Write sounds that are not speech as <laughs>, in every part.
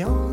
생각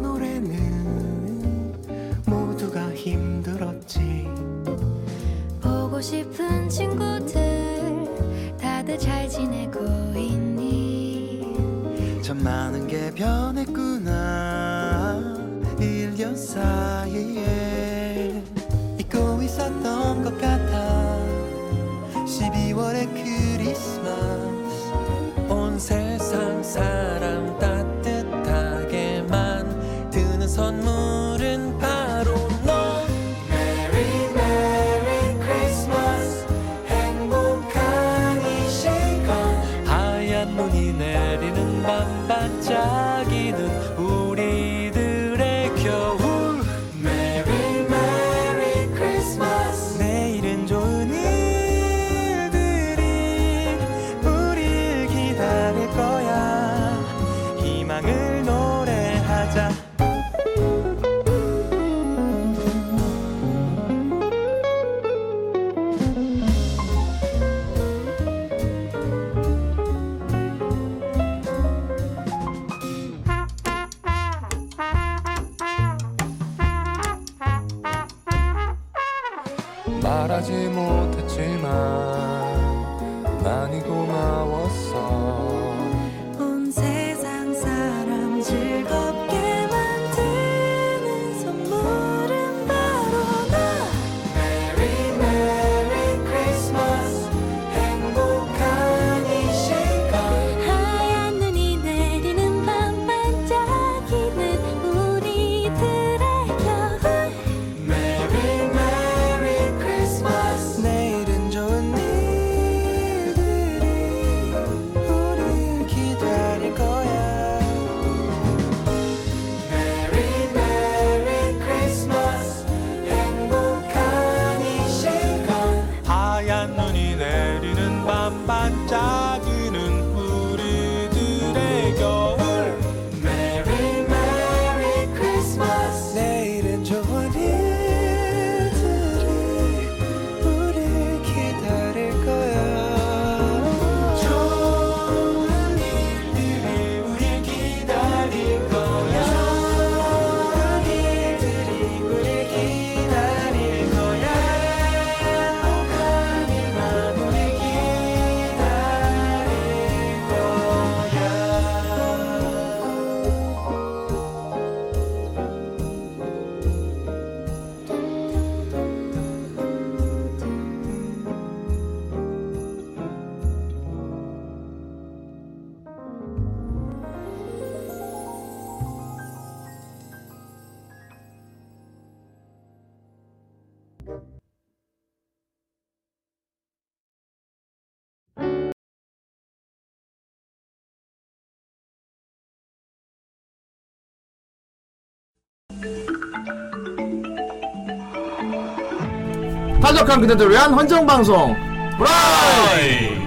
탈덕한 그대들을 위한 헌정방송. 브라이!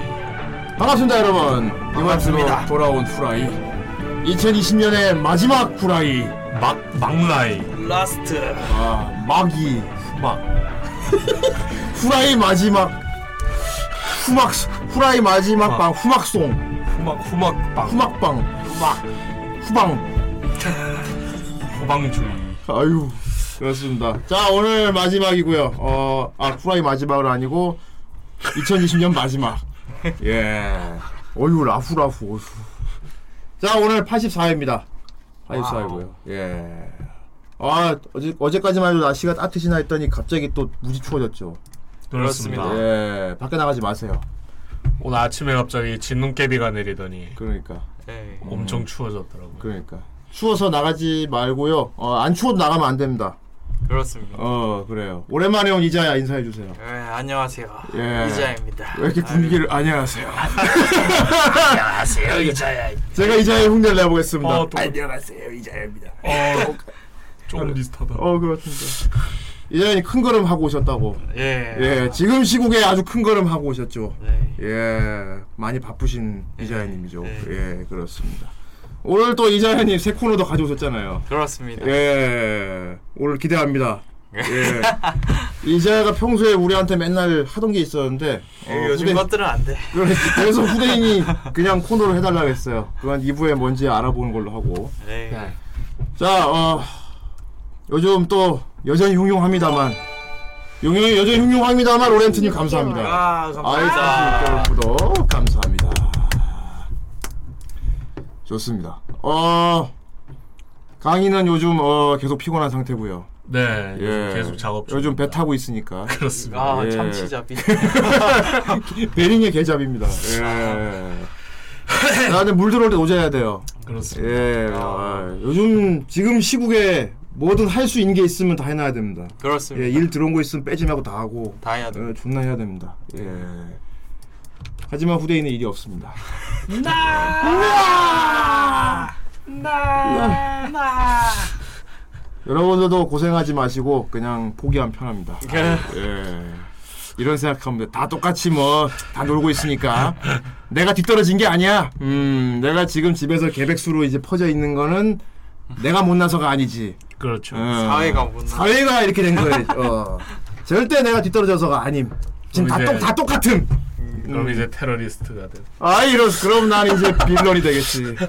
반갑습니다 여러분. 주로 돌아온 후라이. 2020년의 마지막 후라이. 막 막라이. 라스트. 아 막이 후막. <laughs> 후라이 마지막. 후막 후라이 마지막 방 후막송. 후막 후막빵 후막방. 후막. 후방. 후방주의. 아유 그렇습니다. 자 오늘 마지막이고요. 어 아 후라이 마지막은 아니고 2020년 마지막. 예. 어휴 라후라후. 자 오늘 84회입니다. 84회고요. 예 아 어제 어제까지만 해도 날씨가 따뜻이나 했더니 갑자기 또 무지 추워졌죠. 그렇습니다. 예. 밖에 나가지 마세요. 오늘 아침에 갑자기 진눈깨비가 내리더니 그러니까. 네. 엄청 추워졌더라고요. 그러니까. 추워서 나가지 말고요. 어 안 추워도 나가면 안 됩니다 그렇습니다. 어 그래요. 오랜만에 온 이자야 인사해 주세요. 네, 안녕하세요. 예. 이자입니다. 왜 이렇게 분위기를 안녕하세요. 안녕하세요 <laughs> 이자야. 제가 이자의 흉내를 내보겠습니다. 어, 또- 안녕하세요 이자입니다. 어, 조금 비슷하다. <laughs> 어 그렇습니다. 이자연이 큰 걸음 하고 오셨다고. 예. 예 지금 시국에 아주 큰 걸음 하고 오셨죠. 네. 예 많이 바쁘신 이자연님이죠. 네. 예 그렇습니다 오늘 또 이자연님 새 코너도 가져오셨잖아요. 그렇습니다. 예. 오늘 기대합니다. 예. 이자야가 평소에 우리한테 맨날 하던 게 있었는데 어, 예, 요즘 후대- 것들은 안돼. 그래- 그래서 <laughs> 후대인이 그냥 코너를 해달라고 했어요. 그건 2부에 뭔지 알아보는 걸로 하고. 네. 네. 자, 어, 요즘 또 여전히 흉흉합니다만, 용용 여전히 흉흉합니다만 오렌트님 감사합니다. 아 아이, 감사합니다. 46개월 구독 감사합니다. 좋습니다. 어, 강의는 요즘 어, 계속 피곤한 상태고요. 네, 예, 계속 작업 중. 요즘 배 타고 있으니까 <laughs> 그렇습니다. 아 예. 참치잡이 <laughs> 베링의 개잡입니다. 예. 나는 물 들어올 때 오자야 돼요. 그렇습니다. 예, 아, 요즘 지금 시국에 뭐든 할 수 있는 게 있으면 다 해놔야 됩니다. 그렇습니다 예, 일 들어온 거 있으면 빼지 말고 다 하고 다 해야 돼 어, 존나 해야 됩니다. 예. 하지만 후대인은 일이 없습니다. 여러분들도 고생하지 마시고 그냥 포기하면 편합니다. 예. 이런 생각하면 다 똑같이 뭐 다 놀고 있으니까 내가 뒤떨어진 게 아니야. 음, 내가 지금 집에서 개백수로 이제 퍼져 있는 거는 내가 못나서가 아니지. 그렇죠. 어. 사회가 못나 사회가 이렇게 된 거예요. 어. 절대 내가 뒤떨어져서가 아님. 지금 다, 이제- 똑, 다 똑같음. 그럼 이제 테러리스트가 된. 아 이런 그럼 난 이제 빌런이 되겠지. <laughs>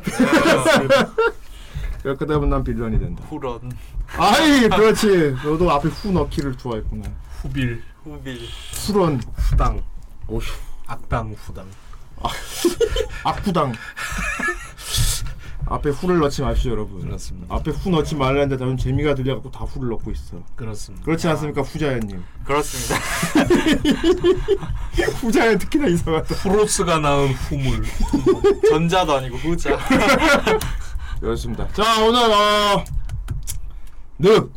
그렇게 되면 난 빌런이 된다. 후런 아이 그렇지. 너도 앞에 후 넣기를 좋아했구나. 후빌, 후빌 후런 후당, 오휴 악당, 후당. <laughs> 악후당. <laughs> 앞에 후를 넣지 마십시오 여러분. 그렇습니다. 앞에 후 넣지 말라는데 나는 재미가 들려갖고 다 후를 넣고 있어. 그렇습니다. 그렇지 않습니까 후자연님? 그렇습니다 <laughs> 후자연 특히나 이상하다. 프로스가 낳은 후물. 전자도 아니고 후자 <laughs> 그렇습니다. 자 오늘 어 늑.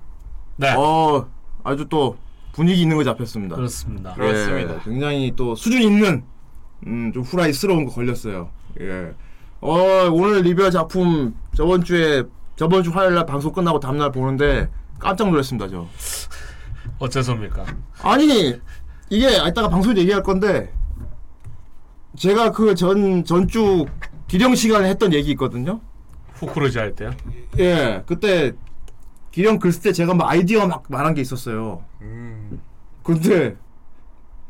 네, 어 아주 또 분위기 있는 거 잡혔습니다. 그렇습니다. 그렇- 그렇습니다. 예, 굉장히 또 수준 있는 음, 좀 후라이스러운 거 걸렸어요. 예. 어 오늘 리뷰할 작품 저번 주에 저번 주 화요일 날 방송 끝나고 다음 날 보는데 깜짝 놀랐습니다 저. 어째서입니까? 아니 이게 이따가 방송에 얘기할 건데 제가 그 전 전주 기령 시간에 했던 얘기 있거든요. 후크루즈 할 때요? 예, 그때 기령 글 쓸 때 제가 막 아이디어 막 말한 게 있었어요. 음. 근데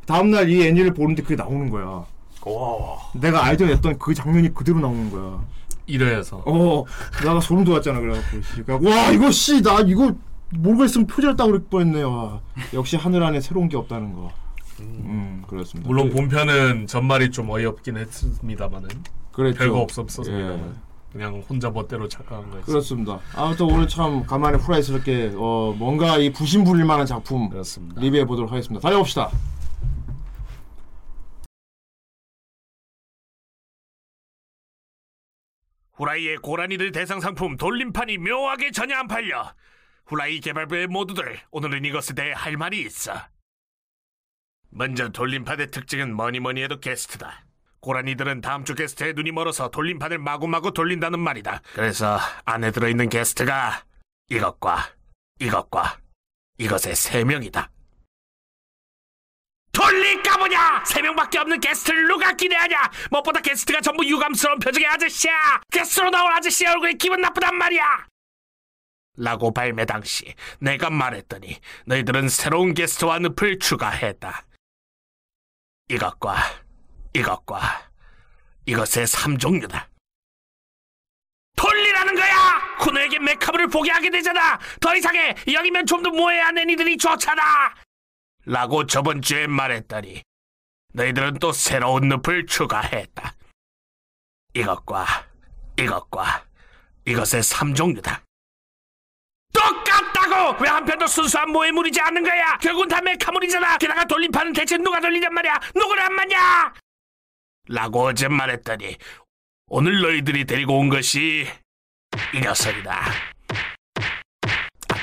다음 날 이 애니를 보는데 그게 나오는 거야. 와 내가 아이디어 냈던 그 장면이 그대로 나오는 거야. 이래서. 어, 내가 소름 돋았잖아. 그래갖고 씨, 그래갖고, 와 이거 씨 나 이거 모르고 있으면 표절 따고 그럴 뻔했네. 와 역시 하늘 안에 새로운 게 없다는 거. 음, 그렇습니다. 물론 그- 본편은 전말이 좀 어이없긴 했습니다만은 그랬죠. 별거 없었습니다만 예. 그냥 혼자 멋대로 착각한 거였어요. 그렇습니다. 아무튼 오늘 참 간만에 후라이스럽게 어, 뭔가 이 부심부릴 만한 작품 그렇습니다. 리뷰해 보도록 하겠습니다. 달려봅시다. 후라이의 고라니들 대상 상품 돌림판이 묘하게 전혀 안 팔려. 후라이 개발부의 모두들 오늘은 이것에 대해 할 말이 있어. 먼저 돌림판의 특징은 뭐니 뭐니 해도 게스트다. 고라니들은 다음 주 게스트에 눈이 멀어서 돌림판을 마구마구 돌린다는 말이다. 그래서 안에 들어있는 게스트가 이것과 이것과 이것의 세 명이다. 돌릴까 보냐? 세 명밖에 없는 게스트를 누가 기대하냐? 무엇보다 게스트가 전부 유감스러운 표정의 아저씨야. 게스트로 나온 아저씨 얼굴이 기분 나쁘단 말이야. 라고 발매 당시 내가 말했더니 너희들은 새로운 게스트와 늪을 추가했다. 이것과 이것과 이것의 3종류다. 돌리라는 거야! 쿠노에게 메카브를 보게 하게 되잖아! 더 이상해 여기면 좀 더 모해야 내 니들이 좋잖아 라고 저번 주에 말했더니 너희들은 또 새로운 늪을 추가했다. 이것과 이것과 이것의 3종류다. 똑같다고! 왜 한편도 순수한 모해물이지 않는 거야? 결국은 다 메카물이잖아. 게다가 돌림판은 대체 누가 돌리냔 말이야? 누구를 안 맞냐? 라고 어제 말했더니 오늘 너희들이 데리고 온 것이 이 녀석이다.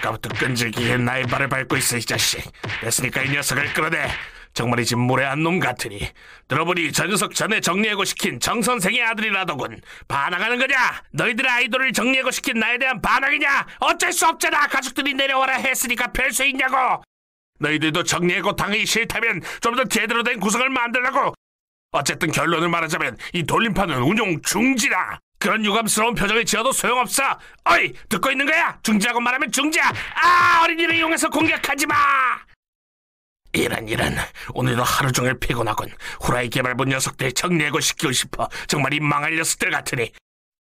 아까부터 끈질기게 나의 발을 밟고 있어 이 자식. 됐으니까 이 녀석을 끌어내. 정말이지 무례한 놈 같으니. 들어보니 저 녀석 전에 정리해고 시킨 정 선생의 아들이라더군. 반항하는 거냐? 너희들의 아이돌을 정리해고 시킨 나에 대한 반항이냐? 어쩔 수 없잖아. 가족들이 내려와라 했으니까 별 수 있냐고. 너희들도 정리해고 당하기 싫다면 좀 더 제대로 된 구성을 만들라고. 어쨌든 결론을 말하자면 이 돌림판은 운용 중지다. 그런 유감스러운 표정을 지어도 소용없어. 어이 듣고 있는 거야? 중지라고 말하면 중지야. 아 어린이를 이용해서 공격하지 마. 이런 이런 오늘도 하루 종일 피곤하군. 후라이 개발본 녀석들 정리해고 시키고 싶어. 정말 이 망할 녀석들 같으니.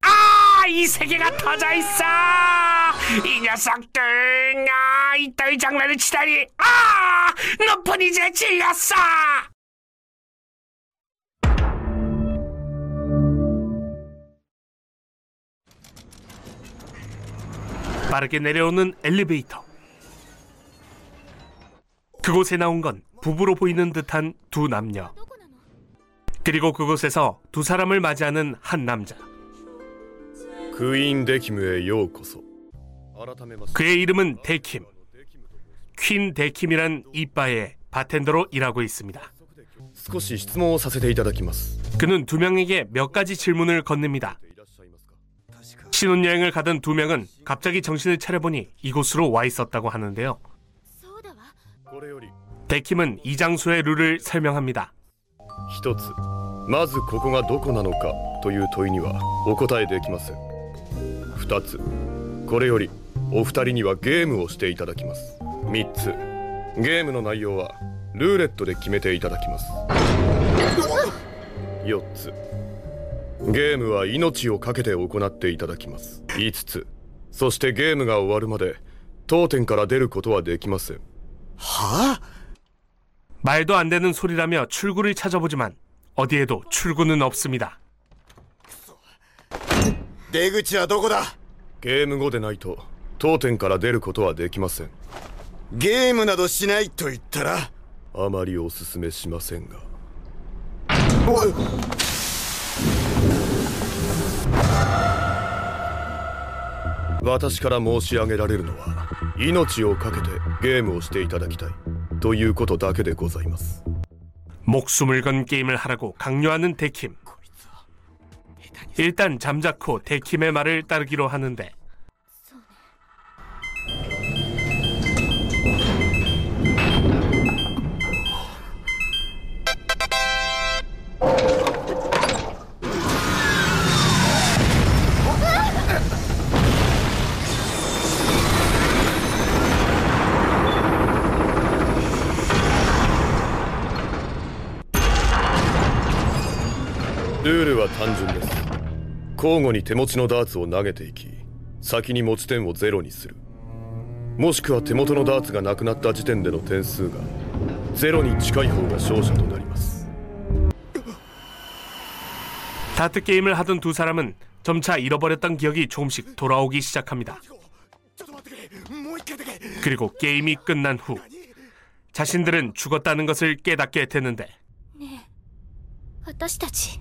아, 이 세계가 터져 있어! 이 녀석들, 아, 이따위 장난을 치다니, 아! 높은 이제 질렸어! 빠르게 내려오는 엘리베이터. 그곳에 나온 건 부부로 보이는 듯한 두 남녀. 그리고 그곳에서 두 사람을 맞이하는 한 남자. 그인 데킴의 요코소. 그의 이름은 데킴. 퀸 데킴이란 이빠의 바텐더로 일하고 있습니다. 그는 두 명에게 몇 가지 질문을 건넵니다. 신혼여행을 가던 두 명은 갑자기 정신을 차려보니 이곳으로 와 있었다고 하는데요. そうだわこれより 데킴은 이 장소의 룰을 설명합니다. 一つまずここがどこなのかという問いにはお答えできません二つこれよりお二人にはゲームをしていただきます三つゲームの内容はルーレットで決めていただきます四つ ゲームは命を懸けて行っていただきます五つそしてゲームが終わるまで当店から出ることはできません 말도 안 되는 소리라며 출구를 찾아보지만 어디에도 출구는 없습니다. 出口はどこだゲーム後でないと当店から出ることはできませんゲームなどしないと言ったらあまりおすすめしませんがおい 私から申し上げられるのは命を懸けてゲームをしていただきたいということだけでございます 목숨을 건 게임을 하라고 강요하는 데킴. 일단 잠자코 데킴의 말을 따르기로 하는데 交互に手持ちのダーツを投げていき先に持ち点をゼロにするもしくは手元のダーツがなくなった時点での点数がゼロに近い方が勝者となります 다트 게임을 하던 두 사람은 점차 잃어버렸던 기억이 조금씩 돌아오기 시작합니다. ちょっと待ってくれもう一回だけ 그리고 게임이 끝난 후 자신들은 죽었다는 것을 깨닫게 되는데 私たち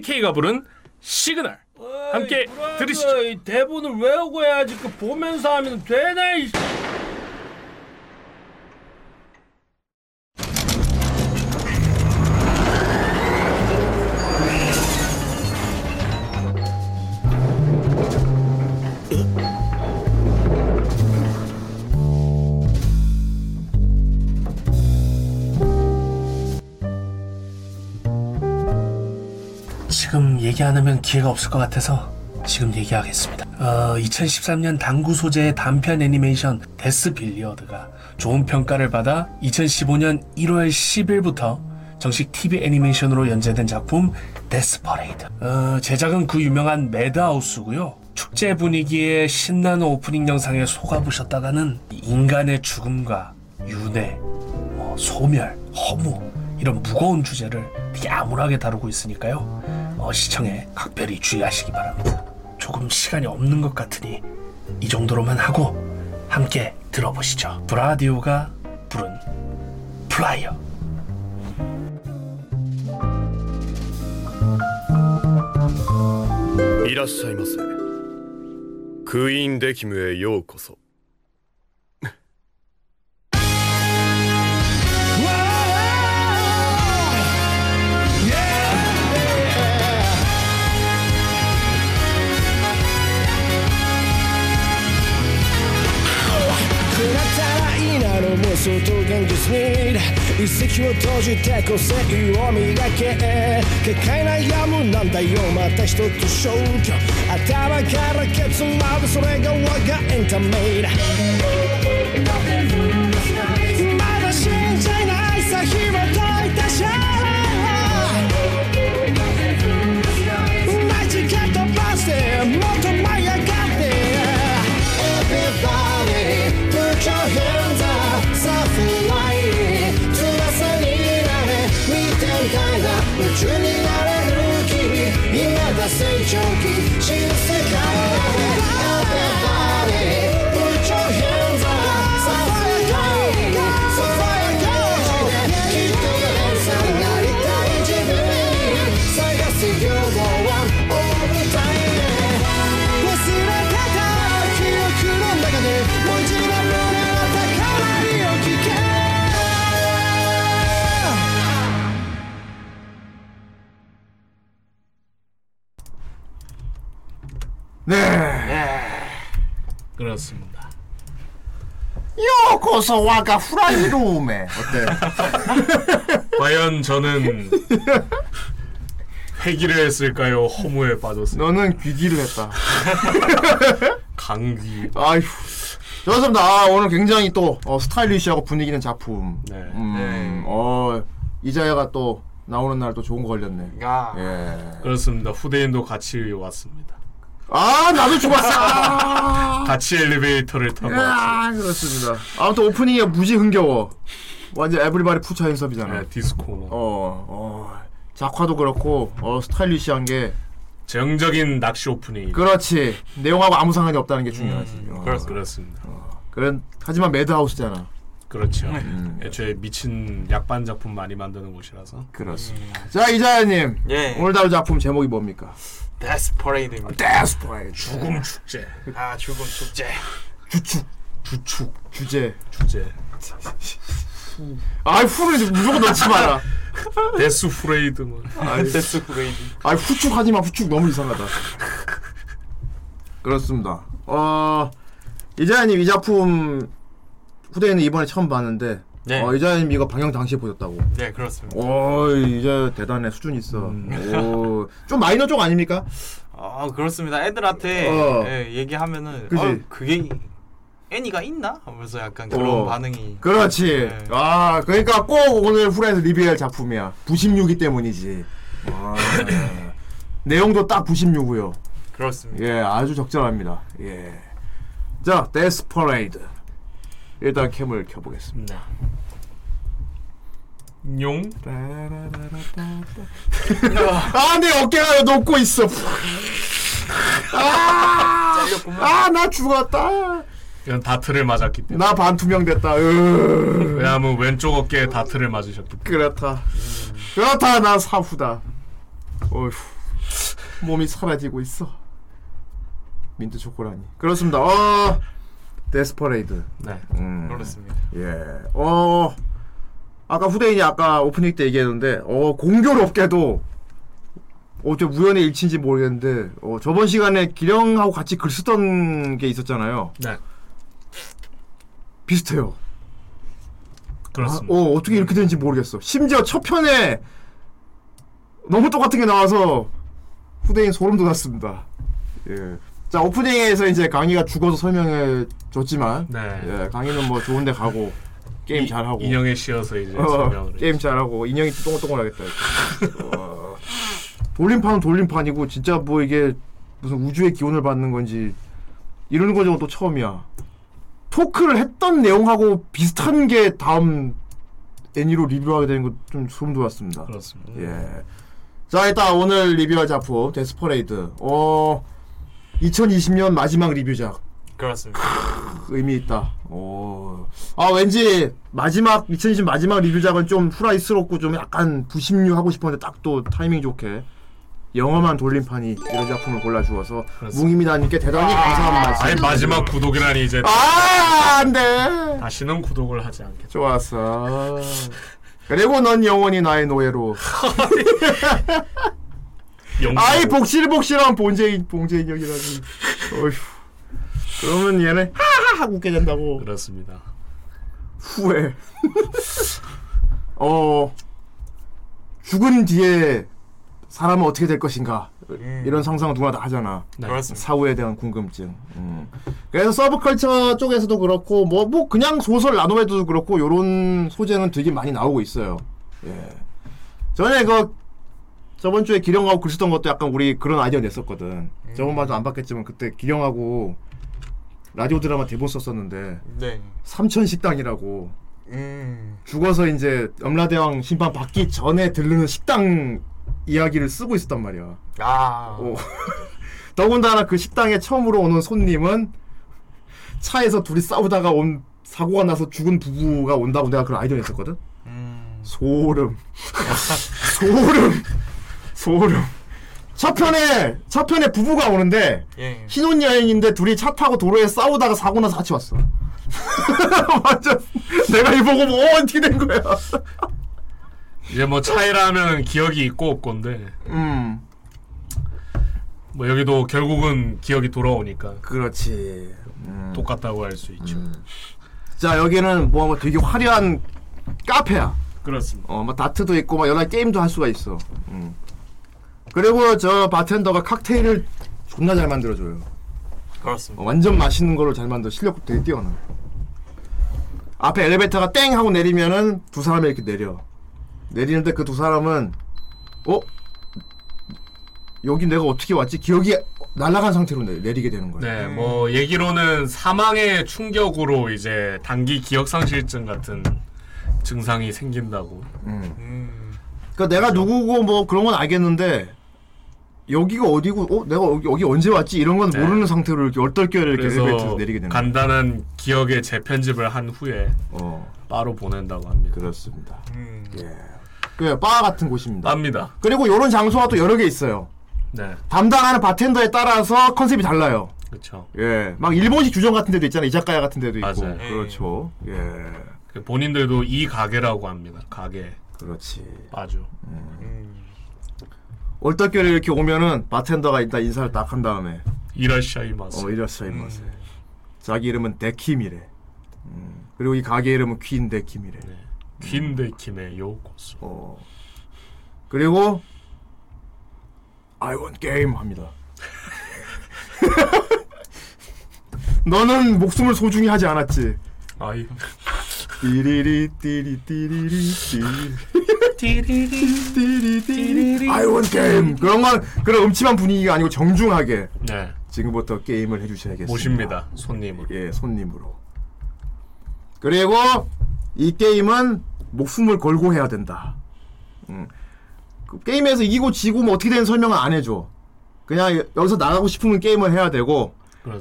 TK가 부른 시그널. 함께 들으시죠. 이 대본을 외우고 해야지? 그 보면서 하면 되나 이 지금 얘기 안 하면 기회가 없을 것 같아서 지금 얘기하겠습니다. 어, 2013년 당구 소재의 단편 애니메이션 데스 빌리어드가 좋은 평가를 받아 2015년 1월 10일부터 정식 TV 애니메이션으로 연재된 작품 데스 퍼레이드. 어, 제작은 그 유명한 매드하우스고요. 축제 분위기에 신나는 오프닝 영상에 속아보셨다가는 인간의 죽음과 윤회, 뭐 소멸, 허무 이런 무거운 주제를 어떻게 암울하게 다루고 있으니까요. 어, 시청에 각별히 주의하시기 바랍니다. 조금 시간이 없는 것 같으니 이 정도로만 하고 함께 들어보시죠. 브라디오가 부른 플라이어. いらっしゃいませ クイーンデキムへようこそ 幻想と現実に一石を閉じて個性を磨け結界悩むなんだよまた一つ消去頭からケツまでそれが我がエンタメだ。まだ死んじゃいないさ紐解いたシ innocent joking. She'll fake. 네. 그렇습니다. 요코소 와가 후라이 룸에 어때? <laughs> 과연 저는 회기를 했을까요? 허무에 빠졌을까요? 너는 귀기를 했다. <laughs> 강귀. 아휴. 좋습니다. 아, 오늘 굉장히 또 어, 스타일리시하고 분위기 있는 작품. 네. 음, 네. 어 이자야가 또 나오는 날 또 좋은 거 걸렸네. 야. 예. 그렇습니다. 후대인도 같이 왔습니다. 아 나도 좋았어. 아, 같이 엘리베이터를 타고 왔습니다. 야, 그렇습니다. 아무튼 오프닝이 무지 흥겨워. 완전 everybody put your hands up이잖아. 네, 디스코. 어, 어. 작화도 그렇고 어 스타일리시한 게 정적인 낚시 오프닝. 그렇지. 내용하고 아무 상관이 없다는 게 중요하지. 어. 그렇, 그렇습니다. 그런 하지만 매드하우스잖아. 그렇죠. 음. 애초에 미친 약 빤 작품 많이 만드는 곳이라서. 그렇습니다. 자 이자야님 예. 오늘 다룰 작품 제목이 뭡니까? 데스 퍼레이드입니다. 데스프라이드 죽음 축제. 아 죽음 축제. 주축 주축 주제. 주제. 아 후를 무조건 넣지 마라. <laughs> 데스 후레이드 뭐. 데스 퍼레이드. 아 후축 하지 마 후축 너무 이상하다. 그렇습니다. 어 이자야님 이 작품 후대에는 이번에 처음 봤는데 네. 어, 이자야님 이거 방영 당시에 보셨다고. 네 그렇습니다. 오 이제 대단해 수준 있어. 오, 좀 마이너 쪽 아닙니까? 아 그렇습니다. 애들한테 어. 예, 얘기하면은 그지? 어, 그게 애니가 있나? 하면서 약간 그런 어. 반응이. 그렇지. 네. 아, 그러니까 꼭 오늘 후라이에서 리뷰할 작품이야. 부심육이 때문이지. 와. <coughs> 내용도 딱 부심육이요. 그렇습니다. 예, 아주 적절합니다. 예. 자, 데스퍼레이드. 일단 캠을 켜보겠습니다. 용? 아, 내 어깨가 녹고 있어. 아, 아, 나 죽었다. 이건 다트를 맞았기 때문에. 나 반투명 됐다. 으. 왜냐하면 왼쪽 어깨에 다트를 맞으셨기 때문에. 그렇다. 그렇다. 나 사후다. 어휴. 몸이 사라지고 있어. 민트 초코라니. 그렇습니다. 어. 데스퍼레이드. 네. 음. 그렇습니다. 예. 어. 아까 후대인이 아까 오프닝 때 얘기했는데 어 공교롭게도 어째 우연의 일치인지 모르겠는데 어 저번 시간에 기령하고 같이 글 쓰던 게 있었잖아요. 네. 비슷해요. 그렇습니다. 아, 어 어떻게 이렇게 되는지 모르겠어. 심지어 첫 편에 너무 똑같은 게 나와서 후대인 소름 돋았습니다. 예. 자 오프닝에서 이제 강희가 죽어서 설명해 줬지만 네. 예, 강희는 뭐 좋은데 가고 게임 잘 하고 인형에 씌어서 이제 어, 설명을. 게임 잘 하고 인형이 똥똥하겠다. 어, 돌림판은 돌림판이고 진짜 뭐 이게 무슨 우주의 기운을 받는 건지 이런 거는 또 처음이야. 토크를 했던 내용하고 비슷한 게 다음 애니로 리뷰하게 되는 거 좀 소름 돋았습니다. 그렇습니다. 예. 자 일단 오늘 리뷰할 작품 데스퍼레이드. 어 2020년 마지막 리뷰작. 그렇습니다. 의미 있다. 오. 아 왠지 마지막 2020 마지막 리뷰작은 좀 후라이스럽고 좀 약간 부심류 하고 싶었는데 딱 또 타이밍 좋게 영험한 돌림판이 이런 작품을 골라주어서 뭉이미다님께 대단히 감사한 말씀. 아예 마지막 구독이라니 이제 아 안돼. 다시는 구독을 하지 않겠죠. 좋았어. 그리고 넌 영원히 나의 노예로. <laughs> 아이 복실복실한 본재인 형이라니. 어휴. 그러면 얘는 하하 하고 웃게 된다고. 그렇습니다. 후회. 어 죽은 뒤에 사람은 어떻게 될 것인가 이런 상상을 누구나 다 하잖아. 네. 그렇습니다. 사후에 대한 궁금증. 음. 그래서 서브컬처 쪽에서도 그렇고 뭐뭐 그냥 소설 나눔에도 그렇고 요런 소재는 되게 많이 나오고 있어요. 예. 전에 그 저번 주에 기령하고 글 쓰던 것도 약간 우리 그런 아이디어 냈었거든. 저번 봐도 안 봤겠지만 그때 기령하고 라디오 드라마 대본 썼었는데 네. 삼천 식당이라고 음. 죽어서 이제 엄라대왕 심판 받기 전에 들르는 식당 이야기를 쓰고 있었단 말이야. 아. 어. <laughs> 더군다나 그 식당에 처음으로 오는 손님은 차에서 둘이 싸우다가 온 사고가 나서 죽은 부부가 온다고 내가 그런 아이디어 냈었거든. 소름, <laughs> 소름, 소름. 첫 편에 첫 편에 부부가 오는데 예. 신혼여행인데 둘이 차 타고 도로에 싸우다가 사고 나서 같이 왔어. <laughs> 완전 내가 이 보고 뭐 어떻게 된 거야? 이제 뭐 차이라면 기억이 있고 없고인데 음. 뭐 여기도 결국은 기억이 돌아오니까 그렇지. 음. 똑같다고 할 수 있죠. 자 여기는 뭐 되게 화려한 카페야. 그렇습니다. 어, 뭐 다트도 있고 막 여러 가지 게임도 할 수가 있어. 음. 그리고 저 바텐더가 칵테일을 존나 잘 만들어줘요. 그렇습니다. 어, 완전 맛있는 거를 잘 만들어 실력 되게 뛰어나. 앞에 엘리베이터가 땡 하고 내리면은 두 사람이 이렇게 내려. 내리는데 그 두 사람은 어 여기 내가 어떻게 왔지? 기억이 날아간 상태로 내, 내리게 되는 거야. 네, 뭐 얘기로는 사망의 충격으로 이제 단기 기억 상실증 같은 증상이 생긴다고. 음. 그러니까 내가 누구고 뭐 그런 건 알겠는데 여기가 어디고 어 내가 여기, 여기 언제 왔지 이런 건 네. 모르는 상태로 이렇게 얼떨결에 이렇게 엘리베이터에서 그래서 내리게 되는. 간단한 기억의 재편집을 한 후에 어. 바로 보낸다고 합니다. 그렇습니다. 음. 예. 그바 같은 곳입니다. 압니다. 그리고 이런 장소가 또 여러 개 있어요. 네, 담당하는 바텐더에 따라서 컨셉이 달라요. 그렇죠. 예. 막 일본식 주점 같은 데도 있잖아요. 이자카야 같은 데도 있고. 맞아요. 그렇죠. 예. 그 본인들도 이 가게라고 합니다. 가게 그렇지. 빠주. 얼떨결에 이렇게 오면은 바텐더가 일단 인사를 딱 한 다음에 이라시아이마스. 어, 이라시아이마스. 자기 이름은 데킴이래. 음. 그리고 이 가게 이름은 퀸 데킴이래. 퀸데킴의 요코스. 어. 그리고 I want game 합니다. <laughs> 너는 목숨을 소중히 하지 않았지. 아이. 띠리리 띠리 띠리리 띠리 want game 그런 건 그런 음침한 분위기가 아니고 정중하게 네, 지금부터 게임을 해주셔야겠습니다. 모십니다. 손님으로. 예, 손님으로. 그리고 이 게임은 목숨을 걸고 해야 된다. 음. 그 게임에서 이기고 지고 뭐 어떻게 되는 설명은 안 해줘. 그냥 여- 여기서 나가고 싶으면 게임을 해야 되고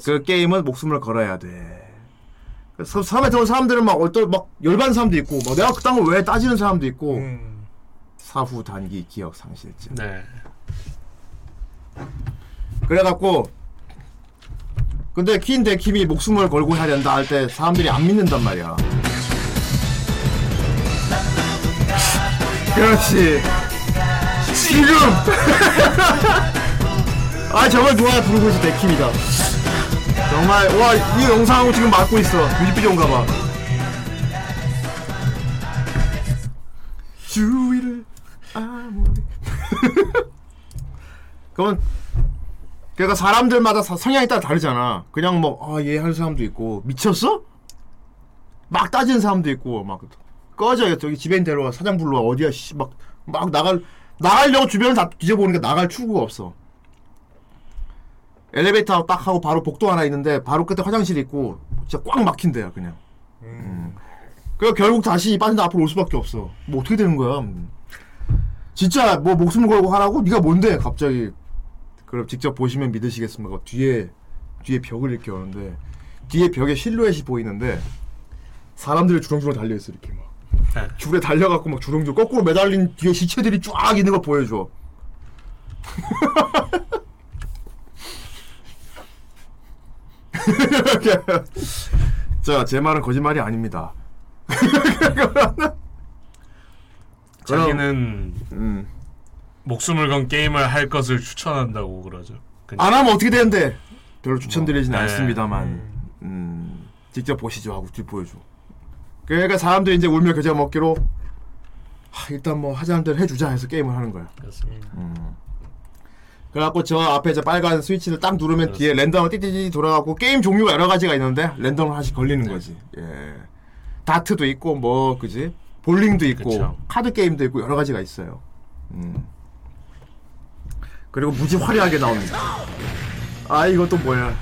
그 게임은 목숨을 걸어야 돼. 사람에 들어온 사람들은 막 어떤 막 열받는 사람도 있고, 막 내가 그딴 걸 왜 따지는 사람도 있고. 사후 단기 기억 상실증. 네. 그래갖고 근데 퀸 데킴이 목숨을 걸고 해야 된다 할 때 사람들이 안 믿는단 말이야. 그렇지. 지금. <laughs> 아 정말 좋아 부르고 있어 데킴이다. 정말 와 이 영상하고 지금 맞고 있어 뮤직비디오인가 봐. 주위를 <laughs> 그건 그러니까 사람들마다 사- 성향이 따라 다르잖아. 그냥 뭐아얘 하는 사람도 있고 미쳤어? 막 따지는 사람도 있고 막 꺼져 저기 집에인 데려와 사장 불러와 어디야 씨막막 나갈 나가려고 주변을 다 뒤져보니까 나갈 출구가 없어. 엘리베이터 딱 하고 바로 복도 하나 있는데 바로 끝에 화장실 있고 진짜 꽉 막힌 데야 그냥. 음. 그래서 결국 다시 빠진다 앞으로 올 수밖에 없어. 뭐 어떻게 되는 거야? 음. 진짜 뭐 목숨 걸고 하라고? 네가 뭔데 갑자기? 그럼 직접 보시면 믿으시겠습니까? 뒤에 뒤에 벽을 이렇게 오는데 뒤에 벽에 실루엣이 보이는데 사람들이 주렁주렁 달려 있어 이렇게 막 네. 줄에 달려갖고 막 주렁주렁 거꾸로 매달린 뒤에 시체들이 쫙 있는 걸 보여줘. <laughs> 자, 제 말은 거짓말이 아닙니다. <laughs> 자기는 음. 목숨을 건 게임을 할 것을 추천한다고 그러죠. 그냥. 안 하면 어떻게 되는데? 별로 추천드리진 뭐, 네. 않습니다만 음, 직접 보시죠 하고 뒤 보여줘. 그러니까 사람들이 이제 울며 겨자 먹기로 하, 일단 뭐 하자는 대로 해주자 해서 게임을 하는 거야. 그렇습니다. 음. 그래갖고 저 앞에 저 빨간 스위치를 딱 누르면 뒤에 랜덤 띠띠띠 돌아가고 게임 종류가 여러 가지가 있는데 랜덤 하나씩 걸리는 거지. 예. 다트도 있고 뭐 그지 볼링도 있고 그쵸. 카드 게임도 있고 여러 가지가 있어요. 음. 그리고 무지 화려하게 나옵니다. 아 이것도 뭐야?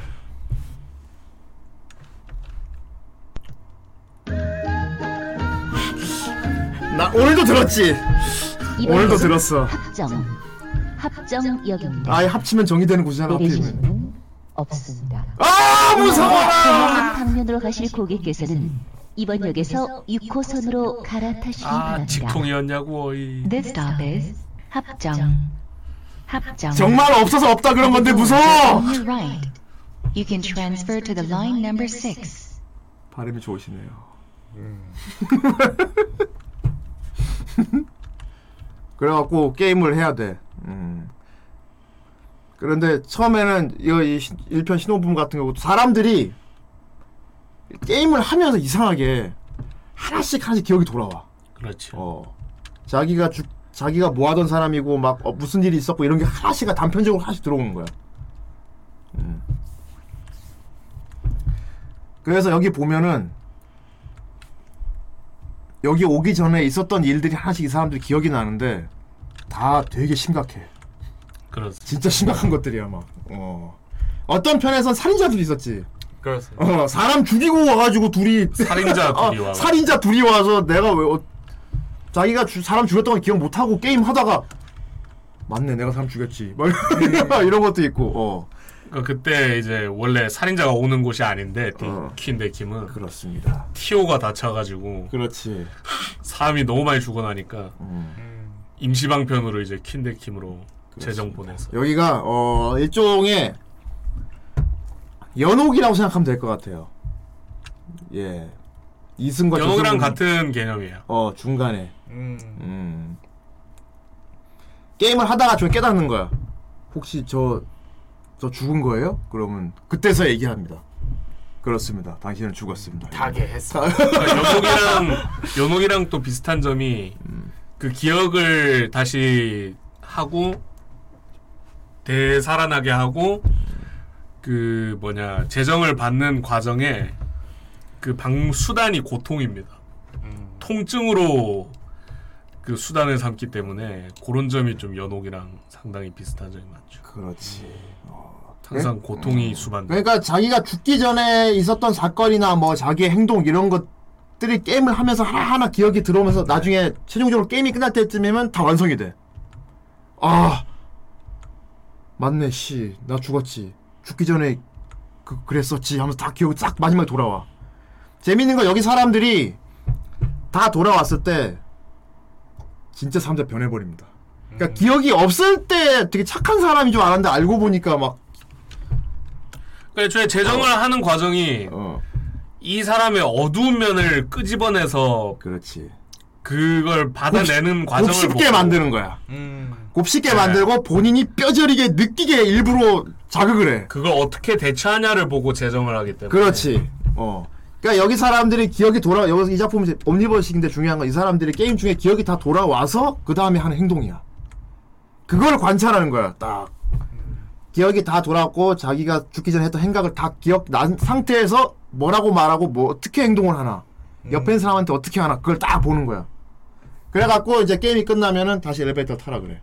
나 오늘도 들었지. 오늘도 들었어. 합정 합정역입니다. 아예 합치면 정의되는 곳이잖아. 문은 없습니다. 아 무서워라! 다음 방면으로 가실 고객께서는 이번 역에서 6호선으로 갈아타시기 아 바랍니다. 직통이었냐고 이. This stop is 합정. 합정. 정말 없어서 없다 그런 건데 무서워. On your right, you can transfer to the line number 6. 발음이 좋으시네요. <laughs> 그래갖고 게임을 해야 돼. 음. 그런데 처음에는 이거 이 시- 1편 신호부분 같은 경우도 사람들이 게임을 하면서 이상하게 하나씩 하나씩 기억이 돌아와. 그렇지. 어. 자기가 주, 자기가 뭐 하던 사람이고 막 어, 무슨 일이 있었고 이런 게 하나씩 단편적으로 하나씩 들어오는 거야. 음. 그래서 여기 보면은 여기 오기 전에 있었던 일들이 하나씩 이 사람들이 기억이 나는데 다 되게 심각해. 그렇습니다. 진짜 심각한 것들이야 막. 어. 어떤 편에선 살인자들이 있었지. 그렇습니다. 어, 사람 죽이고 와가지고 둘이 살인자 <laughs> 둘이 어, 와가지고. 살인자 둘이 와서 내가 왜 어, 자기가 주, 사람 죽였던 걸 기억 못 하고 게임 하다가 맞네 내가 사람 죽였지 막 이런 <laughs> 것도 있고 어 그러니까 그때 이제 원래 살인자가 오는 곳이 아닌데 퀸데 킴은 그렇습니다. 티오가 다쳐가지고 그렇지. <laughs> 사람이 너무 많이 죽어나니까 음. 임시방편으로 이제 퀸데 킴으로 재정 보내서 여기가 어 일종의 연옥이라고 생각하면 될 것 같아요. 예. 이승과 연옥이랑 같은 개념이에요. 어 중간에 음. 음. 게임을 하다가 좀 깨닫는 거야. 혹시 저, 저 죽은 거예요? 그러면 그때서 얘기합니다. 그렇습니다. 당신은 죽었습니다. 타게 했어. 그러니까 연옥이랑 연옥이랑 또 비슷한 점이 그 기억을 다시 하고 되살아나게 하고 그 뭐냐 재정을 받는 과정에 그 방 수단이 고통입니다. 통증으로 그 수단을 삼기 때문에 그런 점이 좀 연옥이랑 상당히 비슷한 점이 많죠. 그렇지. 항상 고통이 수반. 그러니까 자기가 죽기 전에 있었던 사건이나 뭐 자기의 행동 이런 것 것들이 게임을 하면서 하나하나 기억이 들어오면서 나중에 최종적으로 게임이 끝날 때쯤이면 다 완성이 돼. 아 맞네 씨 나 죽었지 죽기 전에 그 그랬었지 하면서 다 기억이 싹 마지막에 돌아와. 재밌는 건 여기 사람들이 다 돌아왔을 때 진짜 사람들 변해버립니다. 그러니까 기억이 없을 때 되게 착한 사람인 줄 알았는데 알고 보니까 막그 애초에 재정을 하는 과정이 어. 이 사람의 어두운 면을 끄집어내서 그렇지. 그걸 받아내는 과정을 곱씹게 보고 만드는 거야. 음. 곱씹게 네. 만들고 본인이 뼈저리게 느끼게 일부러 자극을 해. 그걸 어떻게 대처하냐를 보고 재정을 하기 때문에 그렇지. 어. 그러니까 여기 사람들이 기억이 돌아 여기 이 작품 이 옴니버식인데 중요한 건 이 사람들이 게임 중에 기억이 다 돌아와서 그 다음에 하는 행동이야. 그걸 관찰하는 거야. 딱 기억이 다 돌아왔고 자기가 죽기 전에 했던 행각을 다 기억 난 상태에서 뭐라고 말하고 뭐 어떻게 행동을 하나 옆에 있는 사람한테 어떻게 하나 그걸 딱 보는 거야. 그래갖고 이제 게임이 끝나면은 다시 엘리베이터 타라 그래.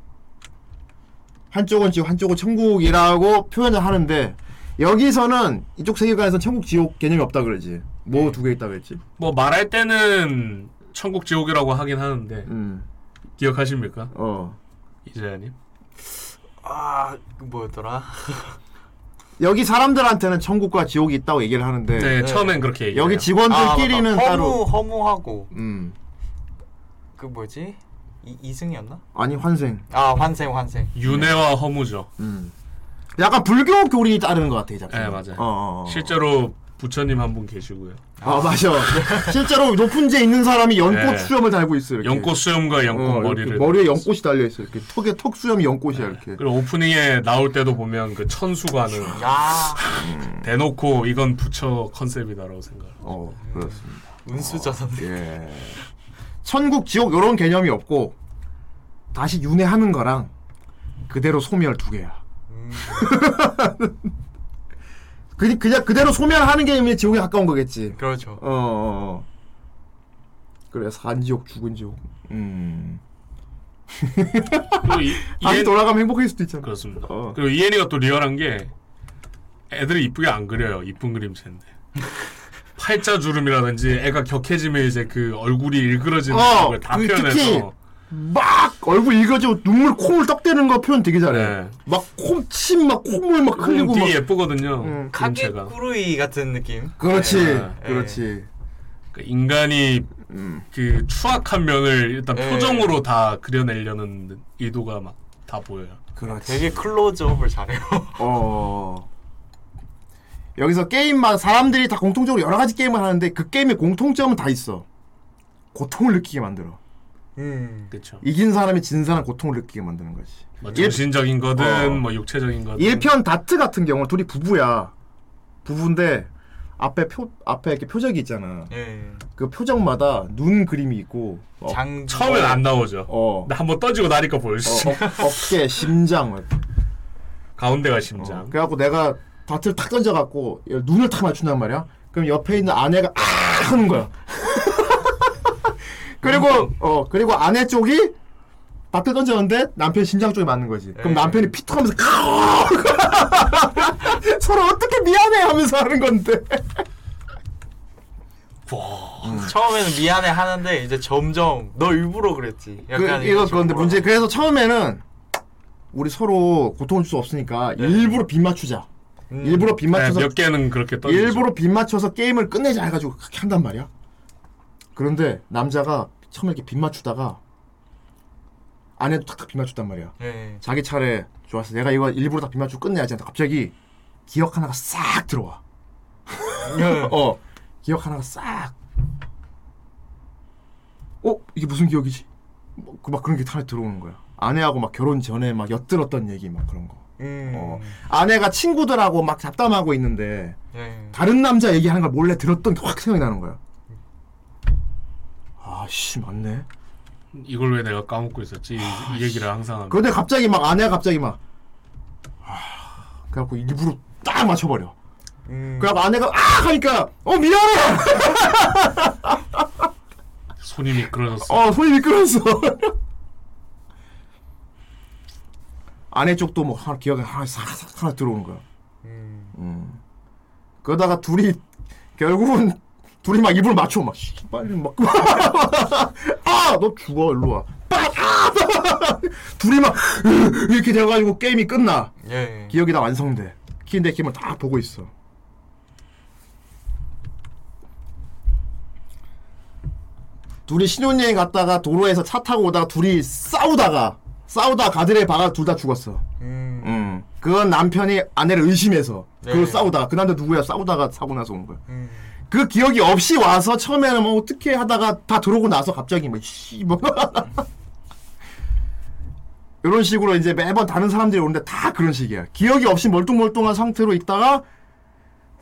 한쪽은 지옥 한쪽은 천국이라고 표현을 하는데 여기서는 이쪽 세계관에서 천국 지옥 개념이 없다 그러지. 뭐 두 개 있다 그랬지. 뭐 말할 때는 천국 지옥이라고 하긴 하는데 음. 기억하십니까? 어. 이재현님 아, 그 뭐였더라? <laughs> 여기 사람들한테는 천국과 지옥이 있다고 얘기를 하는데 네, 처음엔 그렇게 얘기해요. 여기 직원들끼리는 아, 맞다. 따로 허무 허무하고 음. 그 뭐지? 이, 이승이었나? 아니 환생. 아 환생 환생. 윤회와 허무죠. 음. 약간 불교 교리에 따르는 것 같아 이 작품. 네 맞아요. 어, 어, 어. 실제로 부처님 한 분 계시고요. 아 맞아. 실제로 높은 데 있는 사람이 연꽃 네. 수염을 달고 있어. 이렇게. 연꽃 수염과 연꽃 어, 이렇게 머리를 머리에 연꽃이 달려 있어. 이렇게 턱에 턱 수염이 연꽃이야 이렇게. 그리고 오프닝에 나올 때도 보면 그 천수관을 야 대놓고 이건 부처 컨셉이다라고 생각. 어 그렇습니다. 운수저선. 예. 천국 지옥 이런 개념이 없고 다시 윤회하는 거랑 그대로 소멸 두 개야. 음. <laughs> 그, 그냥 그대로 소멸하는 게 의미 지옥에 가까운 거겠지. 그렇죠. 어, 어, 어. 그래 산 지옥 죽은 지옥. 음. 이, <laughs> 다시 이엔- 돌아가면 행복할 수도 있잖아. 그렇습니다. 어. 그리고 이엔이가 또 리얼한 게 애들이 이쁘게 안 그려요. 이쁜 그림체인데. <laughs> 팔자 주름이라든지 애가 격해지면 이제 그 얼굴이 일그러지는 어, 걸다 그 특히 표현해서 막 얼굴 일거지고 눈물 콩을 떡대는 거 표현 되게 잘해. 네. 막콩침막 콧물 막 흘리고 되게 막. 예쁘거든요. 음, 카게 그림체가. 꾸루이 같은 느낌. 그렇지, 네. 그렇지. 그 인간이 음. 그 추악한 면을 일단 네. 표정으로 다 그려내려는 의도가 막 다 보여요. 그렇지. 되게 클로즈업을 잘해요. 어. <laughs> 여기서 게임만 사람들이 다 공통적으로 여러 가지 게임을 하는데 그 게임의 공통점은 다 있어. 고통을 느끼게 만들어. 음. 그렇죠. 이긴 사람이 진 사람 고통을 느끼게 만드는 거지. 뭐 일- 정신적인 거든 어. 뭐 육체적인 거든 1편 다트 같은 경우는 둘이 부부야. 부부인데 앞에 표 앞에 이렇게 표적이 있잖아. 예. 그 표적마다 눈 그림이 있고 어, 장 처음엔 안 나오죠. 어, 한번 떠지고 나니까 보여. 씨. 어, 어, 어깨, 심장. 막. <laughs> 가운데가 어, 심장. 그래갖고 내가 다트를 탁 던져갖고 눈을 탁 맞춘단 말이야. 그럼 옆에 있는 아내가 아 하는 거야. <laughs> 그리고 어 그리고 아내 쪽이 다트 던졌는데 남편 심장 쪽에 맞는 거지. 그럼 에이. 남편이 피통하면서 <laughs> 서로 어떻게 미안해 하면서 하는 건데. <laughs> 처음에는 미안해 하는데 이제 점점 너 일부러 그랬지. 그, 약간 이거 이런 그런데. 문제 그래서 처음에는 우리 서로 고통을 줄 수 없으니까 일부러 빗 맞추자. 음. 일부러 빗 네, 맞춰서 몇 개는 그렇게 떠지죠. 일부러 빗 맞춰서 게임을 끝내자 해가지고 그렇게 한단 말이야. 그런데 남자가 처음에 이렇게 빗 맞추다가 아내도 탁탁 빗 맞췄단 말이야. 예. 자기 차례 좋았어. 내가 이거 일부러 다 빗 맞추고 끝내야지. 하는데 갑자기 기억 하나가 싹 들어와. 예. <laughs> 어, 기억 하나가 싹. 어, 이게 무슨 기억이지? 뭐, 그막 그런 게 하나 들어오는 거야. 아내하고 막 결혼 전에 막 엿들었던 얘기 막 그런 거. 음. 어. 아내가 친구들하고 막 잡담하고 있는데 예. 다른 남자 얘기하는 걸 몰래 들었던 게 확 생각이 나는 거야. 아씨 맞네. 이걸 왜 내가 까먹고 있었지? 이, 이 얘기를 항상 합니다. 그런데 갑자기 막 아내가 갑자기 막 아, 그래갖고 일부러 딱 맞춰버려. 음. 그래갖고 아내가 아 하니까 어 미안해. <laughs> 손이 미끄러졌어. 어 손이 미끄러졌어. <laughs> 아내 쪽도 뭐 하나 기억에 하나 싹싹 하나 들어오는 거야. 음. 음. 그러다가 둘이 결국은 둘이 막 입을 맞춰 막 씨, 빨리 막 아 너 <laughs> 죽어 일로 와 빡! 아! <laughs> 둘이 막 이렇게 돼가지고 게임이 끝나 예. 기억이 다 완성돼 키인데 키면 다 보고 있어 둘이 신혼여행 갔다가 도로에서 차 타고 오다가 둘이 싸우다가 싸우다 가드레 박아 둘 다 죽었어 음. 음. 그건 남편이 아내를 의심해서 그걸 네. 싸우다가 그 남자 누구야 싸우다가 사고 나서 온 거야 음. 그 기억이 없이 와서 처음에는 뭐 어떻게 하다가 다 들어오고 나서 갑자기 뭐씨뭐 이런 <laughs> 식으로 이제 매번 다른 사람들이 오는데 다 그런 식이야 기억이 없이 멀뚱멀뚱한 상태로 있다가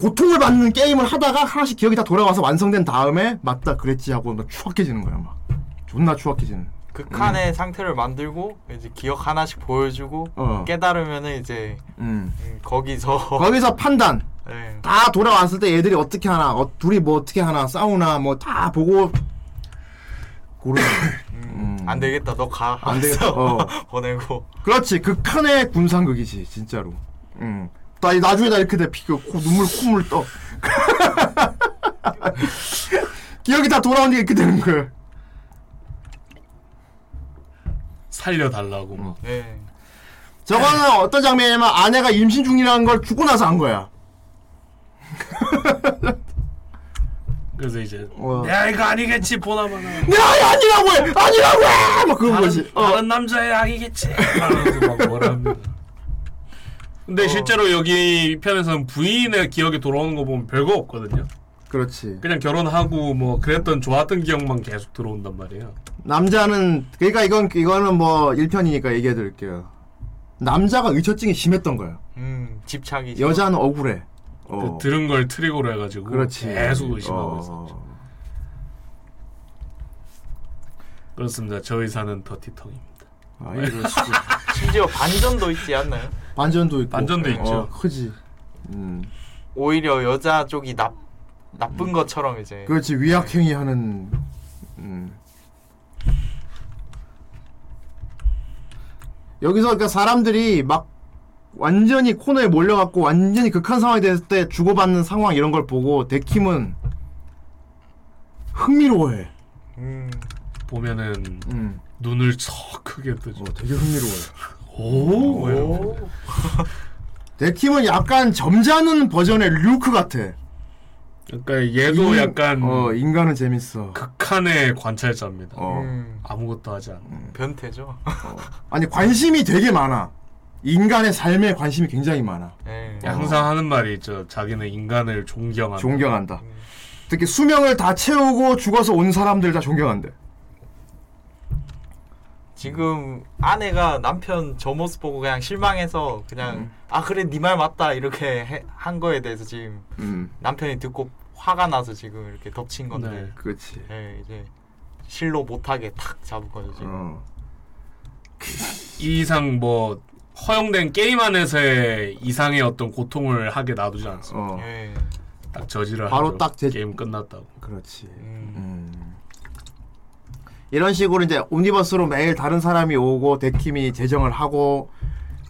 고통을 받는 게임을 하다가 하나씩 기억이 다 돌아와서 완성된 다음에 맞다 그랬지 하고 막 추악해지는 거야 막 존나 추악해지는 극한의 상태를 만들고 이제 기억 하나씩 보여주고 어. 깨달으면은 이제 음. 음, 거기서 <laughs> 거기서 판단. 예. 다 돌아왔을 때 얘들이 어떻게 하나 어, 둘이 뭐 어떻게 하나 싸우나 뭐 다 보고 고르는 <laughs> 음, 안 되겠다. 너 가. 안 되겠다, 어. <laughs> 보내고. 그렇지. 극한의 군상극이지 진짜로. 음. 나 나중에 나 이렇게 돼. 피그 코, 눈물 콧물 떠. 기억이 다 돌아오니까 이렇게 되는 거야 살려달라고 막. 예. 저거는 어떤 장면이냐면 아내가 임신 중이라는 걸 죽고 나서 한 거야. <laughs> 그래서 이제 어. 야 이거 아니겠지 보나마나. 야 아니라고 해! 아니라고 해 막 그런 다른, 거지. 어. 다른 남자의 아기겠지. 하면서 막 뭐라 합니다. 근데 실제로 여기 편에서는 부인의 기억이 돌아오는 거 보면 별거 없거든요 그렇지 그냥 결혼하고 뭐 그랬던 좋았던 기억만 계속 들어온단 말이에요 남자는 그러니까 이건 이거는 뭐 1편이니까 얘기해 드릴게요. 남자가 의처증이 심했던 거야. 음, 집착이 여자는 억울해. 어. 그 들은 걸 트리거로 해가지고 그렇지. 계속 의심하고 어. 있었죠 그렇습니다 저 의사는 더티텅입니다 아, 이럴. <laughs> 심지어 반전도 있지 않나요? 반전도 있고. 반전도 있죠. 어, 크지. 음. 오히려 여자 쪽이 나, 나쁜 것처럼 이제 그렇지 위약행위 하는. 음. 여기서 그러니까 사람들이 막 완전히 코너에 몰려갖고 완전히 극한 상황이 됐을 때 주고받는 상황 이런 걸 보고 데킴은 흥미로워해. 음, 보면은 음. 눈을 썩 크게 뜨죠 어, 되게 흥미로워요. <laughs> 오, 오. <laughs> 데킴은 약간 점잖은 버전의 류크 같아. 그러니까 얘도 인- 약간 어 인간은 재밌어. 극한의 관찰자입니다 어. 음, 아무것도 하지 않는 변태죠. 아니 관심이 되게 많아. 인간의 삶에 관심이 굉장히 많아. 예. 항상 하는 말이 있죠 자기는 인간을 존경한다 존경한다. 특히 수명을 다 채우고 죽어서 온 사람들 다 존경한대. 지금 아내가 남편 저 모습 보고 그냥 실망해서 그냥 음. 아 그래 네 말 맞다 이렇게 해- 한 거에 대해서 지금 음, 남편이 듣고 화가 나서 지금 이렇게 덮친 건데 네. 그렇지. 예, 이제 실로 못하게 탁 잡은 거죠 지금. 어. 이 이상 뭐 허용된 게임 안에서의 이상의 어떤 고통을 하게 놔두지 않습니다 어. 예. 딱 저지를 바로 하죠. 딱 제- 게임 끝났다고 그렇지. 음. 음. 이런 식으로 이제 옴니버스로 매일 다른 사람이 오고 데킴이 재정을 하고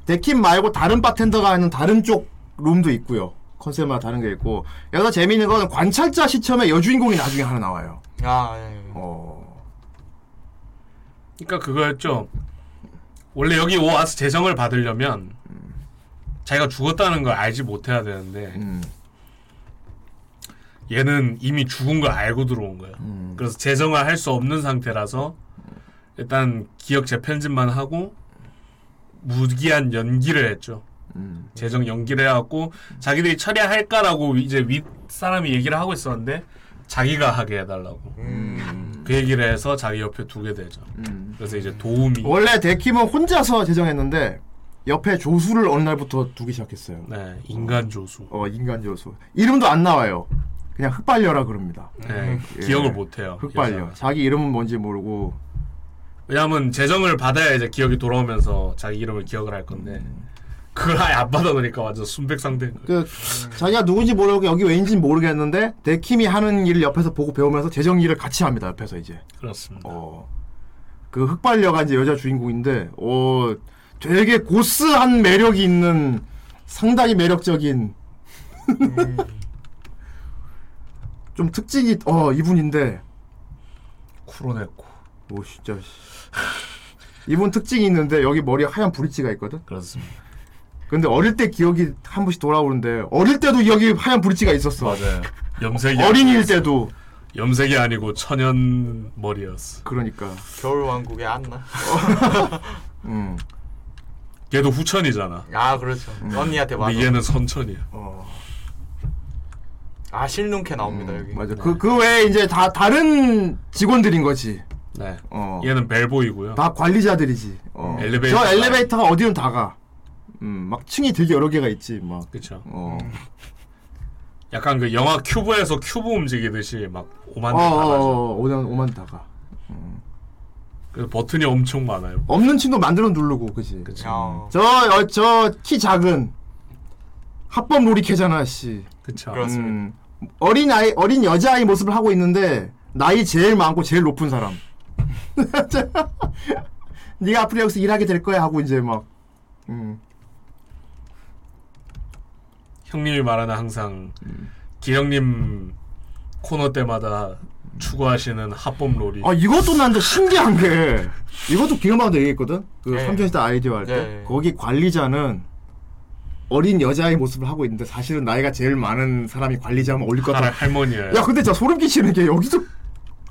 데킴 말고 다른 바텐더가 하는 다른 쪽 룸도 있고요. 컨셉마다 다른 게 있고 여기서 재미있는 건 관찰자 시점에 여주인공이 나중에 하나 나와요. 아 예. 어. 그러니까 그거였죠 원래 여기 와서 재정을 받으려면 자기가 죽었다는 걸 알지 못해야 되는데 음. 얘는 이미 죽은 걸 알고 들어온 거야 음. 그래서 재정을 할수 없는 상태라서 일단 기억 재편집만 하고 무기한 연기를 했죠. 음. 재정 연기를 해갖고 자기들이 처리할까라고 이제 윗 사람이 얘기를 하고 있었는데 자기가 하게 해달라고 음. 그 얘기를 해서 자기 옆에 두게 되죠. 음. 그래서 이제 도움이 원래 데킴은 혼자서 재정했는데 옆에 조수를 어느 날부터 두기 시작했어요. 네 인간 조수 어 인간 조수 이름도 안 나와요. 그냥 흑발녀라 그럽니다. 네, 예. 기억을 못해요. 흑발녀. 여자가. 자기 이름은 뭔지 모르고 왜냐하면 재정을 받아야 이제 기억이 돌아오면서 자기 이름을 기억을 할 건데 그걸 아예 안 받아 놓으니까 완전 순백상된. 그 자기가 누군지 모르고 여기 왜인지 모르겠는데 데킴이 하는 일을 옆에서 보고 배우면서 재정 일을 같이 합니다. 옆에서 이제. 그렇습니다. 어. 그 흑발녀가 이제 여자 주인공인데 어 되게 고스한 매력이 있는 상당히 매력적인 좀 특징이 어 이분인데 쿠로네코. 오 진짜 씨. 이분 특징이 있는데 여기 머리에 하얀 브릿지가 있거든. 그렇습니다. 근데 어릴 때 기억이 한 번씩 돌아오는데 어릴 때도 여기 하얀 브릿지가 있었어. 맞아요. 염색이 어린이일 아니었어. 때도 염색이 아니고 천연 머리였어. 그러니까. 겨울 왕국의 안나. <laughs> 음. 걔도 후천이잖아. 아 그렇죠. 언니한테 맞아. 근데 얘는 선천이야. 어. 아 실눈캐 나옵니다 음, 여기. 맞아. 그 그 외에 이제 다 다른 직원들인 거지. 네. 어. 얘는 벨보이고요. 다 관리자들이지. 어. 엘리베이터 저 엘리베이터가 어디든 다 가. 음, 막 층이 되게 여러 개가 있지. 막. 그쵸. 어. 약간 그 영화 큐브에서 큐브 움직이듯이 막 오만 어, 대 어, 나가죠. 어, 오만 오만 다 가. 그 버튼이 엄청 많아요. 없는 층도 만들어 누르고, 그지. 어. 저저 키 작은 합법 놀이캐잖아, 씨. 그쵸. 그렇습니다. 음, 어린 아이 어린 여자 아이 모습을 하고 있는데 나이 제일 많고 제일 높은 사람. <laughs> 네가 앞으로 여기서 일하게 될 거야 하고 이제 막. 음. 형님이 말하는 항상 기영님 코너 때마다 추구하시는 합법 롤이. 아 이것도 난데 신기한 게 이것도 기가막히게 얘기했거든. 그 네. 삼천시대 아이디어 할 때 네. 거기 관리자는 어린 여자의 모습을 하고 있는데 사실은 나이가 제일 많은 사람이 관리자면 어울릴 것 할, 같아. 할머니예요. 야 근데 진짜 소름 끼치는 게 여기서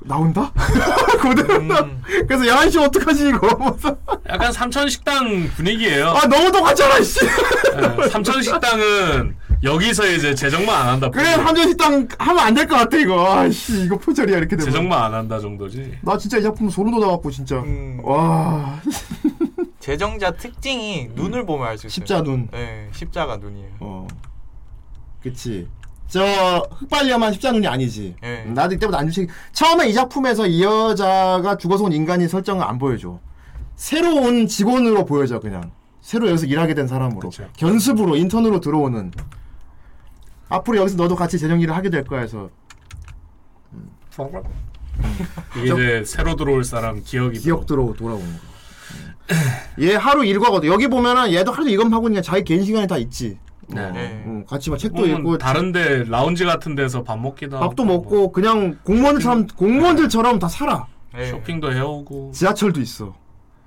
나온다? <laughs> 그거는 음. 그래서 야한 씨 어떡하지 이거 <laughs> 약간 삼천 식당 분위기예요. 아 너무 똑같잖아 씨 네, 삼천 식당은 여기서 이제 제정만 안 한다. 그래 삼천식당 하면 안 될 것 같아 이거 아씨 이거 표절이야 이렇게 되면 제정만 안 한다 정도지. 나 진짜 이 작품 소름 돋아갖고 진짜 음. 와 <laughs> 제정자 특징이 눈을 보면 알 수 있어요. 십자 눈. 네, 십자가 눈이에요. 어. 그치. 저 흑발려만 십자 눈이 아니지. 예. 나도 이때부터 안 주식. 처음에 이 작품에서 이 여자가 죽어서 온 인간이 설정을 안 보여줘. 새로운 직원으로 보여져 그냥. 새로 여기서 일하게 된 사람으로. 그쵸. 견습으로 인턴으로 들어오는. 앞으로 여기서 너도 같이 재정 일을 하게 될 거야 해서 이게 이제 새로 들어올 사람 기억이 기억들로 돌아오는 거. 얘 하루 일과거든. 여기 보면은 얘도 하루 이검하고 있는 게 자기 개인 시간이 다 있지. 네. 어, 네. 어, 같이 막 책도 읽고 다른데 라운지 같은 데서 밥 먹기도 하고 밥도 먹고 그냥 공무원들처럼 공무원들처럼 다 살아. 네. 쇼핑도 해오고 지하철도 있어.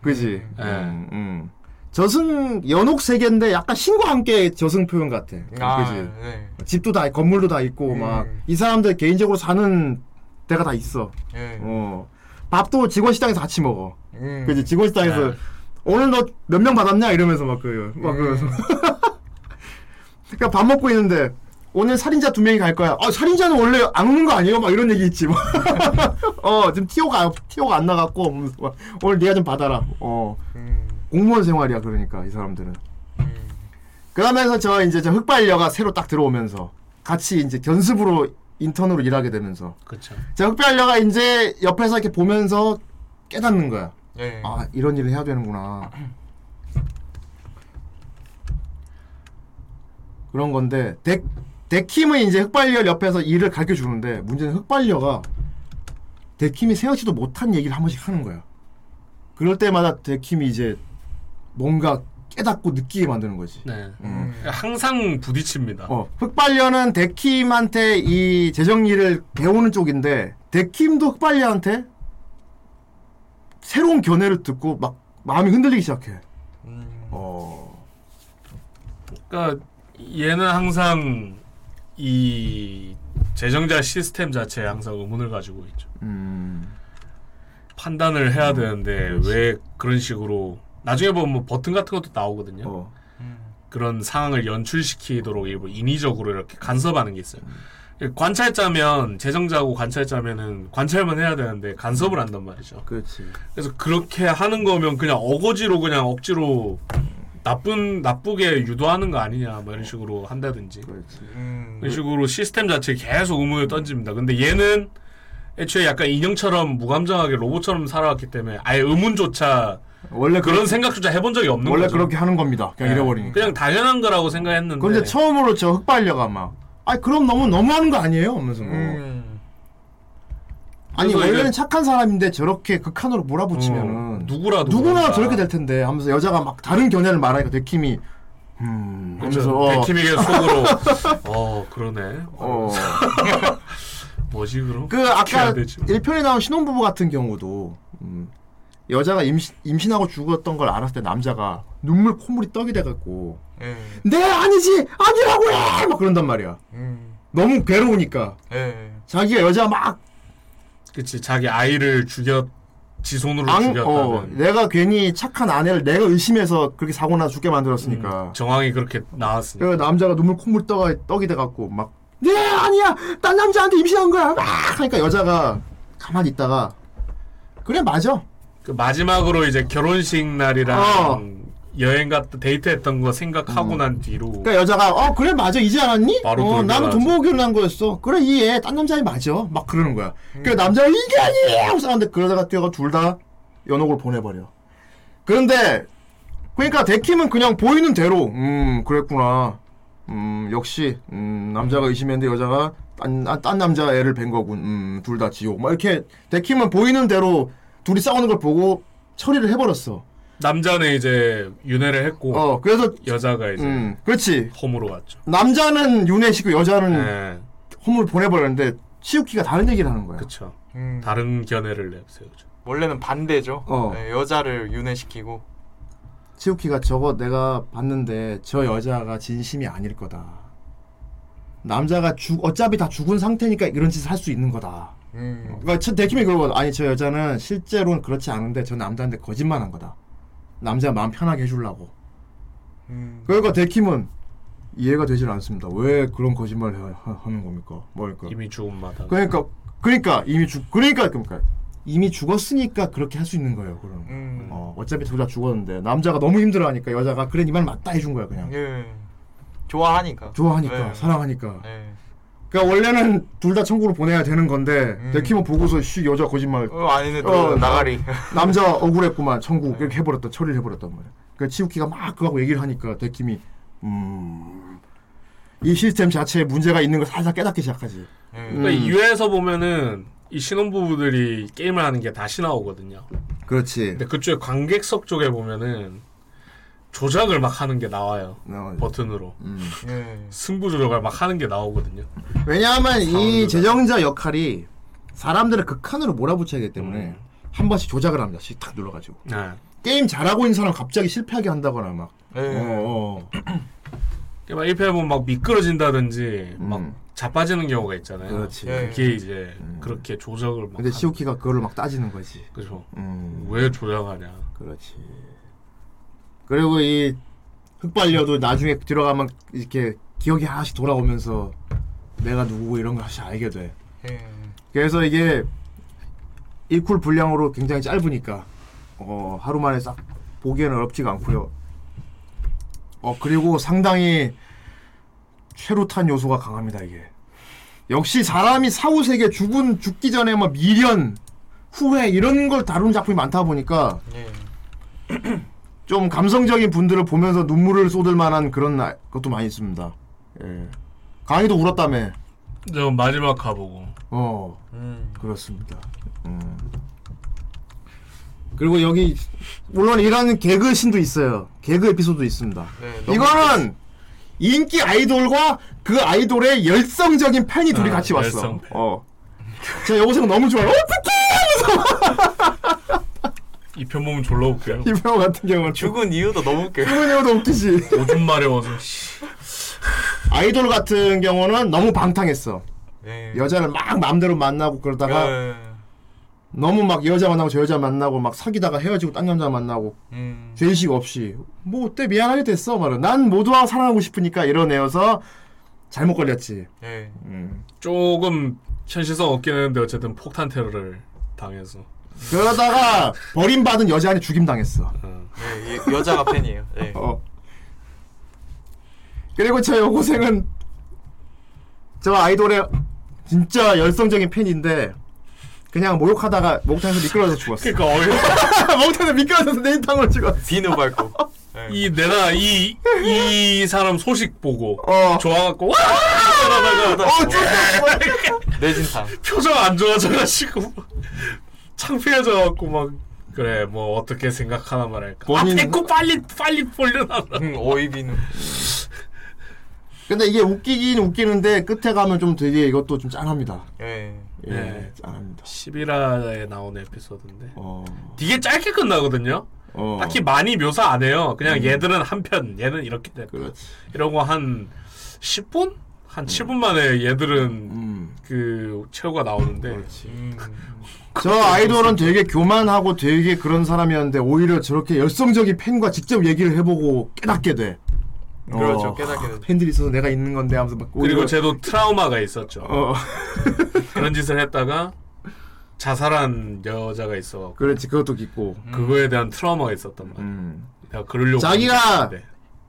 그지? 네. 음, 음. 저승 연옥 세계인데 약간 신과 함께 저승 표현 같아. 아, 그지? 네. 집도 다 건물도 다 있고 음. 막이 사람들 개인적으로 사는 데가 다 있어. 네. 어. 밥도 직원 식당에서 같이 먹어. 음. 그지? 직원 식당에서 네. 오늘 너 몇 명 받았냐 이러면서 막 그, 막 음. <laughs> 그러니까 밥 먹고 있는데 오늘 살인자 두 명이 갈 거야. 아 살인자는 원래 안 오는 거 아니에요? 막 이런 얘기 있지. 막. <laughs> 어 지금 티오가 티오가 안 나갔고 막 오늘 네가 좀 받아라. 어 음. 공무원 생활이야 그러니까 이 사람들은. 음. 그러면서 저 이제 저 흑발녀가 새로 딱 들어오면서 같이 이제 견습으로 인턴으로 일하게 되면서 그렇죠. 저 흑발녀가 이제 옆에서 이렇게 보면서 깨닫는 거야. 네. 아 이런 일을 해야 되는구나. 그런 건데 데 데킴은 이제 흑발녀 옆에서 일을 가르쳐 주는데 문제는 흑발녀가 데킴이 생각지도 못한 얘기를 한 번씩 하는 거야. 그럴 때마다 데킴이 이제 뭔가 깨닫고 느끼게 만드는 거지. 네. 음. 항상 부딪힙니다. 어, 흑발녀는 데킴한테 이 재정리를 배우는 쪽인데 데킴도 흑발녀한테 새로운 견해를 듣고 막 마음이 흔들리기 시작해. 음. 어. 그러니까 얘는 항상 이 재정자 시스템 자체에 항상 의문을 가지고 있죠. 음. 판단을 해야 되는데 왜 그런 식으로 나중에 보면 뭐 버튼 같은 것도 나오거든요. 어. 음. 그런 상황을 연출시키도록 일부 인위적으로 이렇게 간섭하는 게 있어요. 음. 관찰자면 재정자고 관찰자면은 관찰만 해야 되는데 간섭을 한단 말이죠. 그렇지. 그래서 그렇게 하는 거면 그냥 어거지로 그냥 억지로 나쁜 나쁘게 유도하는 거 아니냐 뭐 이런 식으로 한다든지 그렇지. 음. 그런 식으로 시스템 자체에 계속 의문을 던집니다. 근데 얘는 애초에 약간 인형처럼 무감정하게 로봇처럼 살아왔기 때문에 아예 의문조차 원래 그런 생각조차 해본 적이 없는 원래 거죠. 그렇게 하는 겁니다. 그냥 네. 잃어버리니까. 그냥 당연한 거라고 생각했는데 그런데 처음으로 저 흑발녀가 막, 아 그럼 너무 너무하는 거 아니에요? 하면서 뭐. 음. 아니 그래서 원래는 이게- 착한 사람인데 저렇게 극한으로 몰아붙이면은 어, 누구라도 누구나 그런가. 저렇게 될 텐데 하면서 여자가 막 다른 견해를 말하니까 데킴이 음 하면서 그렇죠. 어, 백희미의 속으로 <laughs> 어 그러네. 어. <laughs> 뭐지 그럼? 그 아까 해야 되지. 1편에 나온 신혼부부 같은 경우도 음, 여자가 임신, 임신하고 죽었던 걸 알았을 때 남자가 눈물 콧물이 떡이 돼갖고 예. 네 아니지! 아니라고 해막 그런단 말이야. 음. 너무 괴로우니까. 예. 자기가 여자 막 그치 자기 아이를 죽였 지 손으로 앙, 죽였다는. 어, 내가 괜히 착한 아내를 내가 의심해서 그렇게 사고나 죽게 만들었으니까. 정황이 그렇게 나왔으니까. 그 남자가 눈물 콧물 떡이, 떡이 돼갖고 막 네 아니야! 딴 남자한테 임신한 거야! 막 하니까 여자가 가만히 있다가 그래 맞아 그 마지막으로 이제 결혼식 날이랑 어. 여행 갔다 데이트했던 거 생각하고 난 뒤로 그러니까 여자가 어 그래 맞아 이제 알았니? 바로 어, 돌변하지. 나는 돈 보고 결혼한 거였어. 그래 이해. 딴 남자애 맞아. 막 그러는 거야. 그 남자가 이게 아니야 하고 싸는데 그러다가 뛰어가 둘 다 연옥을 보내버려. 그런데 그러니까 데킴은 그냥 보이는 대로 음 그랬구나. 음 역시 음 남자가 의심했는데 여자가 딴, 아, 딴 남자 애를 뵌 거군. 음둘 다 지옥. 막 이렇게 데킴은 보이는 대로 둘이 싸우는 걸 보고 처리를 해버렸어. 남자는 이제 윤회를 했고 어 그래서 여자가 이제 음 그렇지. 홈으로 왔죠. 남자는 윤회시고 여자는 네, 홈을 보내버렸는데 치우키가 다른 얘기를 하는 거야. 그쵸. 음. 다른 견해를 내세우죠. 원래는 반대죠. 어. 예, 여자를 윤회시키고. 치우키가 저거 내가 봤는데 저 여자가 진심이 아닐 거다. 남자가 죽 어차피 다 죽은 상태니까 이런 짓을 할 수 있는 거다. 음. 그러니까 저 데킴이 그러거든. 아니 저 여자는 실제로는 그렇지 않은데 저 남자한테 거짓말한 거다. 남자 마음 편하게 해주려고. 음. 그러니까 데킴은 이해가 되질 않습니다. 왜 그런 거짓말을 하, 하는 겁니까? 뭐랄까? 이미 죽은 마다. 그러니까 그러니까 이미 죽 그러니까 그러니까 이미 죽었으니까 그렇게 할 수 있는 거예요. 그럼 음. 어, 어차피 둘 다 죽었는데 남자가 너무 힘들어하니까 여자가 그래 니말 맞다 해준 거야 그냥 예. 좋아하니까. 좋아하니까 예. 사랑하니까. 예. 그러니까 원래는 둘 다 천국으로 보내야 되는 건데 음. 데키모 보고서 씨 여자 거짓말 어, 아니네 또 어, 나가리. 남자 <laughs> 억울했구만 천국 이렇게 해버렸다 처리를 해버렸단 말이야. 그러니까 치우키가 막 그거하고 얘기를 하니까 데킴이 음. 이 시스템 자체에 문제가 있는 걸 살살 깨닫기 시작하지. 예. 그러니까 이 유해에서 보면은 이 신혼부부들이 게임을 하는 게 다시 나오거든요. 그렇지. 근데 그쪽에 관객석 쪽에 보면은 조작을 막 하는 게 나와요. 어, 버튼으로 음. 예. 승부 조작을 막 하는 게 나오거든요. 왜냐하면 이 사운드가. 제정자 역할이 사람들을 극한으로 몰아붙여야 하기 때문에 음. 한 번씩 조작을 합니다. 씩탁 눌러가지고 네. 게임 잘하고 있는 사람 갑자기 실패하게 한다거나 막. 예. 어, 어. 막 1패 보면 막 미끄러진다든지 막 음. 자빠지는 경우가 있잖아요. 그렇지. 예. 그게 이제 그렇게 조작을 막. 근데 하는- 시오키가 그거를 막 따지는 거지. 그죠. 음, 왜 조작하냐. 그렇지. 그리고 이 흑발녀도 나중에 들어가면 이렇게 기억이 하나씩 돌아오면서 내가 누구고 이런 걸 하나씩 알게 돼. 예. 그래서 이게 1쿨 분량으로 굉장히 짧으니까 어, 하루 만에 싹 보기에는 어렵지가 않고요. 어 그리고 상당히 최루탄 요소가 강합니다 이게. 역시 사람이 사후 세계 죽은 죽기 전에 뭐 미련, 후회 이런 걸 다룬 작품이 많다 보니까 예. <clears throat> 좀 감성적인 분들을 보면서 눈물을 쏟을 만한 그런 나- 것도 많이 있습니다. 예. 강희도 울었다며. 저 마지막 가보고. 어. 음. 그렇습니다. 음. 그리고 여기 물론 이런 개그 신도 있어요. 개그 에피소드 있습니다. 네, 이거는 인기 아이돌과 그 아이돌의 열성적인 팬이 둘이 아, 같이 왔어. 열성 팬. 어. 제가 여고생 너무 좋아요. 어떡해! <laughs> 이편 보면 졸라 웃겨요. 이병 같은 경우는 죽은 이유도 너무 웃겨요. 죽은 이유도 웃기지. 오줌 마려워서. 씨. 아이돌 같은 경우는 너무 방탕했어. 예. 여자를 막 마음대로 만나고 그러다가 예. 너무 막 여자 만나고 저 여자 만나고 막 사귀다가 헤어지고 딴 여자 만나고 음. 죄의식 없이 뭐 어때 미안하게 됐어 말은 난 모두와 사랑하고 싶으니까 이런 애여서 잘못 걸렸지 예. 음. 조금 현실성 없긴 했는데 어쨌든 폭탄 테러를 당해서. 그러다가 버림받은 여자한테 죽임 당했어 어. 예. 예. 여자가 팬이에요. 예. <laughs> 어. 그리고 저 여고생은 저 아이돌의 진짜 열성적인 팬인데 그냥 목욕하다가 목욕탕에서 미끄러져서 죽었어 그러니까 어이 <laughs> 목욕탕에서 미끄러져서 내인탕으로 죽었어 비누 밟고. 예. 이 내가 이 이 사람 소식 보고 어. 좋아갖고 와 어, 진짜 내진탕. 표정 안 좋아져가지고 창피해져 갖고 막 그래 뭐 어떻게 생각하나 말할까 본인- 아 됐고 빨리 빨리 벌려놔 음, 오이 비누. 근데 이게 웃기긴 웃기는데 끝에 가면 좀 되게 이것도 좀 짠합니다 예. 예, 네. 짠합니다. 11화에 나오는 에피소드인데 어. 되게 짧게 끝나거든요. 어. 딱히 많이 묘사 안 해요. 그냥 음. 얘들은 한 편, 얘는 이렇게 됐고 그렇지. 이러고 한 10분? 한 7분 만에 얘들은 음. 그 최후가 나오는데 음. 저 아이돌은 되게 교만하고 되게 그런 사람이었는데 오히려 저렇게 열성적인 팬과 직접 얘기를 해보고 깨닫게 돼. 그렇죠, 어, 깨닫게 되죠. 팬들이 있어서 내가 있는 건데 하면서 막 그리고 오히려- 쟤도 트라우마가 있었죠. 어. 그런 짓을 했다가 자살한 여자가 있어. 그렇지 그것도 있고 그거에 대한 트라우마가 있었단 말이야. 음. 내가 그러려고 자기가 했는데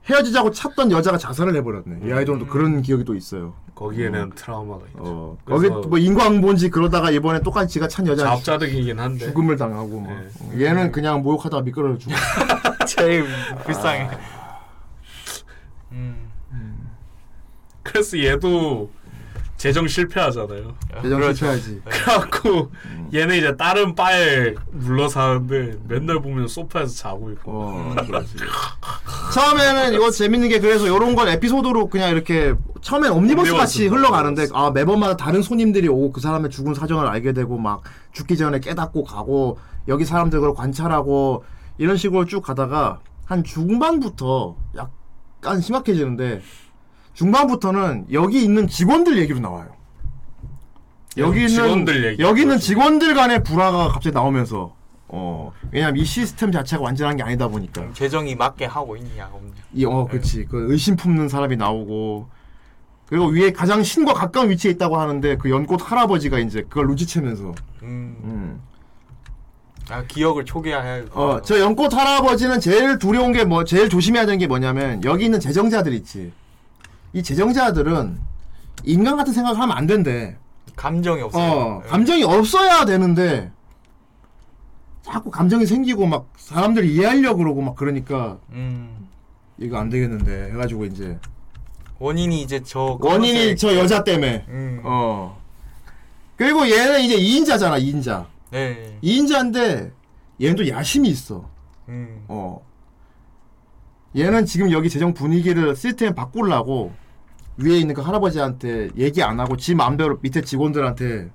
헤어지자고 찾던 여자가 자살을 해버렸네. 이 아이돌도 그런 기억이 또 있어요. 거기에 대한 트라우마가 있죠. 어. 그래서 거기 뭐 인과응보인지 그러다가 이번에 똑같이 지가 찬 여자 자업자득이긴 한데 죽음을 당하고 막. 어, 얘는 그냥 모욕하다가 미끄러져 죽어. <laughs> 제일 불쌍해. 음. 그래서 얘도 재정 실패하잖아요. 재정 그렇죠. 실패하지. 그래갖고 얘는 이제 다른 바에 눌러서 하는데 맨날 보면 소파에서 자고 있고. 어, 그렇지. <laughs> 처음에는 이거 재밌는 게 그래서 이런 건 에피소드로 그냥 이렇게 처음엔 옴니버스 같이 옴니버스. 흘러가는데 아 매번마다 다른 손님들이 오고 그 사람의 죽은 사정을 알게 되고 막 죽기 전에 깨닫고 가고 여기 사람들 을 관찰하고 이런 식으로 쭉 가다가 한 중반부터 약간 심각해지는데 중반부터는 여기 있는 직원들 얘기로 나와요. 여기 있는 직원들 얘기. 여기 있는 직원들 간의 불화가 갑자기 나오면서 어 왜냐면 이 시스템 자체가 완전한 게 아니다 보니까 재정이 맞게 하고 있냐 없냐. 이어 그치 그 의심 품는 사람이 나오고 그리고 위에 가장 신과 가까운 위치에 있다고 하는데 그 연꽃 할아버지가 이제 그걸 눈치채면서 음. 음. 아 기억을 초기화해. 어저 연꽃 할아버지는 제일 두려운 게 뭐 제일 조심해야 되는 게 뭐냐면 여기 있는 재정자들 있지 이 재정자들은 인간 같은 생각을 하면 안 된대 감정이 없어요. 어 감정이 없어야 되는데 자꾸 감정이 생기고 막 사람들 이해하려고 그러고 막 그러니까 음. 이거 안 되겠는데 해가지고 이제 원인이 이제 저 원인이 저 여자 때문에. 음. 어. 그리고 얘는 이제 2인자잖아, 2인자. 네. 2인자인데 얘는 또 야심이 있어. 음. 어. 얘는 지금 여기 재정 분위기를 시스템 바꾸려고 위에 있는 그 할아버지한테 얘기 안 하고 지 마음대로 밑에 직원들한테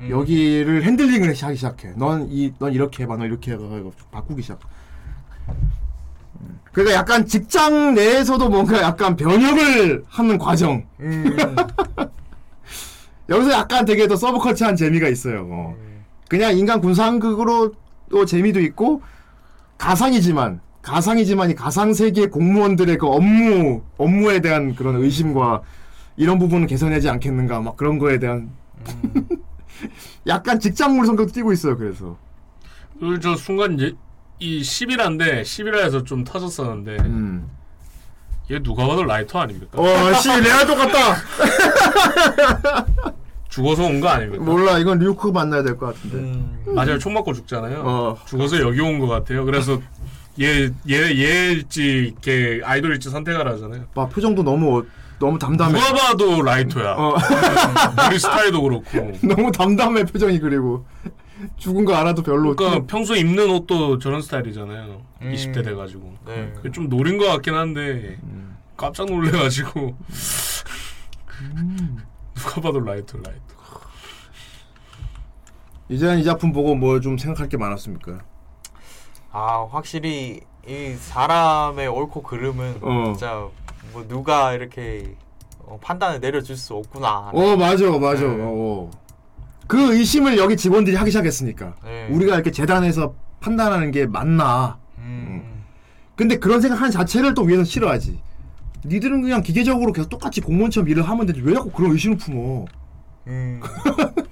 음. 여기를 핸들링을 하기 시작해. 넌 이 넌 이렇게 해봐, 넌 이렇게 해봐, 바꾸기 시작. 음. 그러니까 약간 직장 내에서도 뭔가 약간 변혁을 하는 과정. 음. <laughs> 여기서 약간 되게 더 서브컬처한 재미가 있어요. 어. 그냥 인간 군상극으로 또 재미도 있고 가상이지만 가상이지만 이 가상 세계 공무원들의 그 업무 업무에 대한 그런 의심과 이런 부분은 개선하지 않겠는가 막 그런 거에 대한 <laughs> 약간 직장물 성격도 띄고 있어요. 그래서 그리고 저 순간 이제 이 11화인데 11화에서 좀 터졌었는데 음. 얘 누가 봐도 라이터 아닙니까? 와씨 내가 똑같다. <laughs> 죽어서 온 거 아닙니까? 몰라 이건 류크 만나야 될 것 같은데. 음. 맞아요. 총 맞고 죽잖아요. 어. 죽어서 여기 온 것 같아요. 그래서 얘, 얘, 얘일지, 걔 아이돌일지 선택을 하잖아요. 봐 표정도 너무 어- 너무 담담해. 누가 봐도 라이토야. 어. <laughs> 머리 스타일도 그렇고. <laughs> 너무 담담해 표정이 그리고 죽은 거 알아도 별로. 그러니까 평소 입는 옷도 저런 스타일이잖아요. 음. 20대 돼가지고. 네. 그게 좀 노린 것 같긴 한데 깜짝 놀래가지고 <laughs> 누가 봐도 라이토 라이토. 이제는 이 작품 보고 뭐 좀 생각할 게 많았습니까? 아 확실히 이 사람의 옳고 그름은 어. 진짜 뭐 누가 이렇게 어, 판단을 내려줄 수 없구나. 어 맞아 맞아. 네. 어. 그 의심을 여기 직원들이 하기 시작했으니까 네. 우리가 이렇게 재단에서 판단하는 게 맞나? 음. 근데 그런 생각하는 자체를 또 위에서 싫어하지. 니들은 그냥 기계적으로 계속 똑같이 공무원처럼 일을 하면 되지 왜 자꾸 그런 의심을 품어? 음. <laughs>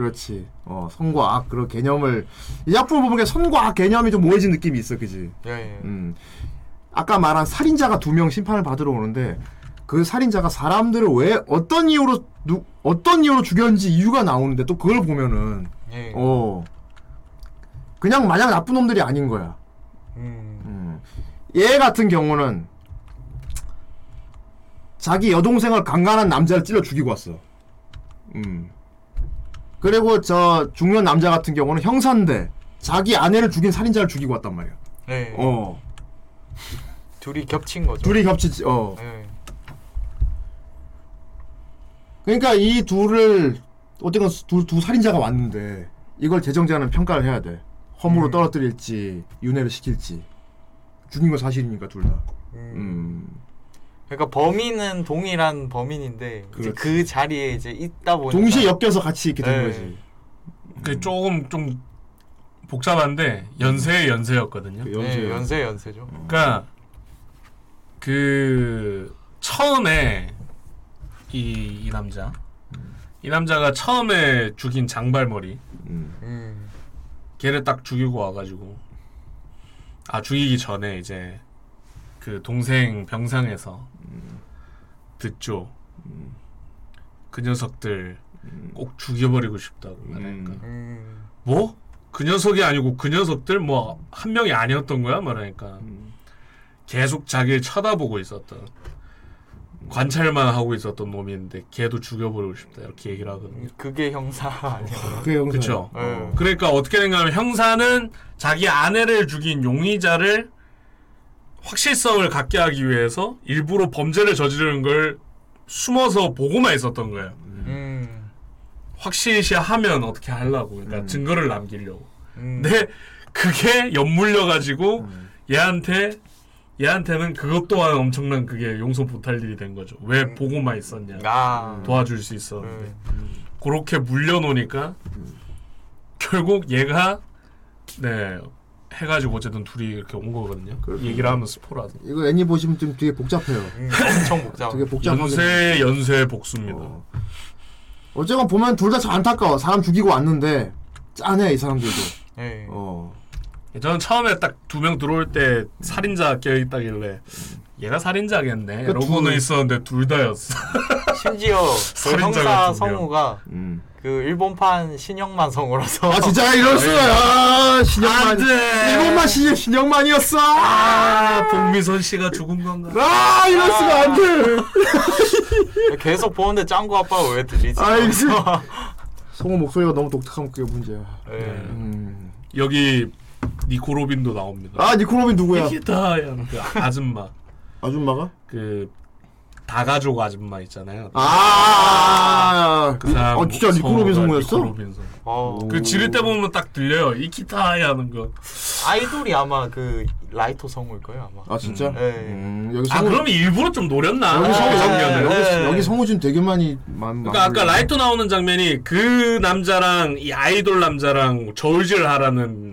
그렇지. 어 선과 악 그런 개념을 이 작품을 보면 선과 악 개념이 좀 모여진 느낌이 있어, 그지? 예, 예. 음. 아까 말한 살인자가 두 명 심판을 받으러 오는데 그 살인자가 사람들을 왜 어떤 이유로 누, 어떤 이유로 죽였는지 이유가 나오는데 또 그걸 보면은 예. 어 그냥 마냥 나쁜 놈들이 아닌 거야. 음. 음. 얘 같은 경우는 자기 여동생을 강간한 남자를 찔러 죽이고 왔어. 음. 그리고 저 중년 남자 같은 경우는 형사인데 자기 아내를 죽인 살인자를 죽이고 왔단 말이야. 네. 어. 둘이 겹친 거죠. 둘이 겹치지. 어. 예. 그러니까 이 둘을 어쨌건 두, 두 살인자가 왔는데 이걸 재정자는 평가를 해야 돼. 허물로 음. 떨어뜨릴지 윤회를 시킬지. 죽인 건 사실이니까 둘 다. 음. 그러니까 범인은 동일한 범인인데 이제 그렇지. 그 자리에 이제 있다 보니까 동시에 엮여서 같이 있게 된 네. 거지. 그 조금 좀 복잡한데 연세의 연세였거든요. 그 네, 연세 연세죠. 그러니까 그 처음에 이, 이 남자 이 남자가 처음에 죽인 장발머리 음. 걔를 딱 죽이고 와가지고 아 죽이기 전에 이제 그 동생 병상에서 듣죠 그 녀석들 꼭 죽여버리고 싶다고 말하니까 음. 뭐? 그 녀석이 아니고 그 녀석들 뭐 한 명이 아니었던 거야 말하니까 계속 자기를 쳐다보고 있었던 관찰만 하고 있었던 놈인데 걔도 죽여버리고 싶다 이렇게 얘기를 하거든요. 그게 형사 아니에요? 그게 형사. 그쵸. 네. 그러니까 어떻게 된가하면 형사는 자기 아내를 죽인 용의자를 확실성을 갖게 하기 위해서 일부러 범죄를 저지르는 걸 숨어서 보고만 있었던 거예요. 음. 확실시 하면 어떻게 하려고 그러니까 증거를 남기려고. 음. 근데 그게 엿물려 가지고 얘한테 얘한테는 그것 또한 엄청난 그게 용서 못할 일이 된 거죠. 왜 보고만 있었냐. 아. 도와줄 수 있었는데 그렇게 물려놓으니까 결국 얘가 네 해가지고 어쨌든 둘이 이렇게 온 거거든요. 얘기를 하면 스포라서. 이거 애니 보시면 좀 되게 복잡해요. 음, 엄청 복잡. 되게 복잡하게. 연쇄 연쇄 복수입니다. 어쨌건 보면 둘 다 참 안타까워. 사람 죽이고 왔는데 짠해 이 사람들도. 네. 어. 저는 처음에 딱 두 명 들어올 때 살인자 껴 있다길래 얘가 살인자겠네. 그 이러고는 둘- 있었는데 둘 다였어. 심지어 <laughs> 그 살인자가 형사 두 명. 성우가 음. 그 일본판 신영만 성우라서 아 진짜 이럴 수가. 아 신영만. 안 돼. 일본만 신 신영만이었어. 아 복미선 씨가 죽은 건가? 아 이럴 수가 안 돼. 계속 보는데 짱구 아빠가 왜 들리지? 아 이거 성우 <laughs> 목소리가 너무 독특하면 그게 문제야. 네. 음. 여기 니코로빈도 나옵니다. 아 니콜로빈 누구야? 이기다 그 아줌마 아줌마가? 그 다가족 아줌마 있잖아요. 아. 그 사람 어 진짜 니코로빈 성우가 성우였어? 니코로빈 성우. 어, 그 지를 때 보면 딱 들려요. 生きたい 하는 거. 아이돌이 아마 그 라이토 성우일 거예요 아마. 아 진짜? 네. 음, 여기 아 성우 그럼 일부러 좀 노렸나? 여기 성우 그 여기, 장면을. 여기, 네. 여기 성우진 되게 많이 많. 그러니까 아까 라이토 나오는 장면이 그 남자랑 이 아이돌 남자랑 저울질 하라는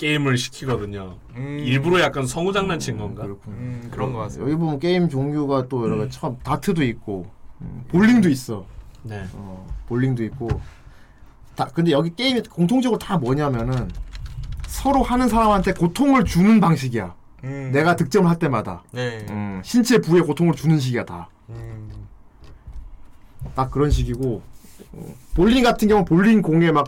게임을 시키거든요. 음. 일부러 약간 성우 장난친 건가? 그렇군. 음, 그런 거 같아요. 여기 보면 게임 종류가 또 여러 가지 참 다트도 있고 음, 볼링도 있어. 네. 어, 볼링도 있고. 다 근데 여기 게임이 공통적으로 다 뭐냐면은 서로 하는 사람한테 고통을 주는 방식이야. 음. 내가 득점을 할 때마다 네. 음, 신체 부에 고통을 주는 식이야 다. 음. 딱 그런 식이고 어, 볼링 같은 경우 볼링 공에 막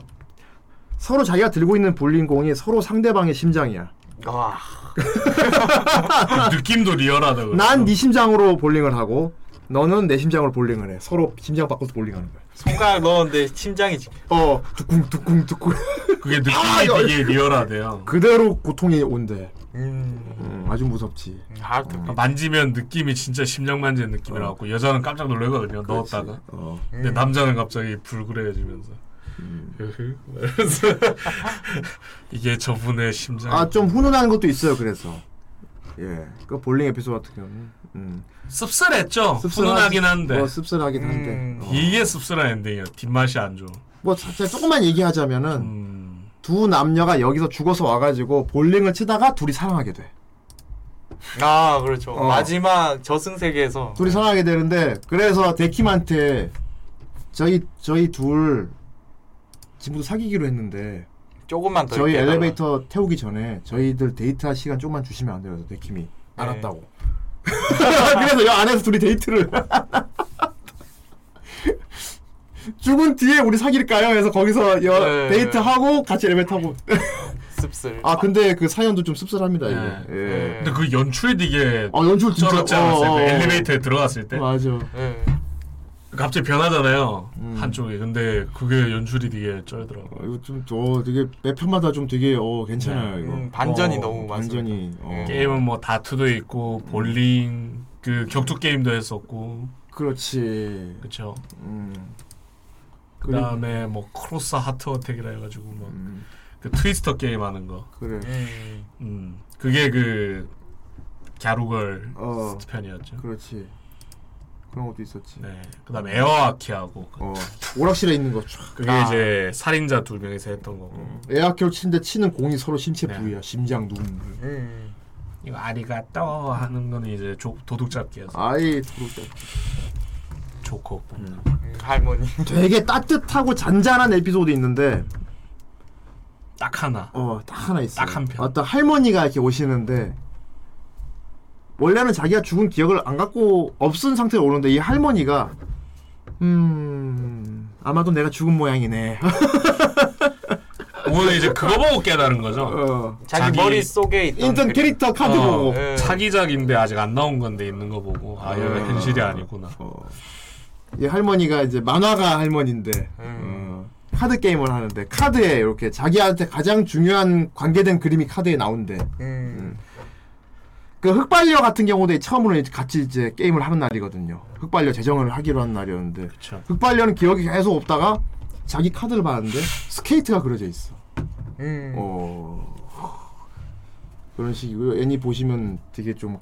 서로 자기가 들고 있는 볼링 공이 서로 상대방의 심장이야. 와. 그 느낌도 리얼하다. 그거. 난네 심장으로 볼링을 하고 너는 내 심장으로 볼링을 해. 서로 심장 바꿔서 볼링하는 거야. 손가락 넣었는데 심장이 지- 어, 두쿵 두쿵 두쿵. 그게 <laughs> 느낌이 아, 되게 리얼하대요. 그대로 고통이 온대. 음. 음, 아주 무섭지. 하드. 만지면 느낌이 진짜 심장 만지는 느낌이라고 여자는 깜짝 놀라거든요. 넣었다가. 어. 근데 남자는 갑자기 불그레해지면서. 음. <laughs> 이러면서 이게 저분의 심장. 아, 좀 훈훈한 것도 있어요. 그래서. 예. 그 볼링 에피소드 같은 경우는 음. 씁쓸했죠. 훈훈하긴 한데. 뭐 씁쓸하긴 한데. 음. 어. 이게 씁쓸한 엔딩이야. 뒷맛이 안 좋아. 뭐 사실 조금만 얘기하자면은 음. 두 남녀가 여기서 죽어서 와가지고 볼링을 치다가 둘이 사랑하게 돼. 아 그렇죠. 어. 마지막 저승 세계에서 둘이 사랑하게 되는데 그래서 데킴한테 저희 저희 둘 지금부터 사귀기로 했는데 조금만 더 저희 있게. 엘리베이터 태우기 전에 저희들 데이트할 시간 조금만 주시면 안 돼요. 그래서 데킴이 알았다고. <laughs> 그래서 여 안에서 둘이 데이트를 <laughs> 죽은 뒤에 우리 사귈까요? 해서 거기서 여 네. 데이트 하고 같이 엘리베이터 타고. <laughs> 씁쓸. 아 근데 그 사연도 좀 씁쓸합니다 이게. 네. 예. 네. 근데 그 연출 되게 아 연출 진짜 쩔었지 않았어요? 어, 그 어. 엘리베이터에 들어갔을 때 맞아. 네. 갑자기 변하잖아요 음. 한쪽이 근데 그게 연출이 되게 쩔더라고 어, 이거 좀저 되게 매 편마다 좀 되게 어 괜찮아요 이거. 음, 반전이 어, 너무. 반전이. 어. 게임은 뭐 다트도 있고 볼링 그 격투 게임도 했었고 그렇지. 그쵸 음. 그 다음에 뭐 cross heart attack이라 해가지고 뭐그 트위스터 게임 하는 거. 그래. 음. 음. 그게 그 갸루걸 어. 편이었죠. 그렇지. 그런 것도 있었지. 네. 그다음에 에어아키하고 어. 오락실에 있는 거 쫙. 그게 아. 이제 살인자 두 명이서 했던 거고. 에어키로 치는데 치는 공이 서로 신체 네. 부위야. 심장, 눈. 음. 이거 아리가또 하는 거는 이제 조, 도둑잡기였어. 아이 도둑 조커. 음. 할머니. <laughs> 되게 따뜻하고 잔잔한 에피소드 있는데 딱 하나. 어, 딱 하나 있어. 딱 한 편. 어떤 할머니가 이렇게 오시는데 원래는 자기가 죽은 기억을 안 갖고 없은 상태로 오는데 이 할머니가 음 아마도 내가 죽은 모양이네. <laughs> 오늘 이제 그거 보고 깨달은 거죠. 어. 자기, 머릿속에 있던 인턴 그- 캐릭터 카드 어, 보고. 예. 차기작인데 아직 안 나온 건데 있는 거 보고 아 얘가 어. 현실이 아니구나. 이 할머니가 이제 만화가 할머니인데 음. 어, 카드 게임을 하는데 카드에 이렇게 자기한테 가장 중요한 관계된 그림이 카드에 나온대. 음. 그 흑발녀 같은 경우도 처음으로 이제 같이 이제 게임을 하는 날이거든요. 흑발녀 제정을 하기로 한 날이었는데 그쵸. 흑발녀는 기억이 계속 없다가 자기 카드를 봤는데 스케이트가 그려져 있어. 음. 어 그런 식이고요. 애니 보시면 되게 좀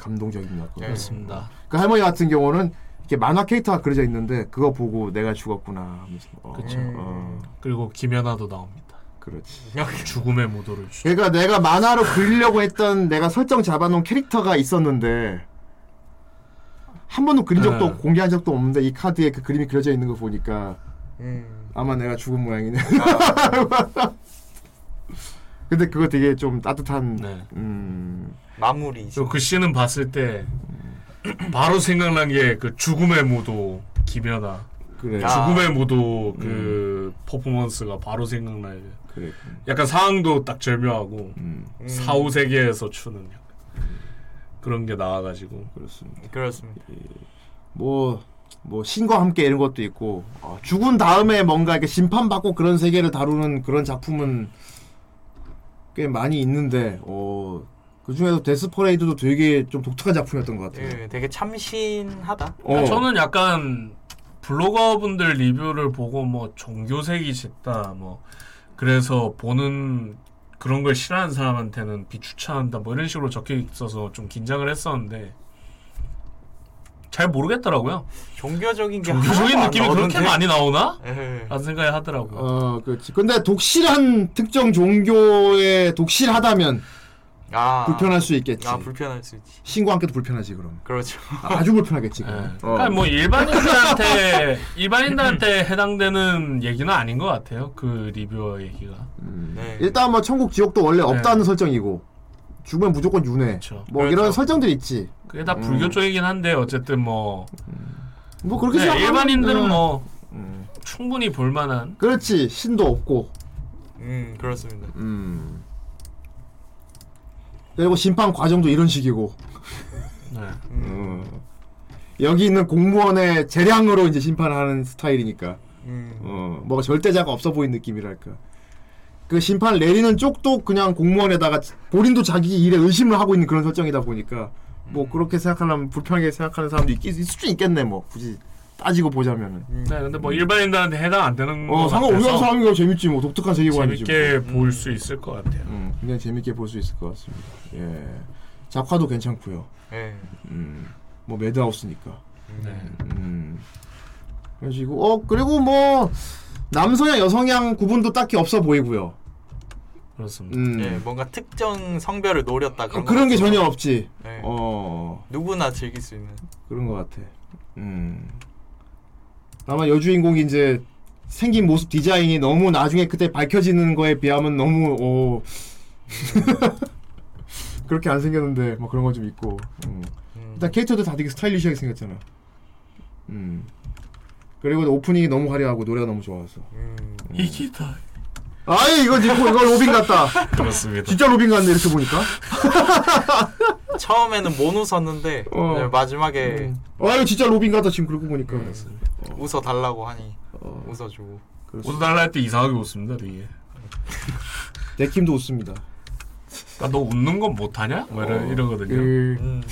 같고요. 그렇습니다. 그 할머니 같은 경우는 이렇게 만화 캐릭터가 그려져 있는데 그거 보고 내가 죽었구나 하면서 어, 그쵸. 어, 그리고 김연아도 나옵니다. 그렇지. 죽음의 무도를 주. 그러니까 내가 만화로 그리려고 했던 내가 설정 잡아놓은 캐릭터가 있었는데 한 번도 그린 적도 네. 없고 공개한 적도 없는데 이 카드에 그 그림이 그려져 있는 거 보니까 음. 아마 내가 죽은 모양이네. <laughs> 근데 그거 되게 좀 따뜻한 네. 음, 마무리. 그 씬은 봤을 때 바로 생각난 게 그 죽음의 무도 김연아. 그래. 아. 죽음의 무도 그 퍼포먼스가 바로 생각나요. 그래. 약간 상황도 딱 절묘하고 음, 사후 세계에서 추는 약간 그런 게 나와가지고 그렇습니다. 그렇습니다. 뭐, 뭐, 신과 함께 이런 것도 있고, 어, 죽은 다음에 뭔가 이렇게 심판받고 그런 세계를 다루는 그런 작품은 꽤 많이 있는데, 어, 그 중에서 데스퍼레이드도 되게 좀 독특한 작품이었던 것 같아요. 예, 되게 참신하다. 어. 저는 약간 블로거분들 리뷰를 보고 뭐 종교색이 짙다 뭐 그래서 보는 그런 걸 싫어하는 사람한테는 비추천한다 뭐 이런 식으로 적혀 있어서 좀 긴장을 했었는데 잘 모르겠더라고요. 종교적인 게 종교적인 느낌이 그렇게? 많이 나오나? 예. 라는 생각이 하더라고요. 어, 그렇지. 근데 독실한 특정 종교에 독실하다면 아. 불편할 수 있겠지. 아 불편할 수 있지. 신과 함께도 불편하지, 그럼. 그렇죠. 아주 불편하겠지, 예. 그럼. 그러니까 어. 뭐 일반인들한테 <laughs> 일반인들한테 해당되는 얘기는 아닌 것 같아요. 그 리뷰어 얘기가. 네. 일단 뭐 천국 지옥도 원래 없다는 설정이고, 죽으면 무조건 윤회. 그렇죠. 뭐 그렇죠. 이런 설정들이 있지. 그게 다 음. 불교 쪽이긴 한데 어쨌든 뭐뭐 그렇게 네, 생각하면 일반인들은 음. 뭐 음. 충분히 볼만한 그렇지 신도 없고 음 그렇습니다. 음. 그리고 심판 과정도 이런 식이고 네. 음. 여기 있는 공무원의 재량으로 이제 심판하는 스타일이니까 음. 어, 뭐가 절대자가 없어 보이는 느낌이랄까 그 심판 내리는 쪽도 그냥 공무원에다가 본인도 자기 일에 의심을 하고 있는 그런 설정이다 보니까 뭐 그렇게 생각하려면 불편하게 생각하는 사람도 있, 있을 수 있겠네 뭐 굳이 따지고 보자면은 네, 근데 뭐 일반인들한테 해당 안 되는 어거 상관없는 같아서 사람이가 재밌지 뭐 독특한 세계관이지 재밌게 뭐. 볼수 있을 것 같아요. 음, 그냥 재밌게 볼 수 있을 것 같습니다. 예. 작화도 괜찮고요. 예. 음, 뭐 매드하우스니까. 네. 음. 그런 식이고 어 그리고 뭐 남성향 여성향 구분도 딱히 없어 보이고요. 그렇습니다. 음. 예, 뭔가 특정 성별을 노렸다 그런, 어, 그런 게거 전혀 없지. 네. 어 누구나 즐길 수 있는. 그런 것 같아. 음. 아마 여주인공이 이제 생긴 모습 디자인이 너무 나중에 그때 밝혀지는 거에 비하면 너무 어 <laughs> 그렇게 안 생겼는데 뭐 그런 건 좀 있고. 음. 음. 일단 캐릭터도 다 되게 스타일리시하게 생겼잖아. 음. 그리고 오프닝이 너무 화려하고 노래가 너무 좋아서. 음. 이기다. 아이 이거 이거 이거 로빈 같다. 그렇습니다. 진짜 로빈 같네 이렇게 보니까. <laughs> 처음에는 못 웃었는데 어. 네, 마지막에 아 이거 진짜 로빈 같다 지금 그러고 보니까. 웃어 달라고 하니 어. 웃어주고. 웃어달라 할 때 이상하게 웃습니다, 되게. 데킴도 웃습니다. 아, 너 웃는 건 못하냐? 뭐 이러, 어, 이러거든요. 그, 음.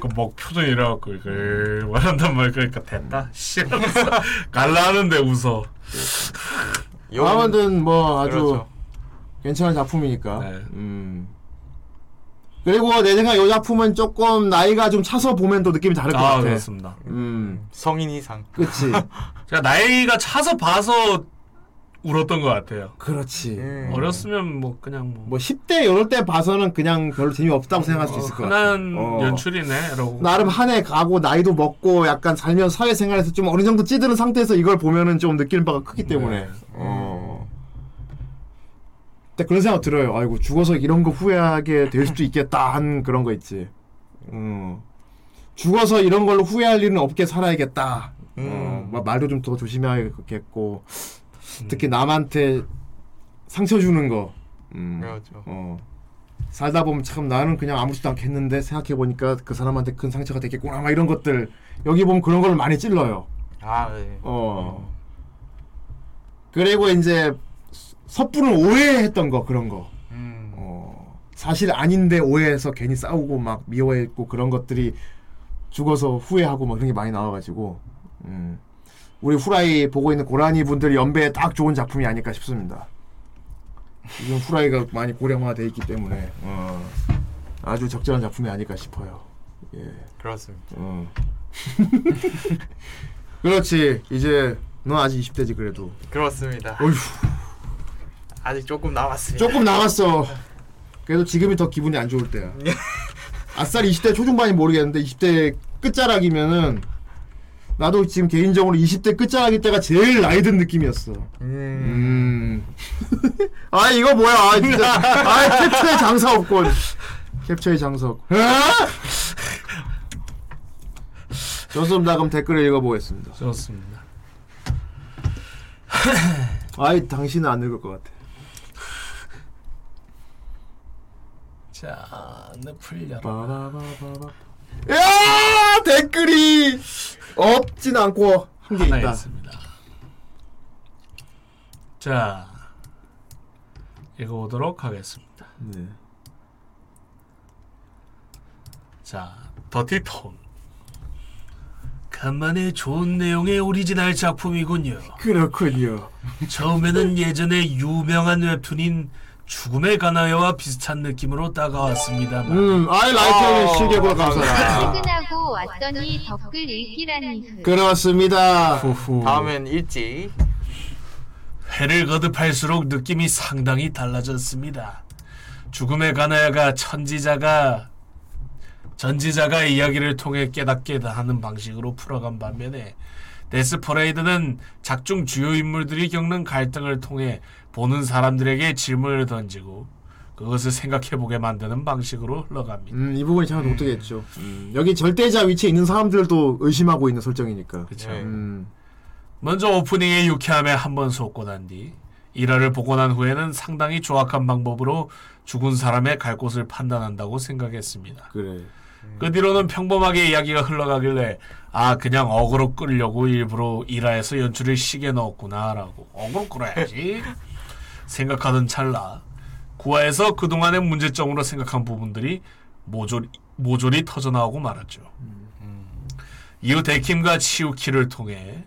그막 표정이 이래갖고 그 말한단 말 그러니까 됐다. 싫어서 <laughs> 갈라 하는데 웃어. 영- 아무튼 뭐 아주 그렇죠. 괜찮은 작품이니까. 네. 음. 그리고 내 생각 이 작품은 조금 나이가 좀 차서 보면 또 느낌이 다를 것 아 같아. 그렇습니다. 음, 성인 이상. 그치. <laughs> 제가 나이가 차서 봐서 울었던 것 같아요. 그렇지. 음. 어렸으면 뭐 그냥 뭐, 뭐 10대 이럴 때 봐서는 그냥 별로 재미없다고 생각할 수 있을 것 같아. 흔한 어. 연출이네 라고. 나름 한 해 가고 나이도 먹고 약간 살면서 사회생활에서 좀 어느 정도 찌드는 상태에서 이걸 보면은 좀 느끼는 바가 크기 때문에. 네. 어. 근데 그런 생각 들어요. 아이고 죽어서 이런 거 후회하게 될 수도 있겠다 한 그런 거 있지. 음. 죽어서 이런 걸로 후회할 일은 없게 살아야겠다. 어, 막 말도 좀 더 조심해야겠고 특히 남한테 상처 주는 거. 음. 그렇죠. 어. 살다 보면 참 나는 그냥 아무렇지도 않겠는데 생각해 보니까 그 사람한테 큰 상처가 됐겠구나 막 이런 것들 여기 보면 그런 걸 많이 찔러요. 아, 네. 어. 그리고 이제 섣부른 오해했던 거 그런 거. 음. 어. 사실 아닌데 오해해서 괜히 싸우고 막 미워했고 그런 것들이 죽어서 후회하고 막 그런 게 많이 나와가지고 음. 우리 후라이 보고 있는 고라니 분들 연배에 딱 좋은 작품이 아닐까 싶습니다. 지금 후라이가 많이 고령화돼 있기 때문에 어. 아주 적절한 작품이 아닐까 싶어요. 예. 그렇습니다. 어. <laughs> 그렇지. 이제 너 아직 20대지 그래도. 그렇습니다. 어휴. 아직 조금 남았습니다. 조금 남았어. <laughs> 그래도 지금이 더 기분이 안 좋을 때야. 아싸리 20대 초중반이 모르겠는데 20대 끝자락이면은 나도 지금 개인적으로 20대 끝자락일 때가 제일 나이 든 느낌이었어. 음. <laughs> 아 이거 뭐야? 아 진짜. <laughs> 아 캡처에 장사 없군. 캡처에 장사 없고. 아! 좋습니다. 그럼 댓글을 읽어보겠습니다. 좋습니다. <laughs> 아이 당신은 안 읽을 것 같아. 자, 열어. 빠바바바바. 야 댓글이 없진 않고 한 개 있다. 있습니다. 자, 읽어보도록 하겠습니다. 네. 자, 더티톤. 간만에 좋은 내용의 오리지널 작품이군요. 그렇군요. 처음에는 예전에 유명한 웹툰인 죽음의 가나요와 비슷한 느낌으로 다가왔습니다만. 음, 아이 라이트를 실개보라 감사합니다. 퇴근하고 왔더니 댓글 읽기라니 그. 그렇습니다. 다음엔 일찍. 회를 거듭할수록 느낌이 상당히 달라졌습니다. 죽음에 관하여가 천지자가 전지자가 이야기를 통해 깨닫게 하는 방식으로 풀어간 반면에 데스 퍼레이드는 작중 주요 인물들이 겪는 갈등을 통해 보는 사람들에게 질문을 던지고 그것을 생각해보게 만드는 방식으로 흘러갑니다. 음, 이 부분이 참 독특했죠. 음, 여기 절대자 위치에 있는 사람들도 의심하고 있는 설정이니까. 그쵸. 음, 먼저 오프닝의 유쾌함에 한번 속고 난 뒤 일화를 보고 난 후에는 상당히 조악한 방법으로 죽은 사람의 갈 곳을 판단한다고 생각했습니다. 그래. 그 뒤로는 평범하게 이야기가 흘러가길래 아 그냥 어그로 끌려고 일부러 일화에서 연출을 시게 넣었구나라고 어그로 끌어야지 <laughs> 생각하던 찰나 구화에서 그동안의 문제점으로 생각한 부분들이 모조리, 모조리 터져나오고 말았죠. 이후 데킴과 치우키를 통해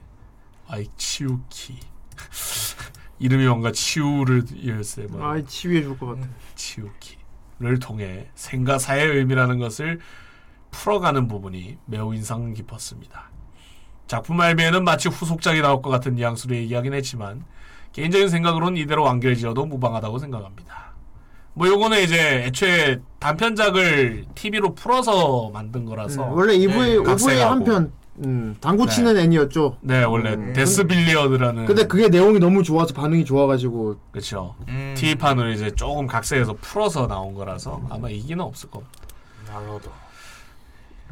아이 치우키 <laughs> 이름이 뭔가 치우를 열세 번 아이 치유해 줄 것 같아. 치우키를 통해 생가사의 의미라는 것을 풀어가는 부분이 매우 인상 깊었습니다. 작품 말미에는 마치 후속작이 나올 것 같은 뉘앙스로 얘기하긴 했지만 개인적인 생각으로는 이대로 완결지어도 무방하다고 생각합니다. 뭐 요거는 이제 애초에 단편작을 TV로 풀어서 만든 거라서 음, 원래 2부에, 5부에 각색하고. 한 편, 음, 당구 치는 애니였죠. 네 원래 음. 데스빌리어드라는 근데 그게 내용이 너무 좋아서 반응이 좋아가지고. 그렇죠. 음. TV판으로 이제 조금 각색해서 풀어서 나온 거라서 아마 이기는 없을 겁니다. 나로도.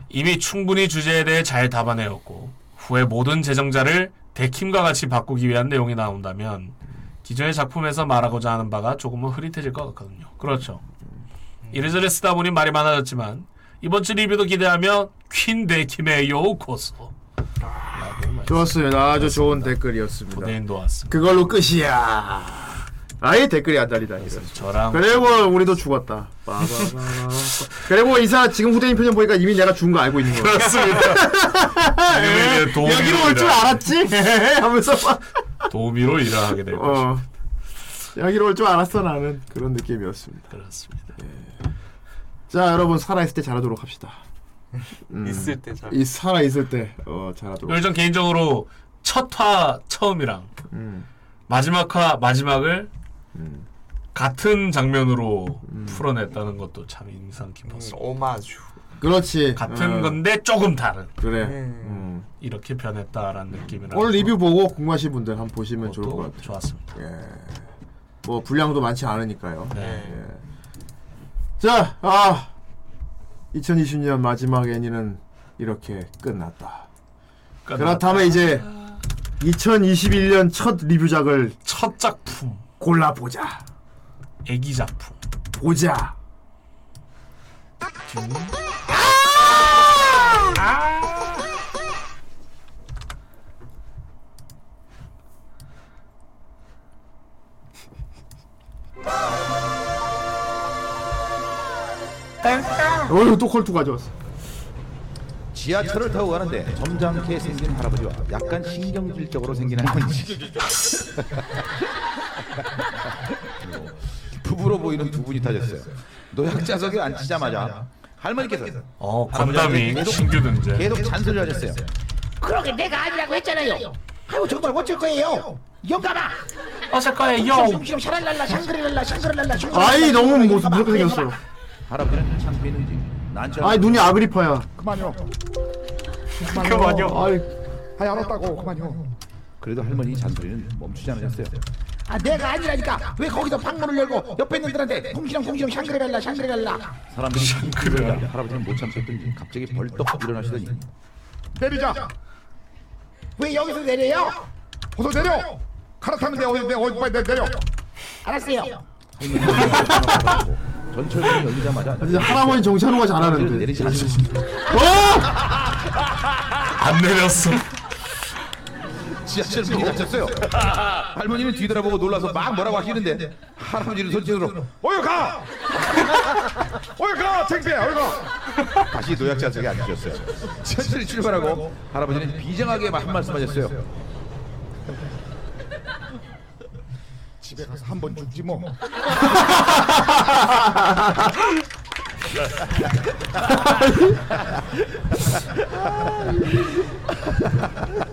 이미 충분히 주제에 대해 잘 담아내었고 후에 모든 제정자를 데킴과 같이 바꾸기 위한 내용이 나온다면 기존의 작품에서 말하고자 하는 바가 조금은 흐릿해질 것 같거든요. 그렇죠. 이래저래 쓰다 보니 말이 많아졌지만 이번 주 리뷰도 기대하며 퀸 데킴의 요코소 좋았습니다. 아주 좋은 댓글이었습니다. 고대인도 왔습니다. 그걸로 끝이야. 아예 댓글이 안 달리다니. 저랑 그리고 우리도 죽었다. 빠바바바. 그리고 이사 지금 후대인 표정 보니까 이미 내가 죽은 거 알고 있는 거야. 그렇습니다. <laughs> 이제 도움이 여기로 올줄 됩니다. 알았지? <laughs> 하면서 막 도우미로 일을 하게 될 것입니다. 어. 여기로 올 줄 알았어 나는 그런 느낌이었습니다. 그렇습니다. 자 여러분 살아 있을 때 잘하도록 합시다. 음, <laughs> 있을 때 잘. 이 살아 있을 때 어, 잘하도록. 전 개인적으로 첫 화 처음이랑 음. 마지막 화 마지막을 같은 장면으로 풀어냈다는 것도 참 인상 깊었어. 오마주. 그렇지. 같은 어. 건데 조금 다른. 그래. 음. 이렇게 변했다라는 느낌이라. 오늘 리뷰 보고 궁금하신 분들 한번 보시면 좋을 것 같아요. 좋았습니다. 예. 뭐 분량도 많지 않으니까요. 네. 예. 자, 아 2020년 마지막 애니는 이렇게 끝났다. 그렇다면 이제 2021년 첫 리뷰작을 첫 작품 골라보자. 애기 작품 보자. 어휴 또 컬투 가져왔어. 지하철을 타고 가는데 점잖게 생긴 할아버지와 약간 신경질적으로 생긴 할머니 <laughs> 부부로 보이는 두 분이 타셨어요 노약자석에 앉히자마자 할머니께서 어 건담이 계속- 신규 등재. 계속 잔소리를 하셨어요 그러게 내가 아니라고 했잖아요. 아이고 정말 어쩔 거예요. 영감아. 어쩔 거예요. 숑숑 샤랄랄라 샹그릴랄라 샹그릴랄라 아이 너무 뭐 무섭게. 생겼어. 할아버지는 창피했는지 난처 아이 눈이 아그리파야. 그만요 그만요. 아이 아이 알았다고 그만요 그래도 할머니 잔소리는 멈추지 않으셨어요 아 내가 아니라니까. 왜 거기서 방문을 열고 옆에 있는 들한테 쿵시렁 쿵시렁 샹그릴랄라 샹그릴랄라. 사람들이 그러는데 할아버지는 못 참겠던지 갑자기 벌떡 일어나시더니. 내리자. 왜 여기서 내려요? 어서 내려. 갈아타면 돼 어디 내 어디 빨리 내려. 알았어요. 전철문이 열리자마자 진짜 할아버지 정찬호가 잘하는데. 내리지 않으셨습니다. 안 내렸어. 지하철 문이 닫혔어요 할머니는 뒤돌아보고 놀라서 막 뭐라고 하시는데 할아버지는 손짓으로 어여 가! <laughs> 어여 가! 창피해 어여 가! 다시 노약자석에 앉으셨어요 천천히 출발하고 할아버지는 비장하게 한 말씀 하셨어요 집에 가서 한 번 죽지 뭐 <laughs>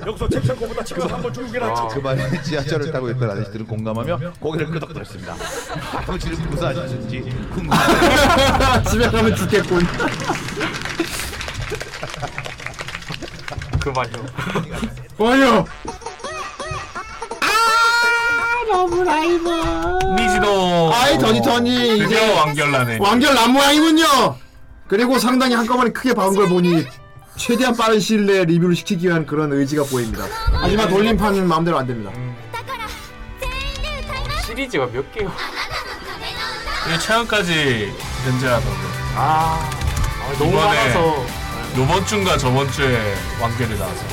여기서 거보다 지금 한번 죽는 게 낫지. 그 말에 지하철을 타고 있던 아저씨들은 공감하며 고개를 끄덕거렸습니다 할아버지는 무사하셨는지 궁금하네요 집에 가면 죽겠군. 그만요. 아니요. 너무 라이브 니지도. 아이 더니 더니 드디어 이제 완결나네. 완결 난 모양이군요. 그리고 상당히 한꺼번에 크게 박은 걸 보니 최대한 빠른 시일 내에 리뷰를 시키기 위한 그런 의지가 보입니다. 하지만 돌림판은 마음대로 안 됩니다. 시리즈가 몇 개요? 이게 최근까지 연재하던 거. 아, 아 너무 이번에 많아서. 요번 주인가 저번 주에 완결이 나와서.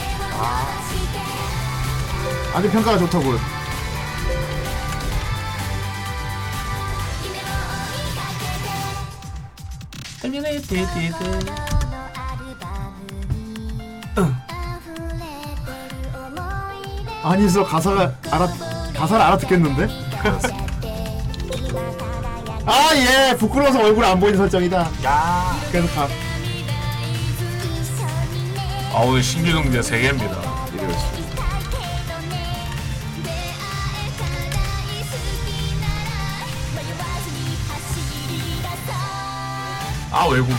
아주 평가가 좋다고요. 아니서 가사가 알아 가사를 알아듣겠는데? <laughs> 아 예 부끄러워서 얼굴 안 보이는 설정이다. 야. 그래서 가. 아 오늘 신규 등재 3개입니다. 아 외국인.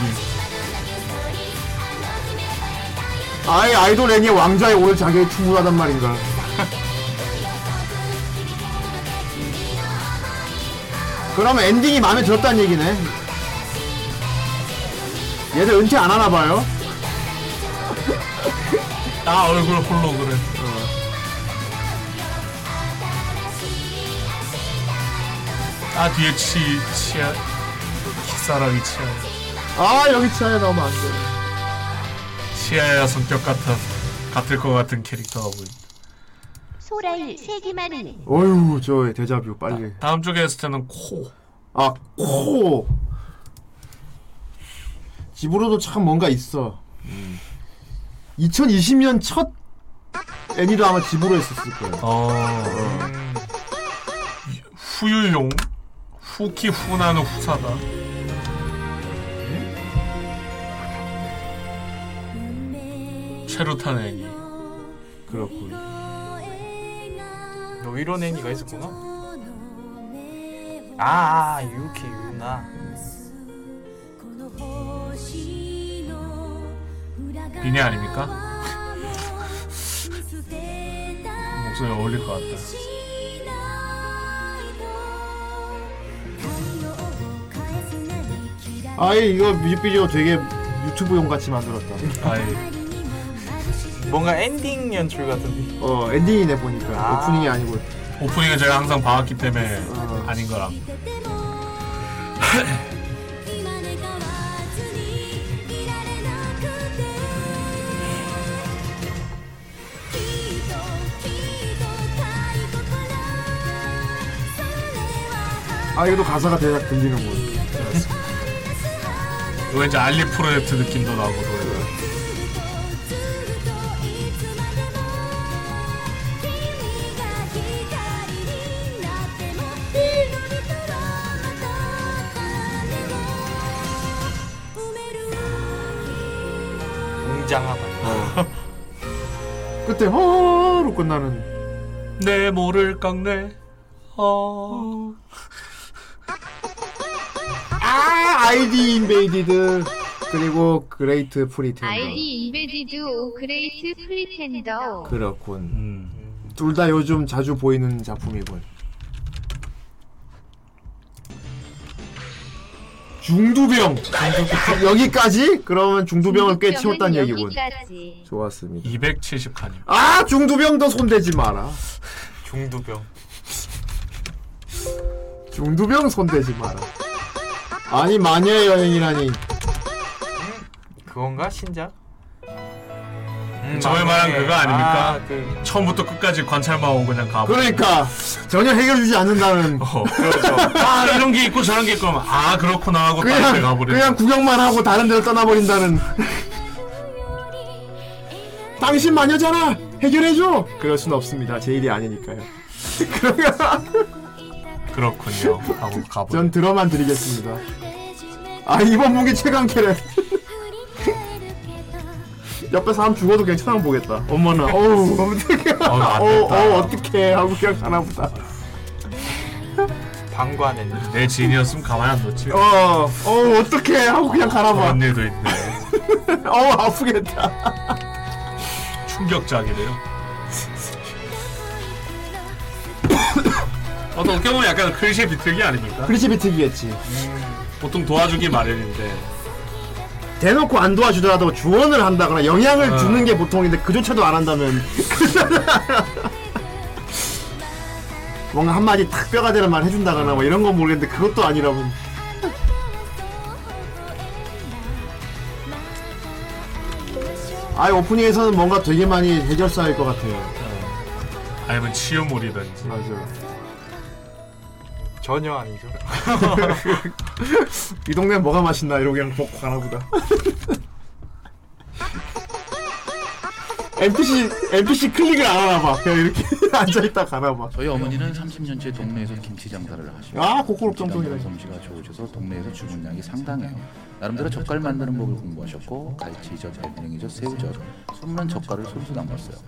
아예 아이돌 애니의 왕좌에 오를 자격이 충분하단 말인가. 그러면 엔딩이 마음에 들었다는 얘기네. 얘들 은퇴 안 하나 봐요. 아 얼굴 홀로그램. 아 뒤에 치 치아 키사랑이 치아. 아 여기 치아에 나오면 안 돼. 치아야 성격 같아 같을 것 같은 캐릭터가 보인다. 소라일 세기만을 어휴 저 데자뷰 빨리. 다음 주 게스트는 코. 아 코. 집으로도 참 뭔가 있어. 2020년 첫 애니도 아마 집으로 했었을 거예요. 어. 후유용 후키 후나는 후사다. 체루탄 애니. 그렇군. 너 이런 애니가 있었구나. 아, 아 유키 유나. 비니 아닙니까? 목소리 어울릴 것 같다. 아이 이거 뮤직비디오 되게 유튜브용 같이 만들었다. 아이. 뭔가 엔딩 연출 같은데. 어 엔딩이네 보니까 아. 오프닝이 아니고. 오프닝은 제가 항상 봐왔기 때문에 어. 아닌 거라. 아 이것도 가사가 대략 들리는군. 이거 이제 알리 프로젝트 느낌도 나고 노래 가. 웅장하다. 끝에 허로 끝나는. 내 모를 깎네. 어. 아 아이디 인베이디드 그리고 그레이트 프리텐더. 아이디 인베디드 오 그레이트 프리텐더. 그렇군. 음. 둘 다 요즘 자주 보이는 작품이군. 중두병. <laughs> 여기까지? 그러면 중두병을 꽤 채웠다는 얘기군. 여기까지. 좋았습니다. 270칸입니다. 아 중두병도 손대지 마라. 중두병. 중두병 손대지 마라. 아니 마녀의 여행이라니. 그건가 신작? 저희 말한 그거 아닙니까? 아, 그 처음부터 끝까지 관찰만 하고 그냥 가고. 그러니까 전혀 해결주지 않는다는. 어, 그렇죠. <laughs> 아 이런 게 있고 저런 게 있고 하면 아 그렇구나 하고 다른 데 가버리는. 그냥 구경만 하고 다른 데로 떠나버린다는. <laughs> 당신 마녀잖아. 해결해줘. 그럴 순 없습니다. 제 일이 아니니까요. <laughs> 그렇군요. 하고 가버려. 전 들어만 드리겠습니다. 아 이번 무기 최강 캐릭. 옆에 사람 죽어도 괜찮아 보겠다. 어머나, 어우, <laughs> 어떡해. 안 어, 됐다. 어, 어떡해. 하고 그냥 가나 보다. <laughs> 방관했네. 내 지인이었으면 가만히 안 뒀지. 어, 어, 어떡해. 하고 그냥 가나 봐. 그런 일도 있네. <laughs> 어우, 아프겠다. 충격작이래요. <coughs> 어떻게 보면 약간 클리셰 비틀기 아닙니까? 크리시 비트기겠지. 보통 도와주기 마련인데 대놓고 안 도와주더라도 조언을 한다거나 영향을 어. 주는 게 보통인데 그조차도 안 한다면. <laughs> 뭔가 한마디 탁 뼈가 되는 말 해준다거나 뭐 이런 건 모르겠는데 그것도 아니라고. 아 오프닝에서는 뭔가 되게 많이 해결사일 것 같아요. 아니면 치유물이든지. 맞아 전혀 아니죠. <laughs> 이 동네 뭐가 맛있나 이러고 그냥 먹고 가나 보다 <laughs> NPC NPC 클릭을 안 하나 봐 그냥 이렇게 <laughs> 앉아 있다 가나 봐 저희 어머니는 30년째 동네에서 김치 장사를 하시고 아, 고꾸롭 정통이네. 솜씨가 좋으셔서 동네에서 주문량이 상당해요. 나름대로 젓갈 만드는 법을 공부하셨고 갈치젓, 백냉이젓, 새우젓, 숨는 젓갈을 손수 담았어요.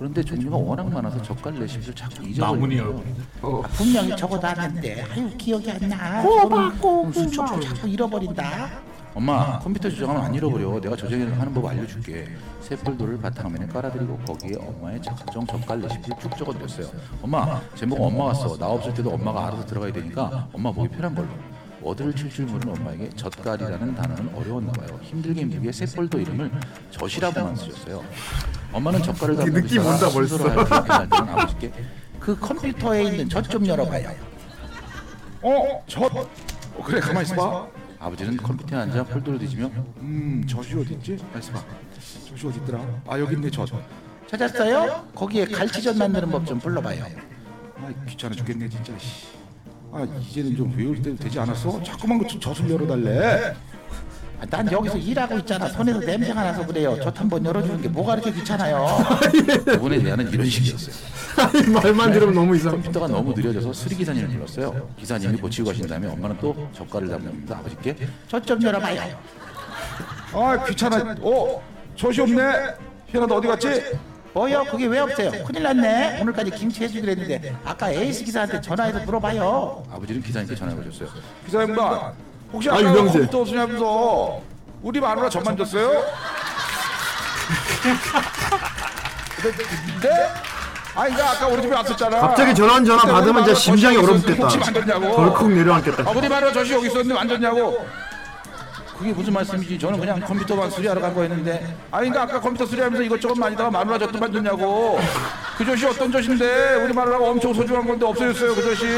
그런데 종류가 워낙 많아서 젓갈 레시피를 자꾸 잊어버려요. 얼굴이네. 아, 분명히 적어놨는데 아유 기억이 안 나. 꼬박꼬박. 수첩도 자꾸 잃어버린다. 엄마 컴퓨터 저장하면 안 잃어버려. 내가 저장하는 법 알려줄게. 새 폴더를 바탕화면에 깔아드리고 거기에 엄마의 각종 젓갈 레시피를 쭉 적어드렸어요. 엄마 제목 엄마가 써. 나 없을 때도 엄마가 알아서 들어가야 되니까 엄마 보기 편한 걸로. 워드를 칠줄 모르는 엄마에게 젓갈이라는 단어는 어려웠나 봐요. 힘들게 힘들게 새 폴더 이름을 젓이라고만 쓰셨어요. 엄마는 젓갈을 그 담고 느낌 온다, 벌써. 아버지께 그 컴퓨터에 있는 젓 좀 열어봐요. 어? 젓? 어, 그래 가만히 있어봐. 아버지는 컴퓨터에 앉아 폴더를 뒤지며 음 젓이 어디 있지? 가만 있어봐. 젓이 어디 있더라? 아 여기 있네 젓. 찾았어요? 거기에 갈치젓 만드는 법 좀 불러봐요. 아 귀찮아 죽겠네 진짜. 씨. 아 이제는 좀 외울 때도 되지 않았어? 자꾸만 그 젓을 열어달래. 아, 난 여기서 일하고 있잖아. 손에서 냄새가 나서 그래요. 저 한번 열어주는 게 뭐가 그렇게 귀찮아요. 그분에 대한은 이런 식이었어요. 말만 들으면 너무 이상. 컴퓨터가 너무 느려져서 수리 기사님을 불렀어요. 기사님이 고치고 가신 다음에 엄마는 또 젓갈을 담습니다. 아버지께 저좀 열어봐요. 아 귀찮아. 어 젖이 없네. 희연아 너 어디 갔지? 뭐요? 그게 왜 없어요? 큰일 났네. 오늘까지 김치 해주기로 했는데 아까 에이스 기사한테 전화해서 물어봐요. 아버지는 기사님께 전화해 보셨어요. 기사 양반 혹시 아, 아까 유병재. 컴퓨터 쓰냐면서 우리 마누라 전만 줬어요? 네? 아니 나 아까 우리 집에 왔었잖아. 갑자기 전화 한 전화 받으면 진짜 심장이 얼어붙겠다. 혹시 만졌냐고. 덜컥 내려앉겠다. 아, 우리 마누라 젖이 여기 있었는데 만졌냐고. 그게 무슨 말씀이지? 저는 그냥 컴퓨터만 수리하러 간 거였는데. 아니 그러니까 아까 컴퓨터 수리하면서 이것저것 만지다가 마누라 젖도 만졌냐고. 그 젖이 어떤 젖인데 우리 마누라가 엄청 소중한 건데 없어졌어요 그 젖이.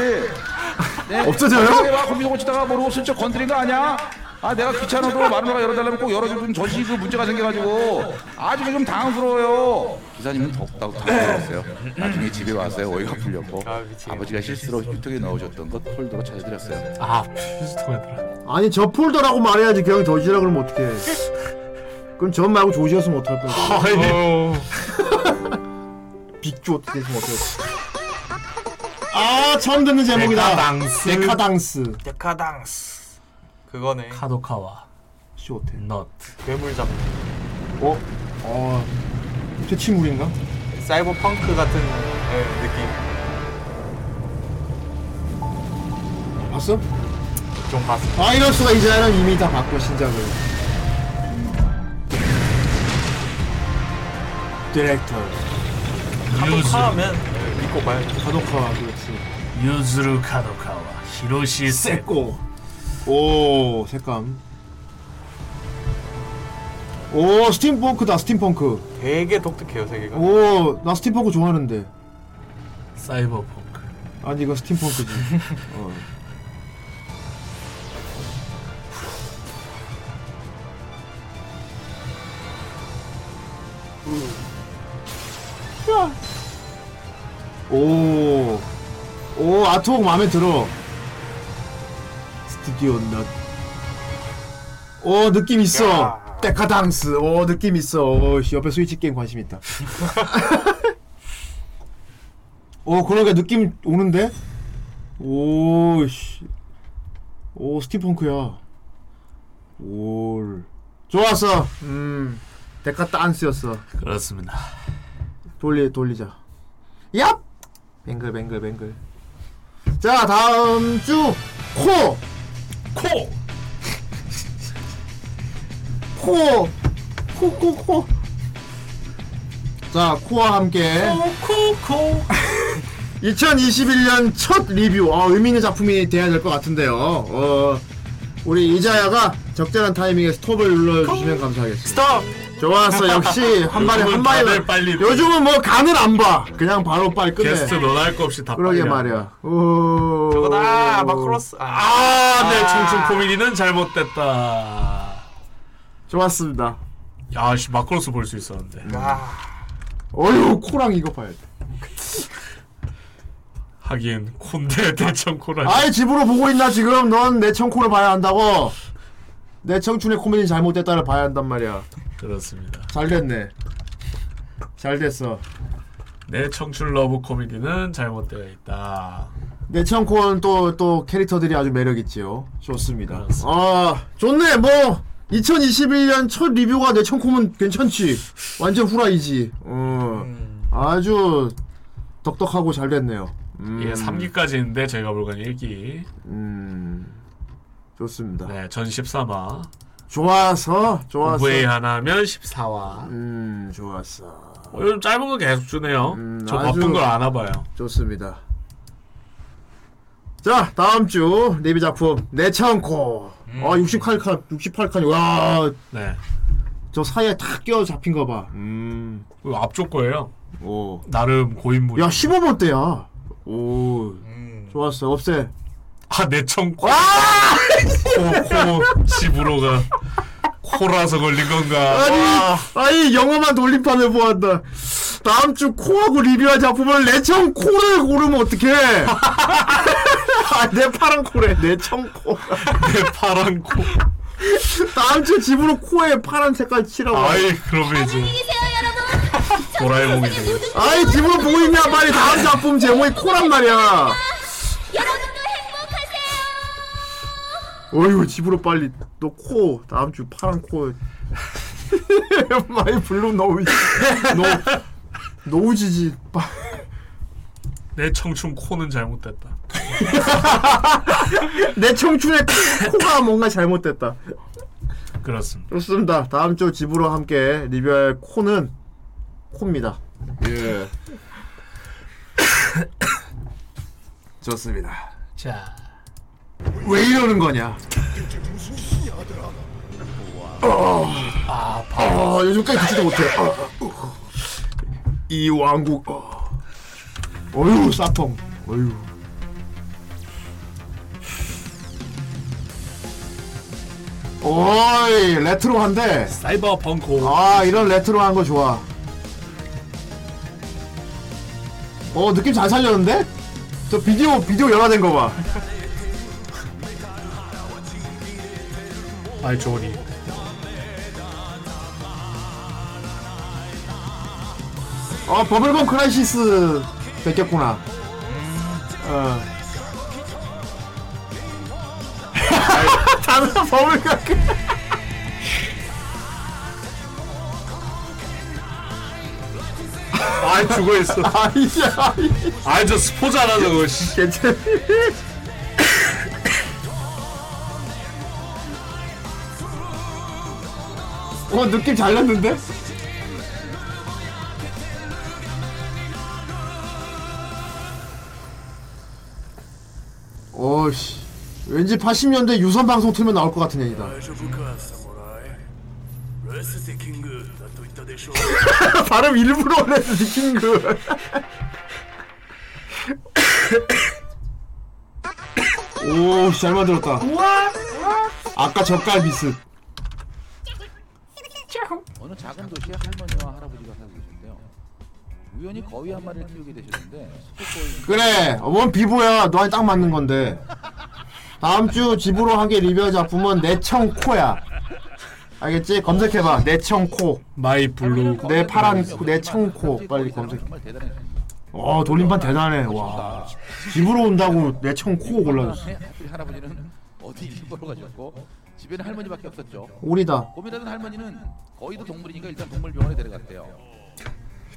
네? 없어져요? 내가 컴퓨터 고치다가 모르고 슬쩍 건드린 거 아니야? 아 내가 귀찮아도 마누라가 열어달라면 꼭 열어주면 젖이 그 문제가 생겨가지고 아주 좀 당황스러워요. 기사님은 더욱더 당황했어요. 나중에 집에 와서요 어이가 풀렸고 아버지가 실수로 휴지통에 넣으셨던 젓 폴더로 찾아드렸어요. 아 휴지통에더라. 아니 젓 폴더라고 말해야지 그냥 젓이라 그러면 어떡해. 그럼 젓 말고 조지였으면 어떡할 거야. <laughs> 빅조 어떻게 됐으면 어떡해. 아 처음 듣는 제목이다. 데카당스. 데카당스. 데카당스. 그거네. 카도카와. 쇼테. 넛. 괴물 잡는. 어? 어. 퇴치물인가? 사이버 펑크 같은 예, 느낌. 봤어? 좀 봤어. 아 이럴 수가 이제는 이미 다 바꿔 신작을. 디렉터. 카도카하면 예, 믿고 봐요. 카도카 그렇지. 유즈루 카도카와 히로시 세코. 오 색감. 오 steampunk다 steampunk. 되게 독특해요 세계가. 오 나 스팀펑크 좋아하는데. 사이버펑크. 아니 이거 steampunk지. <laughs> 어. 오, 오 artwork 마음에 들어. 스튜디오 넛. 오 느낌 있어. 데카당스. 오 느낌 있어. 오, 씨, 옆에 스위치 게임 관심 있다. <laughs> 오 그러게 느낌 오는데? 오 씨. 오 steampunk야. 올. 좋았어. 음. 데카당스였어. 그렇습니다. 돌리 돌리자. 얍. 뱅글 뱅글 뱅글. 자 다음 주 코. 코. 코. 코 코 코. 자 코와 함께 코코 2021년 <laughs> 첫 리뷰 어, 의미 있는 작품이 돼야 될 것 같은데요. 어, 우리 이자야가 적절한 타이밍에 스톱을 눌러주시면 감사하겠습니다. 스톱. 좋았어 역시 <laughs> 한 발에 한 요즘은 발에 빨리 요즘은 뭐 간을 안 봐. 그냥 바로 빨리 끝내. 게스트 너나 할 거 없이 다 그러게 빨리 말이야. 오. 저거다 마크로스. 아, 아, 내 청춘 코미디는 잘못됐다. 좋았습니다. 야, 씨 마크로스 볼 수 있었는데. 어휴 코랑 이거 봐야 돼. <laughs> 하긴 콘대 대청 코라. 아이 집으로 보고 있나 지금? 넌 내 청코를 봐야 한다고. 내 청춘의 코미디 잘못됐다를 봐야 한단 말이야. 그렇습니다. 잘 됐네. 잘 됐어. 내 청춘 러브 코미디는 잘못되어 있다. 내 청코는 또, 또 캐릭터들이 아주 매력있지요. 좋습니다. 아, 좋네. 뭐, 2021년 첫 리뷰가 내 청코면 괜찮지. 완전 후라이지. 어, 아주 덕덕하고 잘 됐네요. 음, 이게 3기까지 있는데 제가 볼건 1기. 음, 좋습니다. 네, 전 13화. 좋아서, 좋아서. 후에 하나면 14화. 음, 좋았어. 어, 요즘 짧은 거 계속 주네요. 저 아주 바쁜 걸안 와봐요. 좋습니다. 자, 다음 주 리뷰 작품 내 청코. 아, 68칸, 68칸. 와, 네. 저 사이에 탁 끼어 잡힌 거 봐. 음. 그 앞쪽 거예요. 오. 나름 고인물. 야, 15번 대야. 오. 좋았어. 없애. 아, 내 청코. 코, 코, 집으로 가. 코라서 걸린 건가. 아니, 와. 아니, 영화만 돌림판을 보았다. 다음 주 코하고 리뷰할 작품을 내 청 코를 고르면 어떡해. <laughs> 아, 내 파란 코래. 내 청 코. 내 파란 코. 다음 주 집으로 코에 파란 색깔 칠하고. 아이 그러면 이제 도라에몽이 되고 아이 집으로 보고 있냐 빨리 다음 작품 제목이 코란 말이야. 어이구 집으로 빨리 너 코 다음 주 파란 코 <laughs> 많이 블루 노우 노 노우지지 빠- 내 청춘 코는 잘못됐다. <laughs> 내 청춘의 코가 뭔가 잘못됐다. 그렇습니다. 좋습니다. 다음 주 집으로 함께 리뷰할 코는 코입니다. 예. <laughs> 좋습니다. 자, 왜 이러는 거냐? 어, 아, 어, 요즘까지 듣지도 못해. 어, 어. 이 왕국. 어. 어휴, 싸통. 어휴. 오이, 레트로한데. 사이버 펑크. 아, 이런 레트로한 거 좋아. 어, 느낌 잘 살렸는데? 저 비디오, 비디오 열화된 거 봐. 아이 조니. 어 버블검 크라이시스 뺏겼구나. 어. <laughs> 다른 버블검. 크- 아이 죽어 있어. 아이야. 아이 저 스포잖아 저거. 씨. 괜찮. 어 느낌 잘 났는데? 오씨 왠지 80년대 유선 방송 틀면 나올 것 같은 얘기다. <laughs> 발음 일부러 올려서 느낀 그. <laughs> 오잘 만들었다. 아까 젓갈 비스. 어느 작은 도시에 할머니와 할아버지가 살고 계신데요. 우연히 거위 한 마리를 키우게 되셨는데 그래, 뭔 비보야. 너한테 딱 맞는 건데. 다음 주 집으로 한개 리뷰할 작품은 내청 코야. 알겠지? 검색해봐. 내청코. my blue. 내 파란 코, 내청 코. 빨리 검색. 정말. 어, 돌림판 대단해. 와. 집으로 온다고 내청 코 골라줬어. 하필 할아버지는 어디 길 보러 가셨고 집에는 할머니밖에 없었죠. 오리다. 고민하던 할머니는 거의도 동물이니까 일단 동물병원에 데려갔대요.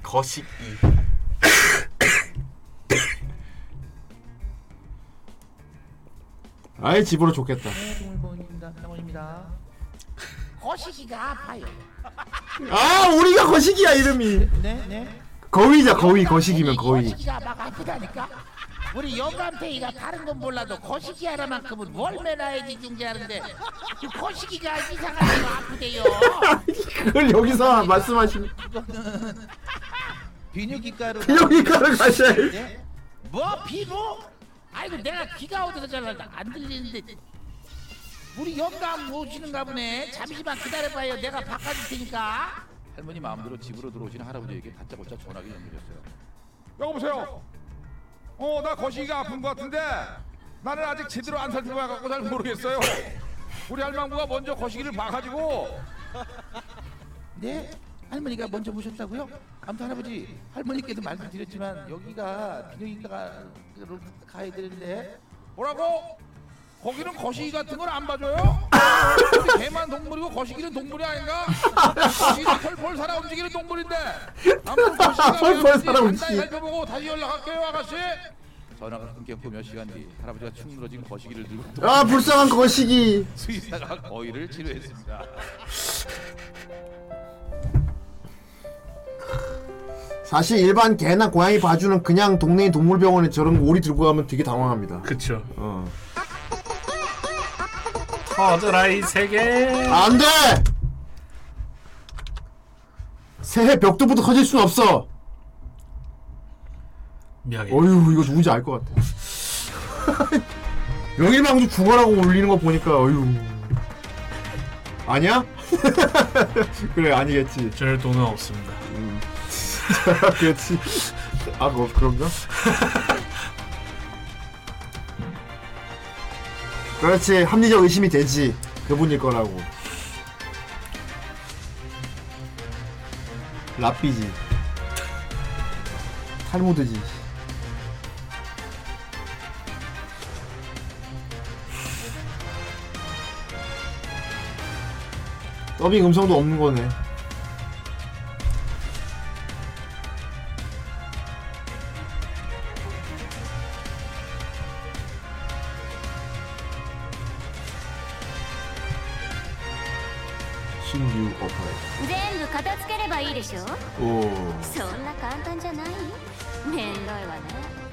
거식이. <coughs> 아예 집으로 좋겠다. 동물병원입니다. 병원입니다. 거시기가 아파요. 아, 우리가 거식이야, 이름이. 네, 네. 거위자, 거위. 거식이면 거위. 거시기가 막 아프다니까. 우리 영감탱이가 다른 건 몰라도 거시기 하나만큼은 월매나야지 중재하는데 그 거시기가 이상하게 아프대요. 그걸 여기서 말씀하시는. 이거는 비뇨기과로 비뇨기과로 가셔야지. 네? 뭐 비모? 아이고 내가 귀가 어디서 잘안 들리는데 우리 영감 오시는가 보네. 잠시만 기다려봐요. 내가 바꿔줄 테니까. 할머니 마음대로 집으로 들어오신 할아버지에게 다짜고짜 전화기 연결했어요. 여보세요. 어, 나 거시기가 아픈 것 같은데 나는 아직 제대로 안 살펴봐갖고 잘 모르겠어요. 우리 할망구가 먼저 거시기를 봐가지고 네? 할머니가 먼저 보셨다고요? 아무튼 할아버지 할머니께도 말씀드렸지만 여기가 비뇨기과로 가야 되는데 뭐라고? 거기는 거시기 같은 건안 봐줘요? <laughs> 개만 동물이고 거시기는 동물이 아닌가? 거시기는 펄펄 살아 움직이는 동물인데 아무튼 거시기가 왜 펄펄 살아 간단히 움직이. 살펴보고 다시 연락할게요 아가씨 전화가 끊겼고 몇 시간 뒤 할아버지가 축 늘어진 거시기를 들고 아, 불쌍한 거시기. 수의사가 거위를 치료했습니다. 사실 일반 개나 고양이 봐주는 그냥 동네 동물병원에 저런 오리 들고 가면 되게 당황합니다. 그쵸. 어. 터져라 이 세계. 안 돼! 새해 벽두부터 커질 순 없어. 미안해. 어휴, 이거 누군지 알 것 같아. <laughs> 명일망주 죽어라고 올리는 거 보니까, 어휴. 아니야? <laughs> 그래, 아니겠지. 절 돈은 없습니다. <laughs> 그렇지. 아, 뭐, 그런가? 그렇지, 합리적 의심이 되지. 그분일 거라고. 랍비지. 탈무드지. 더빙 음성도 없는 거네.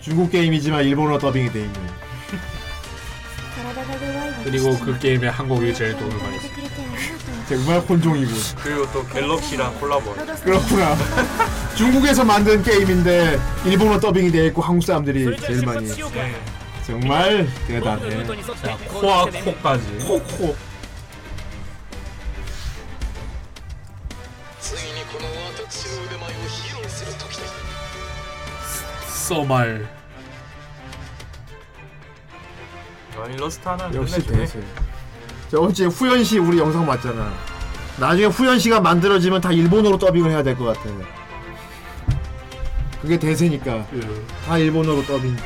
중국 게임이지만 일본어 더빙이 돼 있는. 그리고 그 게임에 한국이 제일 돈을 많이 쓰. 정말 혼종이고. 그리고 또 갤럭시랑 콜라보. 그렇구나. 중국에서 만든 게임인데 일본어 더빙이 돼 있고 한국 사람들이 제일 많이. 해. 정말 대단해. 코아 코까지. 코코. 써말. 아, 일러스트 하나 역시 끝내주네. 대세. 저번 주에 후연 씨 우리 영상 봤잖아. 나중에 후연 씨가 만들어지면 다 일본어로 더빙을 해야 될 것 같아. 그게 대세니까. 다 일본어로 더빙.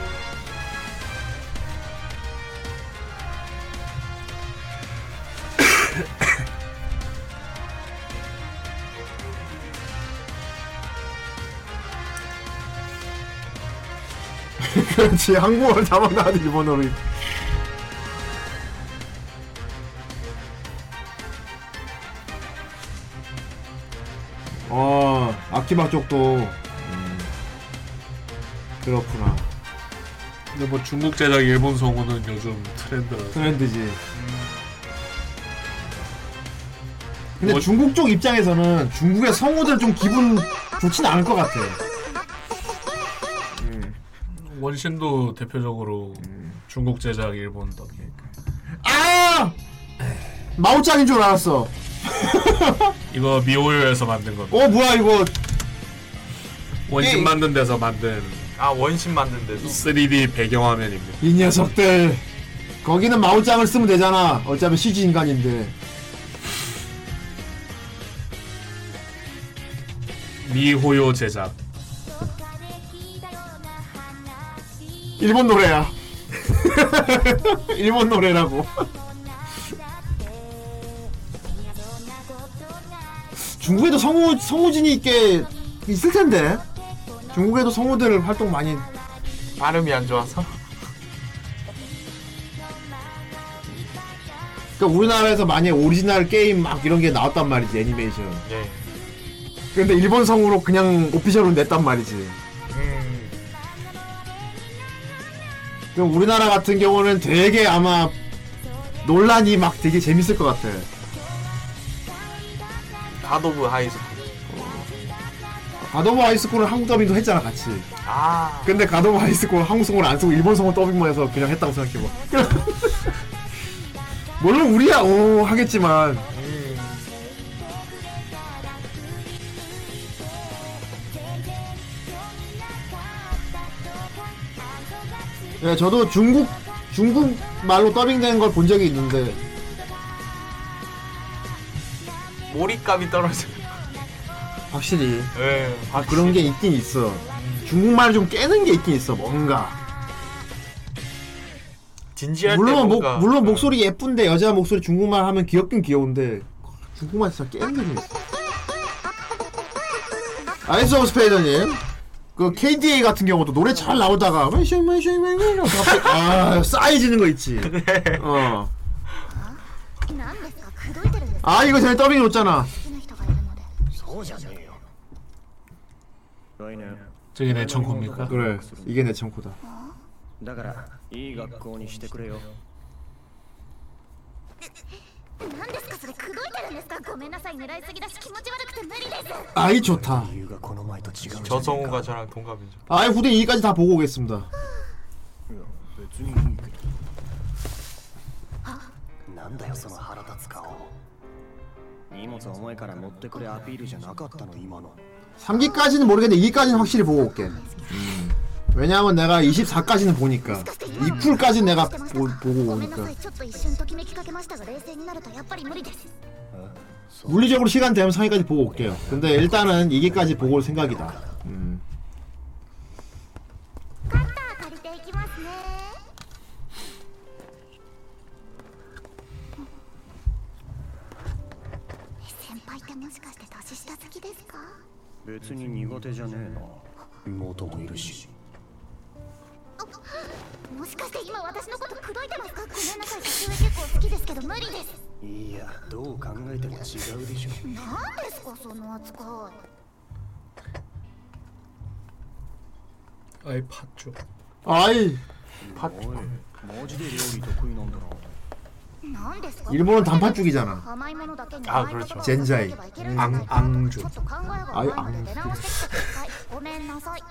그렇지. 한국어를 잡아놔도 일본어로. 어 아키바 쪽도. 음, 그렇구나. 근데 뭐 중국 제작 일본 성우는 요즘 트렌드라. 트렌드지. 근데 중국 쪽 입장에서는 중국의 성우들 좀 기분 좋진 않을 것 같아 원신도 대표적으로 중국 제작 일본 더빙. 아 마오짱인 줄 알았어 <laughs> 이거 미호요에서 만든 겁니다. 어 뭐야 이거 원신. 만든 데서 만든 아 원신 만든 데서 3D 배경화면입니다. 이 녀석들 거기는 마오짱을 쓰면 되잖아 어차피 CG 인간인데 미호요 제작. 일본 노래야. 일본 노래라고. 중국에도 성우 성우진이 꽤 있을 텐데. 중국에도 성우들 활동 많이 발음이 안 좋아서. 그러니까 우리나라에서 만약 오리지널 게임 막 이런 게 나왔단 말이지 애니메이션. 예. 근데 일본 성우로 그냥 오피셜로 냈단 말이지 그럼 우리나라 같은 경우는 되게 아마 논란이 막 되게 재밌을 것 같아 갓 오브 하이스쿨. 갓 오브 하이스쿨은 한국 더빙도 했잖아 같이 아. 근데 갓 오브 하이스쿨은 한국 성우를 안 쓰고 일본 성우 더빙만 해서 그냥 했다고 생각해봐 <laughs> 물론 우리야 오 하겠지만 네, 저도 중국 중국 말로 더빙된 걸 본 적이 있는데. 몰입감이 떨어져. 확실히. 예. 아 그런 게 있긴 있어. 중국말 좀 깨는 게 있긴 있어 뭔가. 진지할 때 물론 목 뭔가 물론 목소리 예쁜데 여자 목소리 중국말 하면 귀엽긴 귀여운데 중국말 진짜 깨는 게 좀 있어. 에이스 오브 스페이드님 그 KDA 같은 경우도 노래 잘 나오다가 아 싸해지는 거 있지. 어. 아 이거 전에 더빙 놓잖아. 저게 내 청코입니까? 그래 이게 내 청코다. だからいい学校にしてくれよ何ですかそれ口説いてるんですかごめんなさい狙いすぎだし気持ち悪くて無理です 아이 좋다 理由がこの前と違う 저 성우가 저랑 동갑이죠. 아이 후대 2까지 다 보고 오겠습니다 いや別にいいけどなんだよその腹立つ顔荷物重いから持ってくれアピールじゃなかったの今の 3기까지는 모르겠는데 2기까지는 확실히 보고 올게 음. 왜냐하면 내가 24까지는 보니까 2풀까지 내가 보, 보고 오니까. 어. 물리적으로 시간 되면 상위까지 보고 올게요. 근데 일단은 이기까지 보고 올 생각이다. 음. もしかして年下好きですか別に苦手じゃねえな妹もいるしもしかして今私のこと口説いてますかごめんなさい年上結構好きですけど無理ですいやどう考えても違うでしょ何ですかその扱い 아이 팥죽. 아이 おいマジで料理得意なんだな何ですか 일본은 단팥죽이잖아. 甘いものだけに 아 甘い言葉 그렇죠. を 젠자이. 言っていけばいけるんじゃないか 앙 앙주. ちょっと考えが 아이 甘いの 앙. で出直してきてくださいごめんなさい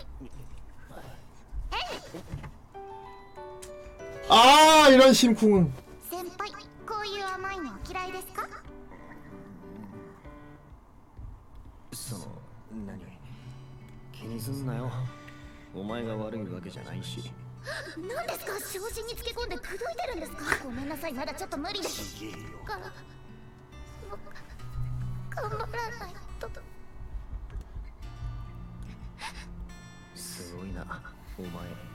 아 이런 심쿵은 先輩こういう甘いの嫌いですかその何気にすんなよお前が悪いわけじゃないし何ですか昇進につけ込んで口説いてるんですかごめんなさいまだちょっと無理ですが頑張らないとすごいなお前先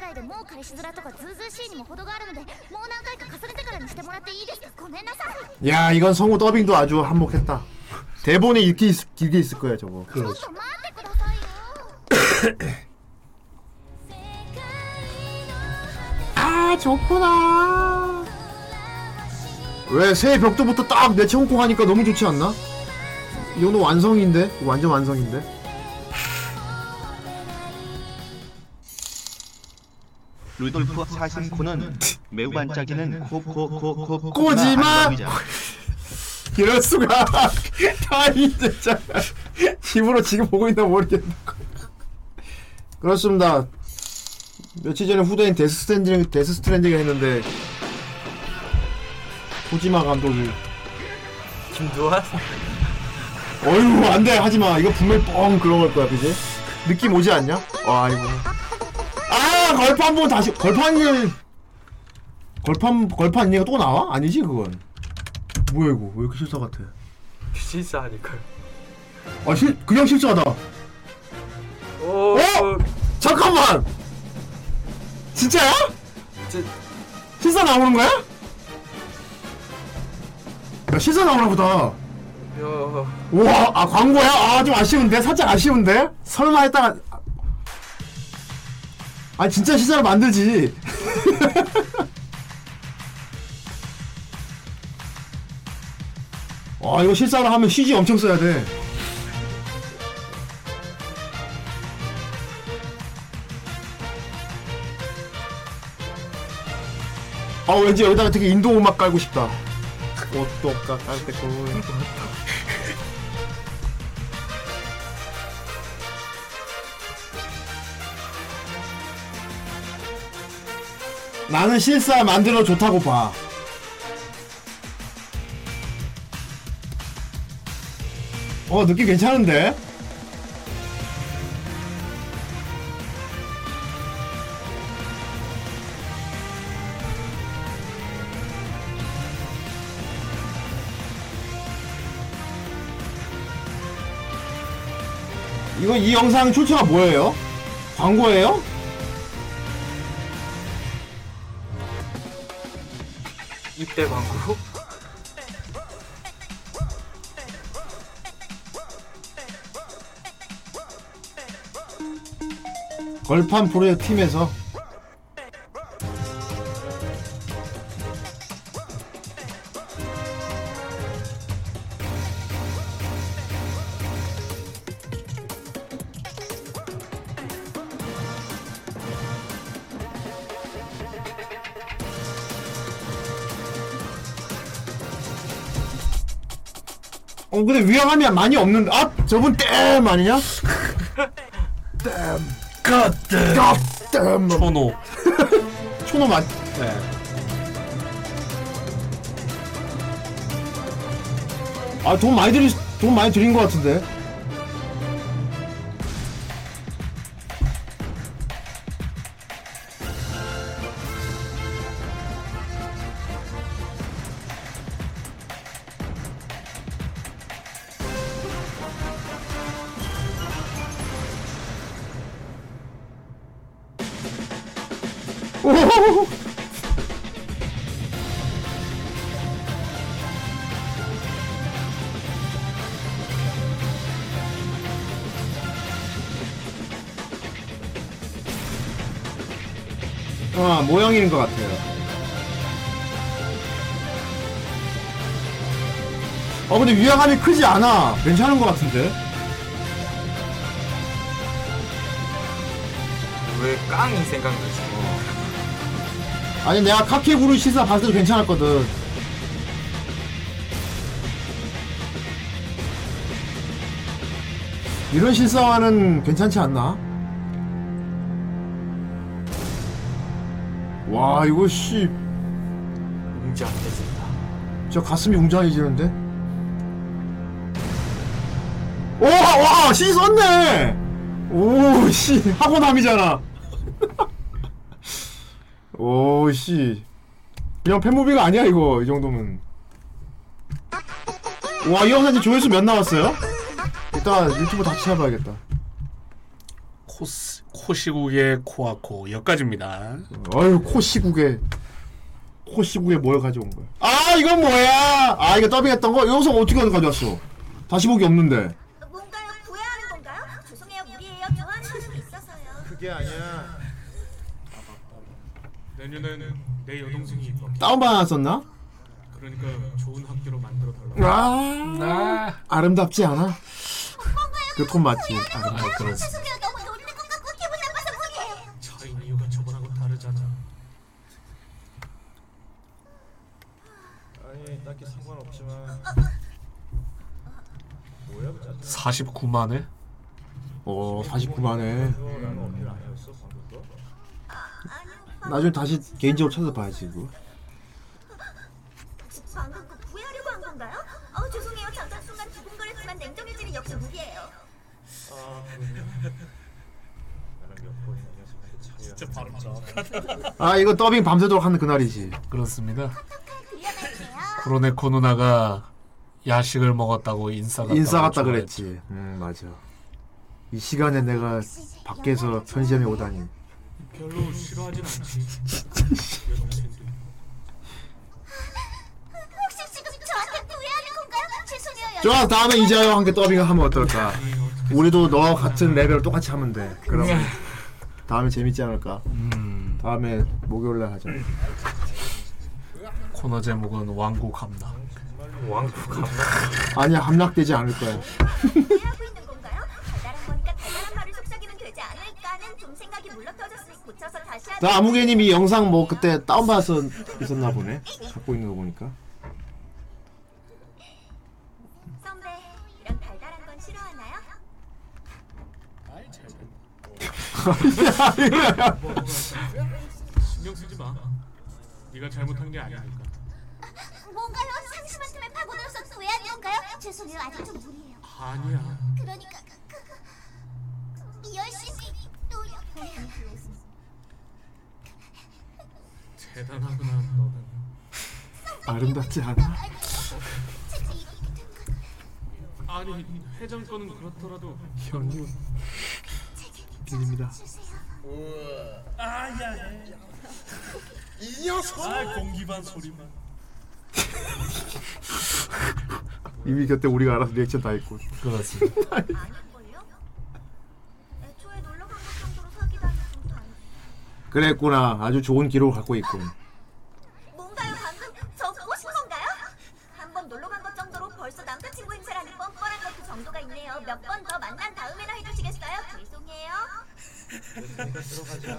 くらいでもう彼氏面とかズうずうしいにも程があるのでもう何回か重ねてからにしてもらっていいですかごめんなさい 야 이건 성우 더빙도 아주 한몫했다 대본에 이렇게 있, 길게 있을 거야 저거 ちょっと待ってくださいよ 아 좋구나 왜 새해 벽도부터 딱 내쳐놓고 하니까 너무 좋지 않나? 이 정도 완성인데? 완전 완성인데? 루돌프 사슴코는 매우 반짝이는 코코코코 꼬지마! <laughs> 이럴 수가 <laughs> 아이 진짜 집으로 지금 보고 있나 모르겠네 <laughs> 그렇습니다 며칠 전에 후대인 데스 스트랜딩 데스 스트랜딩 했는데 코지마 감독이 김두한? 어휴 안돼 하지마 이거 분명히 뻥 그런 걸 거야 그지? 느낌 오지 않냐? 와 이거 아 걸판 보면 다시 걸판이 걸판 걸판 얘가 또 나와? 아니지 그건 뭐야 이거 왜 이렇게 실사 같아 실사하니까요. 아 실, 그냥 실수하다 오, 어? 잠깐만 진짜야? 실사 나오는 거야? 야 실사 나오나 보다 야, 우와 아 광고야? 아 좀 아쉬운데? 살짝 아쉬운데? 설마 했다가 아 진짜 시사를 만들지. <laughs> 와 이거 실사를 하면 CG 엄청 써야 돼. 아 왠지 여기다가 되게 인도 음악 깔고 싶다. <laughs> 옷도 깔때고 나는 실사 만들어 좋다고 봐. 어 느낌 괜찮은데? 이거 이 영상 출처가 뭐예요? 광고예요? 입대 광고? 걸판 프로의 팀에서 근데 위화감이 많이 없는데 아 저분 땜 아니냐? 갓댐 갓댐 초노 초노 맞 네. 아돈 많이 들이 돈 많이 들인 것 같은데 모형인 것 같아요. 어 근데 위화감이 크지 않아. 괜찮은 것 같은데. 왜 깡이 생각나지? 아니 내가 카키구루 시사 봤을 때도 괜찮았거든. 이런 실사화는 괜찮지 않나? 와 이거 씨. 웅장해진다. 저 가슴이 웅장해지는데? 오, 와, 씨 썼네! 오, 씨, 하고남이잖아. <laughs> 오, 씨. 그냥 팬무비가 아니야, 이거, 이 정도면. 와, 이 영상 조회수 몇 나왔어요? 이따 유튜브 다 찾아봐야겠다. 코스 코시국의 코아코 여기까지입니다. 어휴, 코 시국에. 코 시국에 뭘 가져온 거야? 아, 이건 뭐야? 아, 이거 더빙했던 거? 이 영상 어떻게 가져왔어? 다시 보기 없는데. 뭔가요? 구애하는 건가요? 죄송해요, 무리예요. 좋아하는 사람이 있어서요. 그게 아니야. 내년에는 내 여동생이 입학. 다운받았었나? 그러니까 좋은 학교로 만들어 달라. 아, 아름답지 않아? 그 톤 맞지? 아름답. 그렇지. 죄송해요, 너무 놀리는 것 같고 기분 나빠서 무리예요. 차인 이유가 저번하고 다르잖아. 아니 딱히 상관없지만 뭐야 그 짜증 49만에? 어, 49만에. 나는 어필 아니었어 방금 거? 나중에 다시 개인적으로 찾아봐야지, 이거. 혹시 방금 그 구애하려고 한 건가요? 어, 죄송해요. 잠깐 순간 두근거렸지만 냉정해지는 역시 무리예요. 아. 아, 이거 더빙 밤새도록 하는 그날이지. 그렇습니다. 쿠로네코 누나가 야식을 먹었다고 인싸 같다. 인싸 같다 그랬지. 음, 맞아. 이 시간에 내가 밖에서 편의점에 오다니. 별로 싫어하진 않지. 여동생도. <laughs> 혹시 지금 저한테 구애하는 건가요? 죄송해요. 좋아, 다음에 이자영 함께 더빙을 하면 어떨까? 우리도 너와 같은 레벨을 똑같이 하면 돼. 그럼 다음에 재밌지 않을까? 다음에 목요일 날 하자. 코너 제목은 왕국 함락. 왕국 함락. 아니야, 함락되지 않을 거야. 구애하고 있는 건가요? 달달한 거니까 달달한 말을 속삭이면 되지 않을까는 좀 생각이 물러터졌으니 고쳐서 다시 하자. 나 아무개님이 영상 뭐 그때 다운받아서 있었나 보네. 갖고 있는 거 보니까. 선배, 이런 달달한 건 싫어하나요? 신경 쓰지 마. 네가 잘못한 게 아니니까. 뭔가요? 건가요? 죄송해요. 아직 좀 무리예요. 아니야. 그러니까 그, 그, 그, 열심히 노력. 대단하구나 너는. 아름답지 않아? 아니 회장 거는 그렇더라도 현우 비립니다. 아야. 이 녀석. 아 공기반 소리만. <laughs> 이미 그때 우리가 알아서 리액션 다 했고. 그렇습니다. <laughs> 아닐걸요? 애초에 놀러 간것 정도로 사귀다니 좀 단. 그랬구나. 아주 좋은 기록을 갖고 있군. 뭔가요 방금 저 꼬신 건가요? 한 번 놀러 간 것 정도로 벌써 남자친구 행세라니 뻔뻔한 것도 정도가 있네요. 몇 번 더 만난 다음에나 해주시겠어요? 죄송해요. 들어가자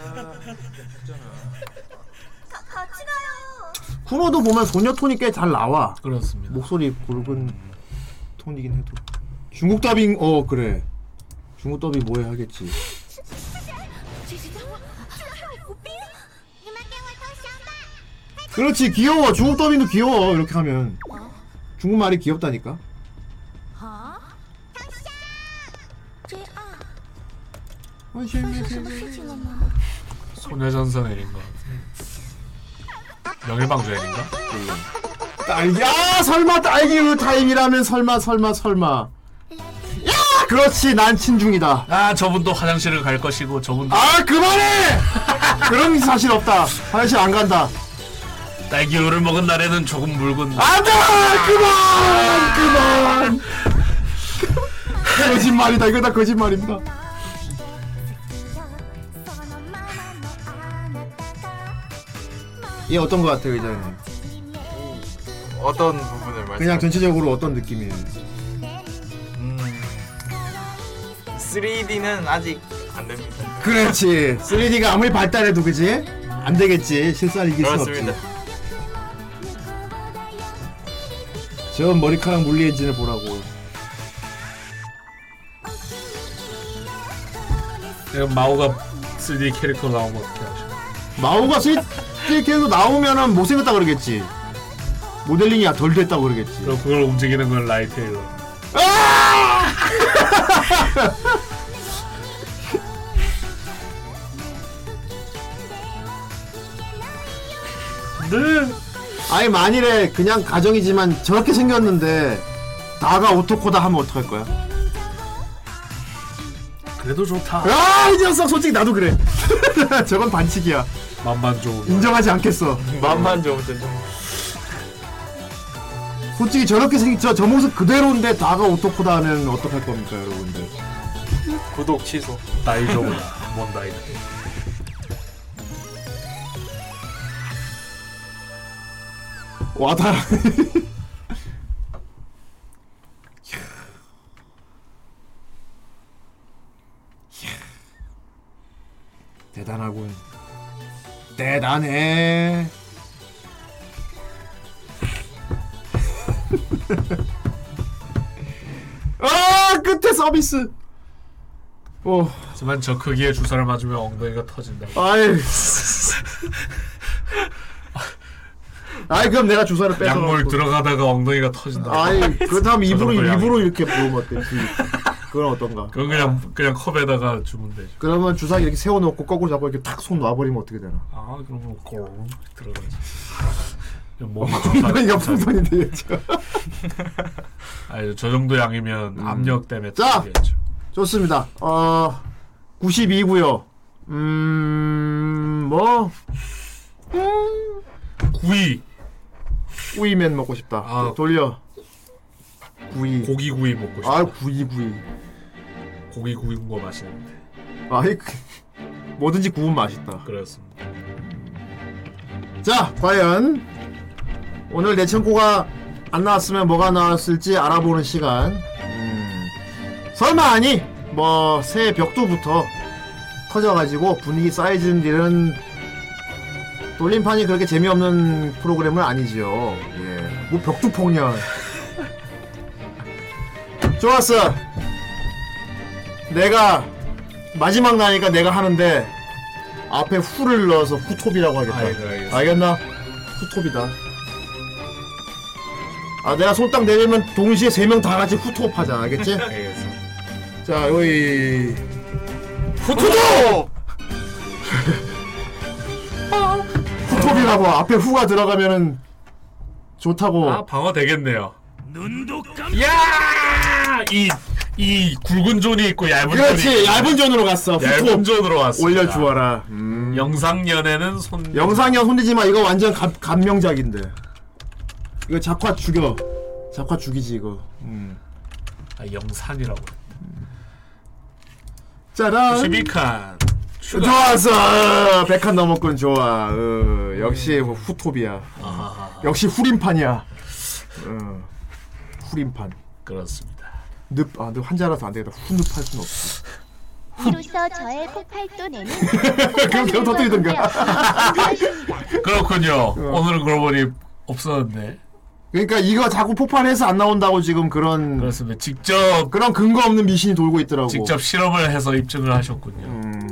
가, 같이 가요. 쿠로도 보면 소녀 톤이 꽤 잘 나와. 그렇습니다. 목소리 굵은 톤이긴 해도. 중국 더빙 어 그래. 중국 더빙 뭐해 하겠지. 그렇지 귀여워. 중국 더빙도 귀여워 이렇게 하면. 중국말이 귀엽다니까. 소녀전선엘인가 명일방주엘인가? 딸기. 아 설마 딸기 우 타임이라면 설마 설마 설마. 야! 그렇지 난 친중이다. 아 저분도 화장실을 갈 것이고 저분도. 아 그만해! 그런 사실 없다. 화장실 안 간다. 딸기우를 먹은 날에는 조금 묽은. 안돼! 그만! 그만! 거짓말이다. 이거 다 거짓말입니다. 얘 어떤 거 같아 의자님 어떤 부분을 말씀? 그냥 전체적으로 어떤 느낌이에요 3D는 아직 안 됩니다. 그렇지 3D가 아무리 발달해도 그지 안 되겠지 실사를 이길 없지 그렇습니다. 저 머리카락 물리 엔진을 보라고 내가 마오가 3D 캐릭터 나오면 어떻게 하죠? 마오가 스위트캐도 나오면은 못생겼다 그러겠지 모델링이 덜 됐다 그러겠지. 그럼 그걸 움직이는 건 라이 테일러. 네. 아니 만일에 그냥 가정이지만 저렇게 생겼는데 다가 오토코다 하면 어떡할 거야? 그래도 좋다. 아 이 녀석 솔직히 나도 그래. <laughs> 저건 반칙이야. 맘만 좋으면 인정하지 않겠어. 맘만 좋으면 된다. 솔직히 저렇게 생긴 저, 저 모습 그대로인데 다가 오토코다 하면 어떡할 겁니까 여러분들? 구독 취소. 다이조구나 뭔 다이? 와다 <laughs> 대단하군. 대단해 아 끝에 서비스. 오. 하지만 저 크기의 주사를 맞으면 엉덩이가 터진다. 아이. 아이 그럼 내가 주사를 뺏어 약물 들어가다가 엉덩이가 터진다. 아이 그렇다면 저 입으로. 입으로 이렇게 부으면 어때 그건 어떤가? 그건 그냥 그냥 컵에다가 주면 되죠 그러면 주사기 이렇게 세워놓고 거꾸로 잡고 이렇게 탁 손 놔버리면 어떻게 되나? 아 그러면 꼬 들어가지 몸이 엉덩이가 풍선이 되겠죠. <laughs> 아니 저 정도 양이면 압력 때문에 음. 자! 터지겠죠. 좋습니다. 어 92고요. 음뭐? 9위 구이면 먹고 싶다. 아. 돌려. 구이. 고기 구이 먹고 싶다. 아 구이 구이. 고기 구운 거 맛있는데. 아이 그, 뭐든지 구우면 맛있다. 그렇습니다. 자 과연 오늘 내 창고가 안 나왔으면 뭐가 나왔을지 알아보는 시간. 음, 설마 아니 뭐 새 벽두부터 터져가지고 분위기 쌓여지는 일은 돌림판이 그렇게 재미없는 프로그램은 아니지요. 예 뭐 벽두 폭렬. <laughs> 좋았어. 내가 마지막 나니까 내가 하는데 앞에 후를 넣어서 후톱이라고 하겠다. 아이고, 알겠어. 알겠나? 후톱이다 아 내가 손딱 내리면 동시에 세 명 다 같이 후톱 하자. 알겠지? <laughs> 알겠어 자 여기. 후톱 후톱이라고 <laughs> 앞에 후가 들어가면은 좋다고. 아 방어 되겠네요. 눈도 깜. 야! 이, 이 굵은 존이 있고 얇은 존이 그렇지. 있고. 얇은 존으로 갔어. 후톱 얇은 존으로 왔어 올려주어라. 음. 영상연에는 손 영상이야 손대지마. 이거 완전 감, 감명작인데 이거 작화 죽여. 작화 죽이지 이거. 음. 아 영산이라고. 짜란. 92칸. 좋았어. 백한 넘었군 좋아. 어, 역시 뭐 후톱이야. 역시 후림판이야. 어, 후림판. 그렇습니다. 늪, 아, 늪 한자라서 안 되겠다. 후늪 할 순 없어 이로써 저의 폭발도내는 <laughs> 그럼 계속 터뜨리던가. <laughs> 그렇군요. 오늘은 그러고 보니 없었네 그러니까 이거 자꾸 폭발해서 안 나온다고 지금 그런 그렇습니다. 직접 그런 근거 없는 미신이 돌고 있더라고. 직접 실험을 해서 입증을 하셨군요. 음.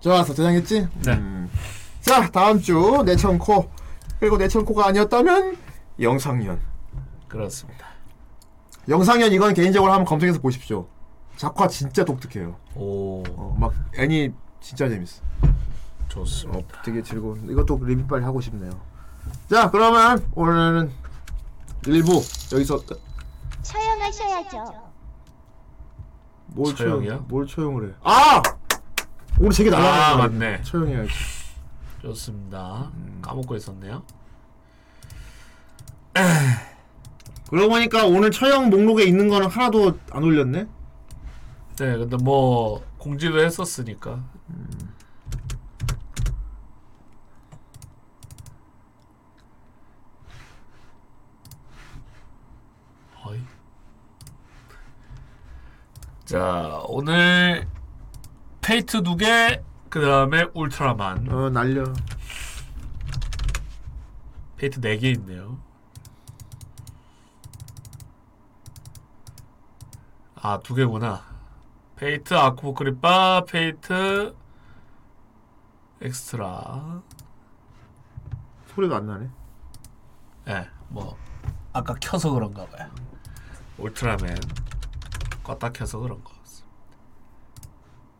좋았어 대장했지? 네. 음. 자 다음 주 내천코 그리고 내천코가 아니었다면 영상년. 그렇습니다. 영상년 이건 개인적으로 한번 검색해서 보십시오. 작화 진짜 독특해요. 오. 어, 막 애니 진짜 재밌어. 좋습니다. 어, 되게 즐거운. 이것도 리뷰 빨리 하고 싶네요. 자 그러면 오늘은 일부 여기서 끝. 처형하셔야죠. 뭘 처형이요? 처형? 뭘 처형을 해? 아! 오늘 세개 아, 날라가. 맞네. 처형해야지. 좋습니다. 까먹고 있었네요. 그러고 보니까 오늘 처형 목록에 있는 거는 하나도 안 올렸네. 네, 근데 뭐 공지를 했었으니까. 어이. 자, 오늘 Fate 두 개, 그 다음에 울트라만. 어 날려. Fate 네 개 있네요. 아, 두 개구나. Fate Apocrypha, Fate Extra. 소리가 안 나네. 예, 뭐 아까 켜서 그런가 봐요. 울트라맨 껐다 켜서 그런 거 같습니다.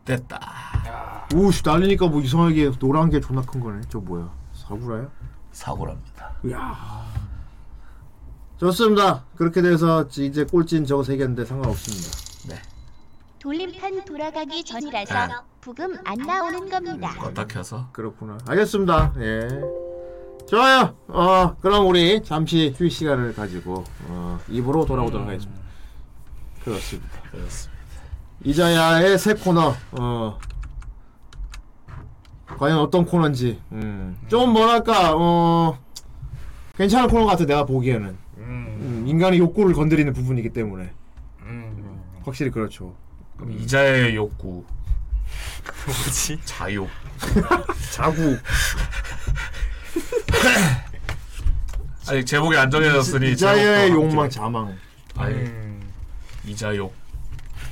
됐다. 오씨 날리니까 뭐 이상하게 노란 게 존나 큰 거네. 저 뭐야? 사구라야? 사구라입니다. 이야. 좋습니다. 그렇게 돼서 이제 꼴찌는 저거 세 개인데 상관없습니다. 네. 돌림판 돌아가기 전이라서 네. 부금 안 나오는 겁니다. 껐다 켜서. 그렇구나. 알겠습니다. 예. 좋아요. 어, 그럼 우리 잠시 휴식 시간을 가지고 어, 입으로 돌아오도록 하겠습니다. 그렇습니다. 그렇습니다. 이자야의 새 코너. 어. 과연 어떤 코너인지. 음. 좀 뭐랄까 어 괜찮은 코너 같아 내가 보기에는. 음, 인간의 욕구를 건드리는 부분이기 때문에. 확실히 그렇죠. 그럼 이자의 욕구. 뭐지? 자욕. <laughs> 자구. <laughs> 아직 제목이 안 정해졌으니 이자야의 제목도 욕망. 자망. 아니 이자욕.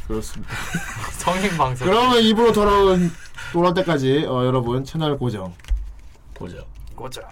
그렇습니다. <laughs> 성인 방송. 그러면 입으로 돌아온 돌아올 때까지 어, 여러분 채널 고정. 고정. 고정.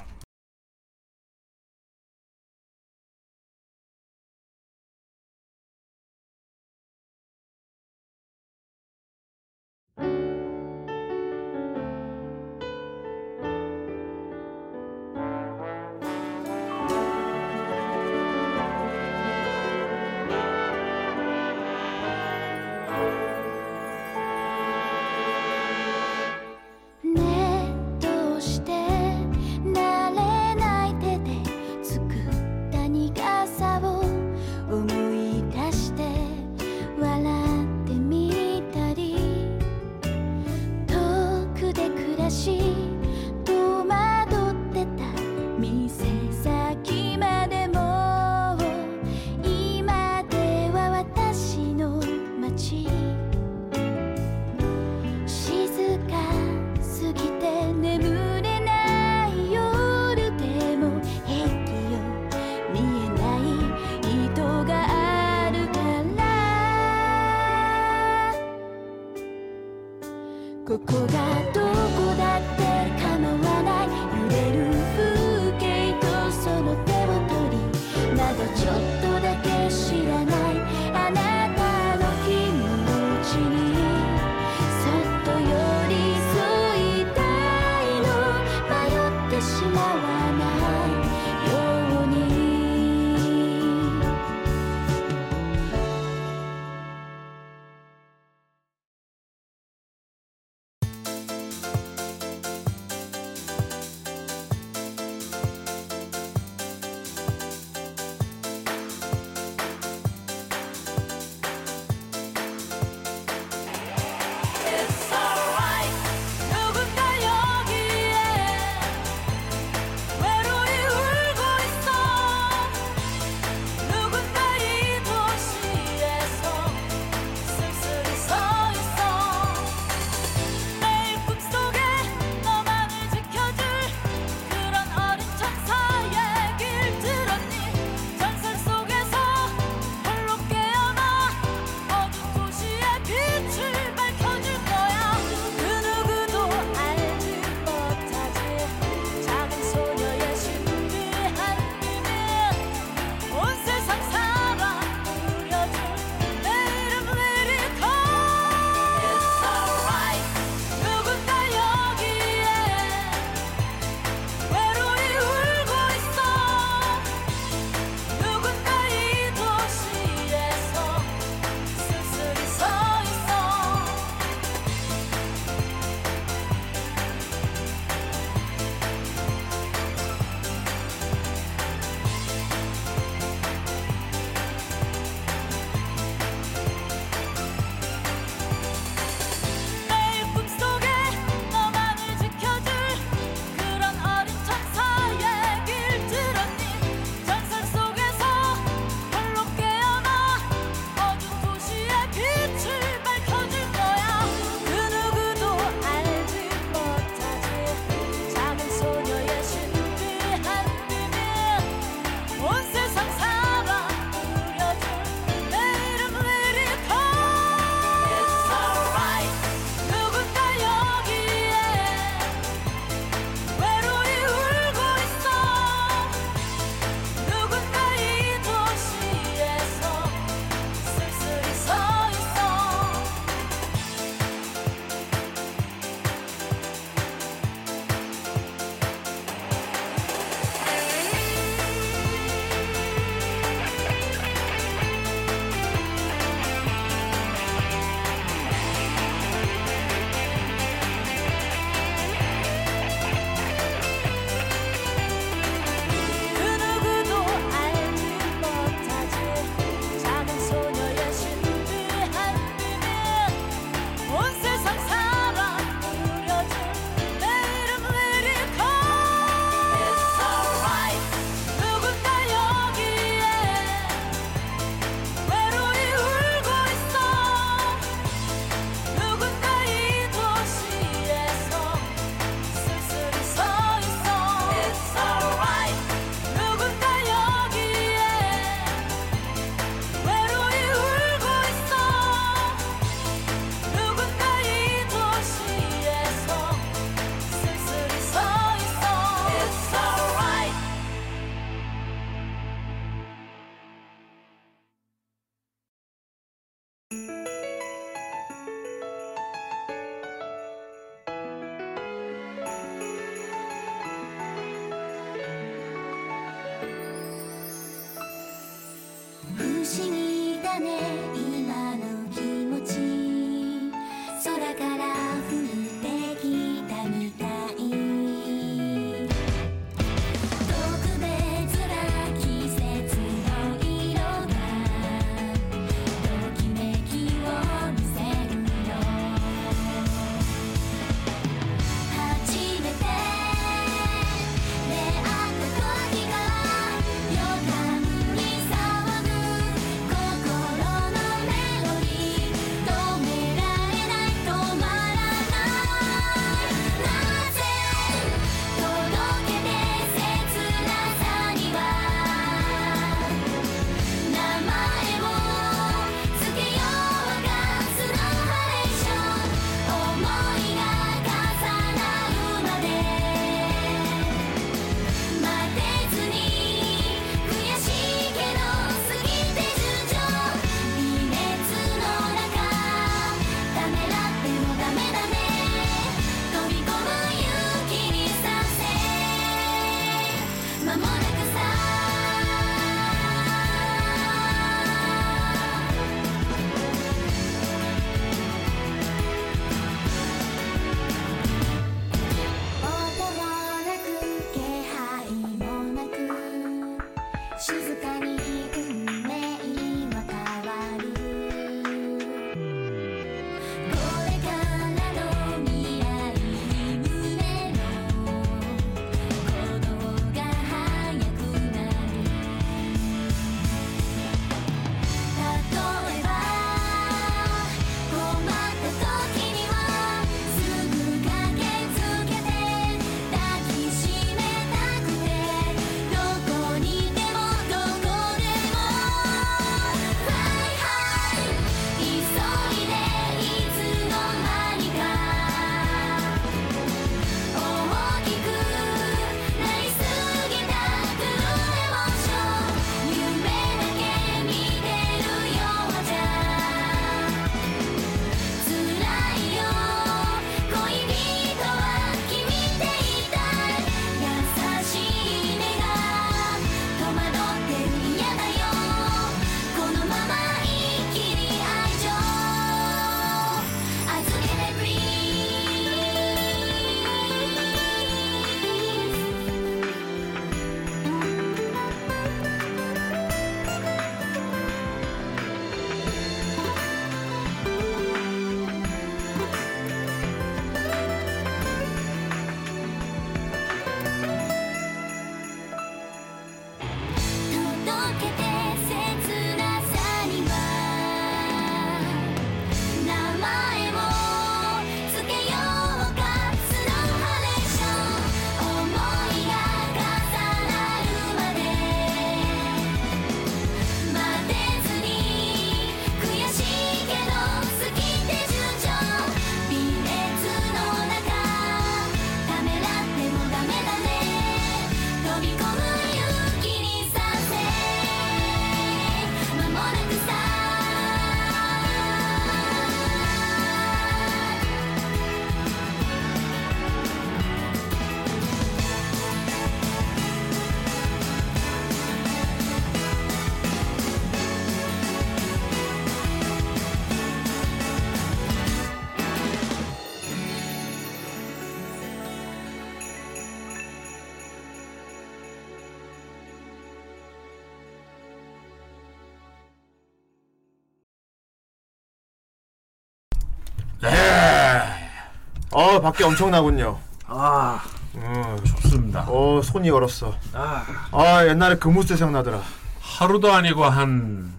어 밖에 엄청나군요. 아, 음, 좋습니다. 어 손이 얼었어. 아, 아 옛날에 금우스 생각나더라. 하루도 아니고 한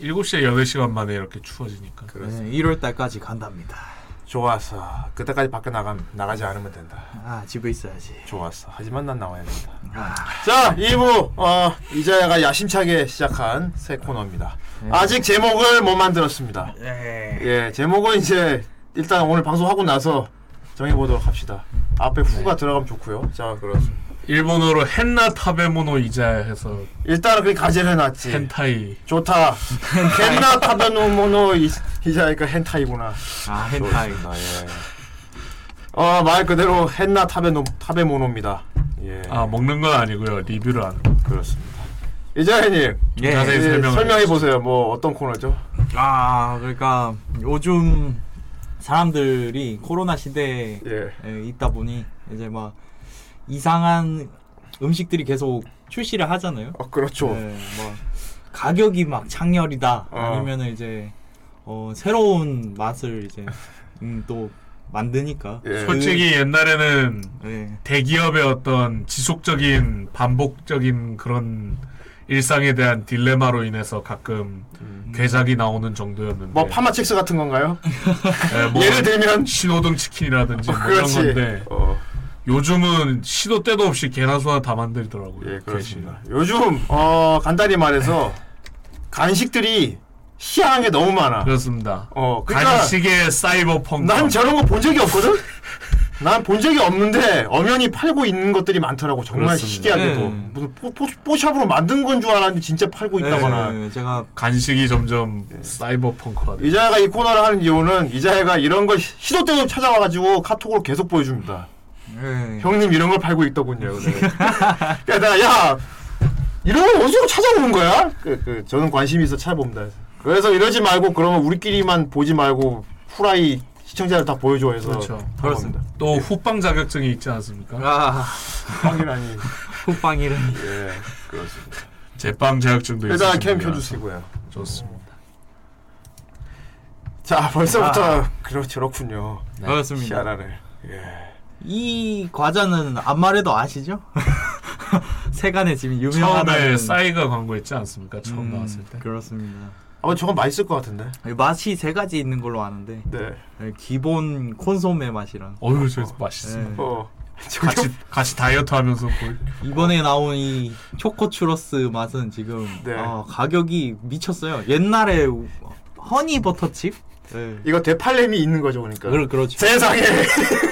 7시에 8시간 만에 이렇게 추워지니까. 네, 1월 달까지 간답니다. 좋았어. 그때까지 밖에 나가 나가지 않으면 된다. 아 집에 있어야지. 좋았어. 하지만 난 나와야 된다. 아, 자, 2부 어, 이자야가 야심차게 시작한 새 코너입니다. 아직 제목을 못 만들었습니다. 예, 제목은 이제 일단 오늘 방송하고 나서 정해보도록 합시다. 앞에 후가 들어가면 좋고요. 자, 그렇습니다. 일본어로 헨나 타베모노 이자 해서 일단은 그게 가제를 해놨지. 헨타이. 좋다. <laughs> 헨나 타베노모노 이- 이자니까 헨타이구나. 아, 헨타이. 예. 어, 말 그대로 헨나 타베노 타베모노입니다. 예. 아 먹는 건 아니고요 리뷰를 하는 거. 그렇습니다. 이자현님 예. 자세히 설명을 설명해 보세요. 뭐 어떤 코너죠? 아 그러니까 요즘 사람들이 코로나 시대에 예. 있다 보니 이제 막 이상한 음식들이 계속 출시를 하잖아요. 아 그렇죠. 네, 뭐 가격이 막 창렬이다 어. 아니면은 이제 어, 새로운 맛을 이제 <laughs> 음, 또 만드니까 예. 솔직히 옛날에는 네. 대기업의 어떤 지속적인 반복적인 그런 일상에 대한 딜레마로 인해서 가끔 괴작이 나오는 정도였는데 뭐 파마첵스 같은 건가요? 예, <laughs> 뭐 예를 들면 신호등 치킨이라든지 어, 뭐 이런 그렇지. 건데 요즘은 시도 때도 없이 계란소 하나 다 만들더라고요. 예, 그렇습니다. 요즘 어 간단히 말해서 간식들이 희한한 게 너무 많아. 그렇습니다. 어, 그러니까 간식의 사이버펑크. 난 저런 거 본 적이 없거든. 난 본 적이 없는데 엄연히 팔고 있는 것들이 많더라고. 정말 그렇습니다. 신기하게도 네. 무슨 뽀, 뽀, 뽀샵으로 만든 건 줄 알았는데 진짜 팔고 있다거나. 네, 제가 간식이 점점 사이버펑크화. 이자야가 이 코너를 하는 이유는 이자야가 이런 걸 시- 시도 때도 찾아와가지고 카톡으로 계속 보여줍니다. 네. 형님 이런 걸 팔고 있더군요. 네. 야, 내가 야 이런 걸 어디서 찾아오는 거야? 그, 그 저는 관심이 있어 찾아봅니다. 그래서 이러지 말고 그러면 우리끼리만 보지 말고 후라이 시청자들 다 보여줘 해서 그렇죠. 그렇습니다. 또 후빵 자격증이 있지 않습니까? 아, 후빵이라니. <laughs> 후빵이라니. 예, 그렇습니다. 제빵 자격증도 일단 있으신 캠. 켜주시고요. 좋습니다. 자 벌써부터 아. 그렇 그렇 군요. 그렇습니다. 희한하네. 예. 이 과자는 안 말해도 아시죠? <laughs> 세간에 지금 유명하다는 처음에 싸이가 광고했지 않습니까? 처음 음, 나왔을 때. 그렇습니다. 어 저건 맛있을 것 같은데. 맛이 세 가지 있는 걸로 아는데 네. 기본 콘소메 맛이랑 어휴 저 맛있어. 네. 어. 같이 같이 다이어트 하면서 볼. 이번에 나온 이 초코 추러스 맛은 지금 네. 아, 가격이 미쳤어요. 옛날에 허니 버터칩 네. 이거 되팔렘이 있는 거죠, 그러니까. 그렇 그렇죠. 세상에.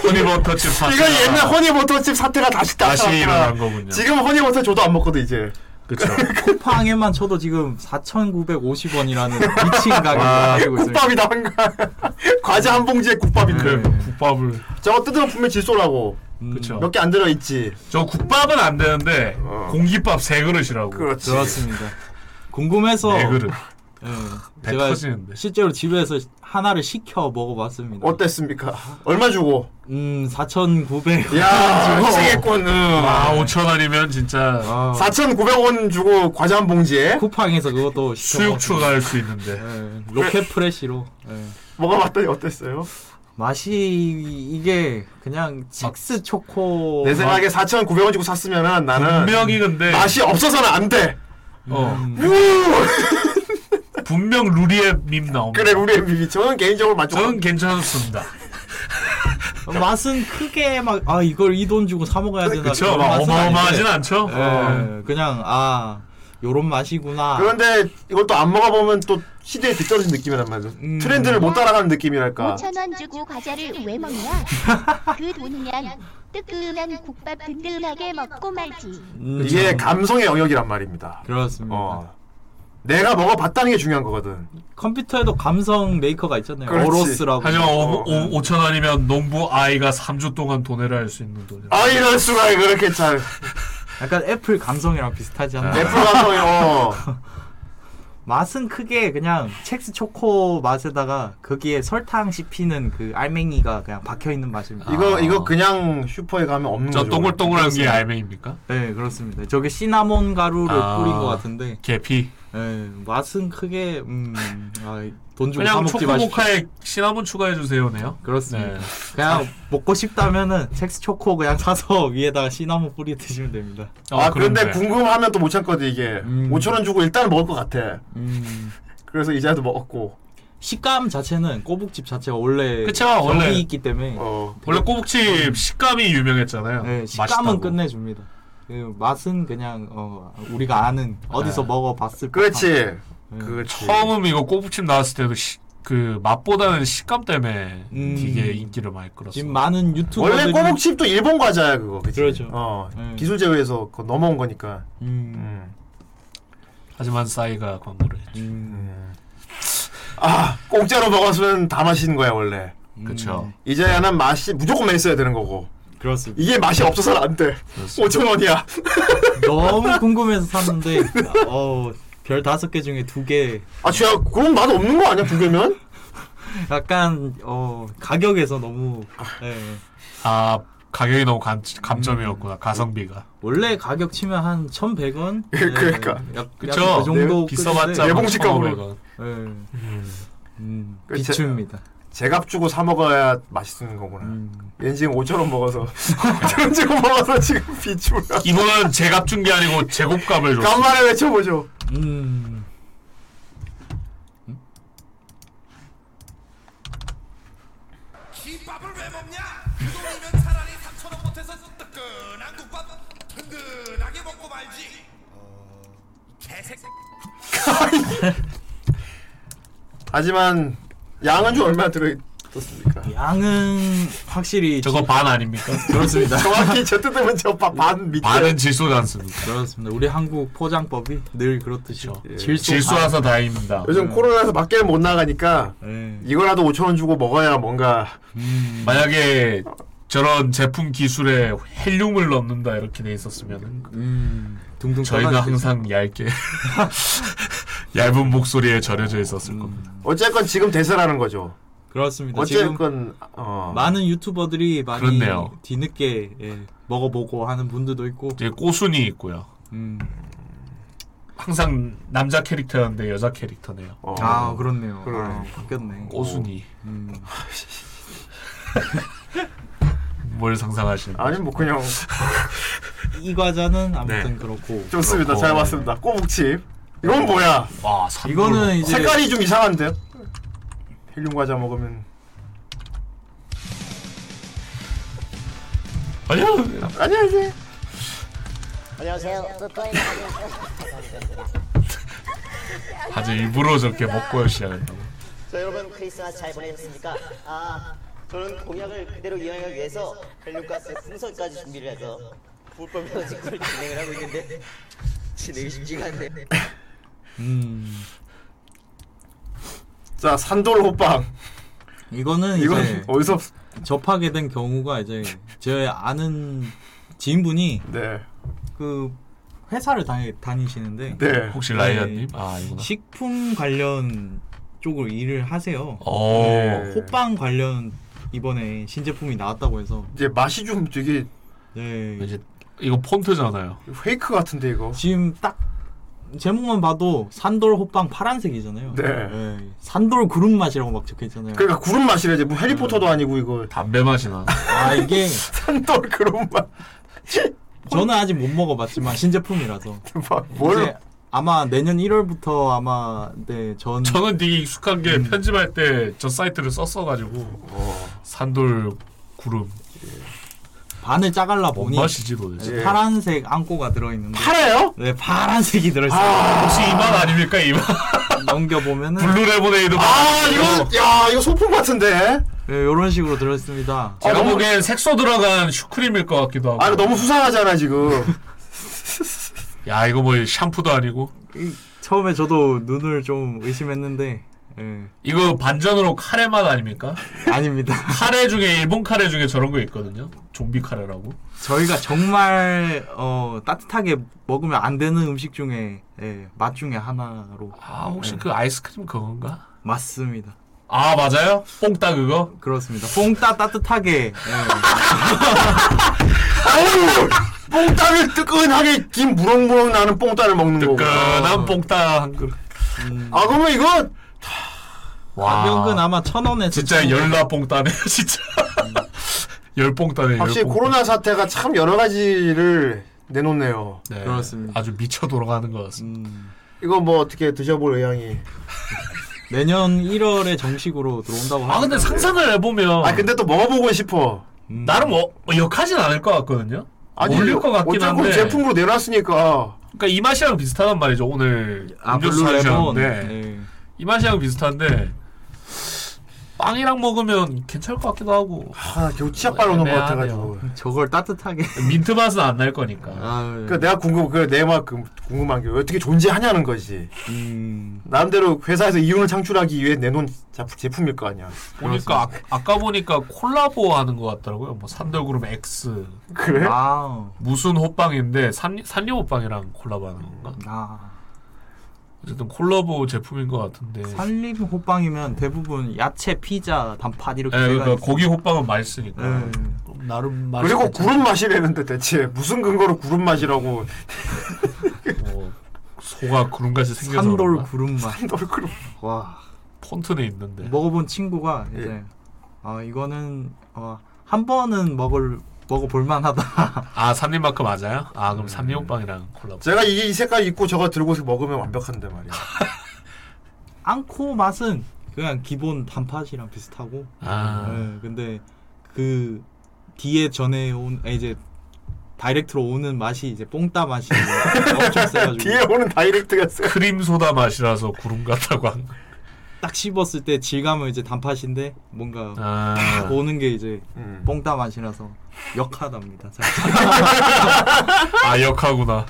허니버터칩 사태. <laughs> 이거 옛날 허니버터칩 사태가 다시 다시. 일어난 거군요. 지금 허니버터 저도 안 먹거든 이제. 그렇죠. <laughs> 쿠팡에만 쳐도 지금 4,950원이라는 미친 가격을 와, 가지고 있어요. 국밥이다 한가. <laughs> 과자 한 봉지에 국밥인데. 네, 국밥을. 저거 뜯으면 분명 질소라고. 그렇죠. 몇 개 안 들어 있지. 저 국밥은 안 되는데 공깃밥 세 그릇이라고. 그렇지. 그렇습니다. 궁금해서 네 그릇. 예, 배 제가 터지는데. 실제로 집에서 하나를 시켜 먹어봤습니다. 어땠습니까? 얼마 주고? 음, 4,900원. 야. <laughs> 미치겠군. 아 5천 원이면 진짜 아, 4,900원 주고 과자 한 봉지에 쿠팡에서 그것도 시켜 수육. 추가할 수 있는데. 예, 로켓 프레시로. 예. 먹어봤더니 어땠어요? 맛이 이게 그냥 칙스 초코. 내 생각에 4,900원 주고 샀으면은 나는 분명히 근데 맛이 없어서는 안 돼. 어 음, 우! 분명 루리의 밈 나옵니다. 그래 우리 MVP 저는 개인적으로 만족. 저는 괜찮습니다. 맛은 크게 막 아 이걸 이 돈 주고 사 먹어야 되나 그쵸? 그런 막 맛은 어마어마하진 아닌데. 않죠? 예, 그냥 아 요런 맛이구나. 그런데 또안 먹어보면 또 시대에 뒤떨어진 느낌이란 말이야. 음. 트렌드를 못 따라가는 느낌이랄까. 5천 원 주고 과자를 왜 먹냐? <laughs> 그 돈이면 뜨끈한 국밥 든든하게 먹고 말지. 음, 이게 감성의 영역이란 말입니다. 그렇습니다. 어. 내가 먹어봤다는 게 중요한 거거든. 컴퓨터에도 감성 메이커가 있잖아요. 그렇지. 오로스라고. 하지만 어, 5, 천 원이면 농부 아이가 3주 동안 도내를 할수 있는 돈이야. 아 이럴 수가 그렇게 잘. 약간 애플 감성이랑 비슷하지 않나? 애플 감성이 어. <laughs> 맛은 크게 그냥 첵스 초코 맛에다가 거기에 설탕 씹히는 그 알맹이가 그냥 박혀 있는 맛입니다. 이거 이거 그냥 슈퍼에 가면 없는 저 거죠. 동글동글한 게. 알맹입니까? 네 그렇습니다. 저게 시나몬 가루를 아, 뿌린 것 같은데 계피. 네, 맛은 크게 음, 아, 돈 주고 사 그냥 먹지 마십시오. 초코모카에 시나몬 추가해 주세요네요. 그렇습니다. 네. 그냥 먹고 싶다면은 첵스 초코 그냥 사서 <laughs> 위에다가 시나몬 뿌리 드시면 됩니다. 아 그런데 궁금하면 또 못 참거든 이게. 음. 5천 원 주고 일단 먹을 것 같아. 음, 그래서 이자도 먹었고. 식감 자체는 꼬북집 자체가 원래 그쵸, 원래. 정이 있기 때문에 어. 원래 꼬북칩 식감이 유명했잖아요. 네, 식감은 맛있다고. 끝내줍니다. 그 맛은 그냥 어, 우리가 아는 어디서 네. 먹어봤을 그렇지. 그렇지. 처음 이거 꼬북칩 나왔을 때도 시, 그 맛보다는 식감 때문에 음. 되게 인기를 많이 끌었어. 지금 많은 원래 유튜버들이 꼬북칩도 일본 과자야 그거. 그치? 그렇죠. 어 네. 기술 제휴해서 그거 넘어온 거니까. 음, 음. 하지만 싸이가 광고를 했죠. 음, 아 공짜로 먹었으면 다 맛있는 거야 원래. 음. 그쵸. 이제야는 맛이 무조건 맛있어야 되는 거고. 그렇습니다. 이게 맛이 없어서는 안 돼. 5천 원이야. 너무 궁금해서 샀는데 어 별 다섯 개 중에 두 개. 아, 진짜 그럼 맛 없는 거 아니야 두 개면? 약간 어 가격에서 너무 예. 아 가격이 너무 감, 감점이었구나 가성비가. 원래 가격 치면 한 1,100원? <laughs> 그러니까. 그쵸. 그 정도 비싸봤자 급인데. 1,500 원. 예. 음, 그 비추입니다. 제값 주고 사 먹어야 맛있는 거구나. 음. 얘는 지금 5천 원 먹어서 5천 원 주고 먹어서 지금 비추라. 이거는 제값 준 게 아니고 제곱값을 줬어. 간만에 외쳐보죠. 음. 김밥을 왜 먹냐? 그 돈이면 차라리 3천 원 못해서 뜨끈한 국밥 든든하게 먹고 말지. 어... 개색. <laughs> 하지만 양은주 얼마나 들어있었습니까? 양은 확실히 저거 반 아닙니까? <laughs> 그렇습니다. 정확히 저 뜯으면 저반 밑에. 반은 질소지 않습니까? 그렇습니다. 우리 한국 포장법이 늘 그렇듯이 질소 질소라서 반. 다행입니다. 요즘 코로나에서 밖에 못 나가니까 네. 이거라도 5천 원 주고 먹어야 뭔가 만약에 저런 제품 기술에 헬륨을 넣는다 이렇게 돼 있었으면은 음, 둥둥 저희가 항상 얇게 <laughs> 얇은 목소리에 절여져 있었을 겁니다. 어쨌건 지금 대세라는 거죠. 그렇습니다. 어쨌건 지금 어. 많은 유튜버들이 많이 그렇네요. 뒤늦게 예, 먹어보고 하는 분들도 있고 이제 꼬순이 있고요. 음. 항상 남자 캐릭터였는데 여자 캐릭터네요. 아 그렇네요. 그러네. 아, 바뀌었네. 꼬순이. 음. <laughs> 뭘 상상하시는? 아니 뭐 그냥 이 과자는 아무튼 네. 그렇고 좋습니다. 그렇고. 잘 봤습니다. 꼬북칩. 이건 뭐야? 와, 이거는 이제 색깔이 좀 이상한데? 헬륨 과자 먹으면 아니요. 안녕하세요. 안녕하세요. 아주 일부러 저렇게 먹고 시작했다고. 자 여러분 크리스마스 잘 보내셨습니까? 아 저는 공약을 그대로 이행하기 위해서 헬륨가스 풍선까지 준비를 해서 불법 뮤직을 진행을 하고 있는데 진행이 쉽지가 않네. 음. 자 산돌 호빵. 이거는 이건 이제 어디서 접하게 된 경우가 이제 제 아는 지인분이 네. 그 회사를 다니, 다니시는데 네. 혹시 라이언님? 아, 이구나. 식품 관련 쪽으로 일을 하세요. 오. 네, 호빵 관련 이번에 신제품이 나왔다고 해서 이제 맛이 좀 되게 네. 이제 이거 폰트잖아요. 페이크 같은데 이거. 지금 딱 제목만 봐도 산돌 호빵 파란색이잖아요. 네. 산돌 구름 맛이라고 막 적혀 있잖아요. 그러니까 구름 맛이래 이제 뭐 해리포터도 아니고 이거 담배 맛이 나. 아 이게 <laughs> 산돌 그런 맛. 저는 아직 못 먹어봤지만 신제품이라서 뭘? 이제 아마 내년 1월부터 아마 네전 저는 되게 익숙한 게 편집할 때 저 사이트를 썼어가지고 산돌 구름 반을 짜갈라 뭔 보니 맛이지 도대체? 네, 파란색 앙꼬가 들어있는데 파래요? 네 파란색이 들어있어요. 아, 혹시 이맛 아닙니까 이 맛? <laughs> 넘겨보면은 블루 레모네이드 맛. 아 이거 야 이거 소품 같은데. 네, 이런 식으로 들어있습니다. 제가 너무- 보기엔 색소 들어간 슈크림일 것 같기도 하고. 아 이거 너무 수상하잖아 지금. 야 이거 뭐 샴푸도 아니고. 이- 처음에 저도 눈을 좀 의심했는데 예. 이거 반전으로 카레 맛 아닙니까? 아닙니다. <laughs> 카레 중에 일본 카레 중에 저런 거 있거든요. 좀비 카레라고. 저희가 정말 어, 따뜻하게 먹으면 안 되는 음식 중에 예, 맛 중에 하나로 아 혹시 예, 그 아이스크림 그건가? 맞습니다. 아 맞아요? 뽕따 그거? 그렇습니다. 뽕따 따뜻하게 예. 뽕따를 뜨끈하게 김 무럭무럭 나는 뽕따를 먹는 거고. 뜨끈한 뽕따 한 그릇. 아 그러면 이거 가격은 아마 천 원에 진짜 열나 뽕 따네 <laughs> 진짜. 열 뽕 따네. 확실히 열 뽕따. 코로나 사태가 참 여러 가지를 내놓네요. 네, 그렇습니다. 아주 미쳐 돌아가는 것 같습니다. 이거 뭐 어떻게 드셔볼 의향이? 내년 1월에 정식으로 들어온다고 아 근데 상상을 해보면 아 근데 또 먹어보고 싶어. 나름 어, 뭐 역하진 않을 것 같거든요. 어울릴 것 같긴 어쨌건 한데. 제품으로 내놨으니까. 그러니까 이 맛이랑 비슷하단 말이죠. 오늘 아 음료수 사주셨는데 예. 이 맛이랑 비슷한데 빵이랑 먹으면 괜찮을 것 같기도 하고. 아, 겨우 치약발 오는 것. 같아가지고. 저걸 따뜻하게. <laughs> 민트 맛은 안 날 거니까. 그 내가 궁금 그내막 궁금한 게 어떻게 존재하냐는 거지. 음. 나름대로 회사에서 이윤을 창출하기 위해 내놓은 작품 제품일 거 아니야. 보니까 아, 아까 보니까 콜라보 하는 것 같더라고요. 뭐 산돌그룹 X. 그래? 아. 무슨 호빵인데 산 산리 호빵이랑 콜라보 하는 건가? 아. 어쨌든 콜라보 제품인 것 같은데. 산림 호빵이면 대부분 야채, 피자, 단팥 이렇게 예, 들어가 그러니까. 고기 호빵은 맛있으니까. 예. 그럼 나름 맛. 그리고 구름 맛이라는데 대체 무슨 근거로 구름 맛이라고? 뭐 소가 구름같이 생겨서 산돌 그런가? 구름 맛. 산돌 구름. 와. 폰트는 있는데. 먹어본 친구가 예. 이제 아 이거는 어, 한 번은 먹을 먹어 볼 만하다. <laughs> 아 산림마크 맞아요? 아 그럼 산림 호빵이랑 콜라보. 제가 이게 이 색깔 입고 저거 들고서 먹으면 완벽한데 말이야. <laughs> 앙코 맛은 그냥 기본 단팥이랑 비슷하고. 아. 예, 근데 그 뒤에 전에 온 아, 이제 다이렉트로 오는 맛이 이제 뽕따 맛이 <laughs> 엄청 세가지고 뒤에 오는 다이렉트가 세. 크림 소다 맛이라서 구름 같다고 한 거. 딱 씹었을 때 질감은 이제 단팥인데 뭔가 아. 딱 오는 게 이제 음. 뽕따 맛이라서 역하답니다. <laughs> 아 역하구나.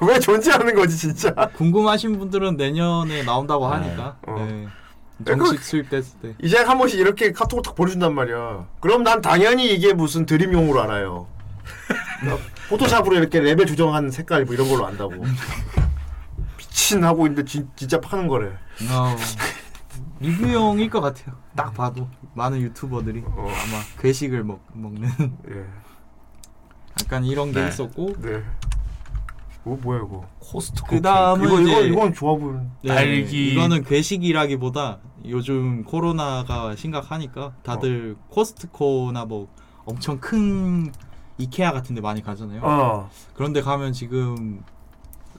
왜 존재하는 거지 진짜? 궁금하신 분들은 내년에 나온다고 하니까 어. 네. 정식 수입됐을 때 이제 한 번씩 이렇게 카톡을 딱 보내준단 말이야. 그럼 난 당연히 이게 무슨 드립용으로 알아요. <laughs> 포토샵으로 이렇게 레벨 조정한 색깔 뭐 이런 걸로 안다고. 미친 하고 있는데 진, 진짜 파는 거래. 어, 리뷰용일 것 같아요. 딱 봐도 많은 유튜버들이 아마 괴식을 먹, 먹는 예. 약간 이런 게 네. 있었고 네. 뭐 뭐야 이거? 코스트코. 그 다음은 이거 이거 이제 이건 좋아 보이는. 네, 딸기. 이거는 괴식이라기보다 요즘 코로나가 심각하니까 다들 코스트코나 뭐 엄청 큰 이케아 같은 데 많이 가잖아요. 어. 그런데 가면 지금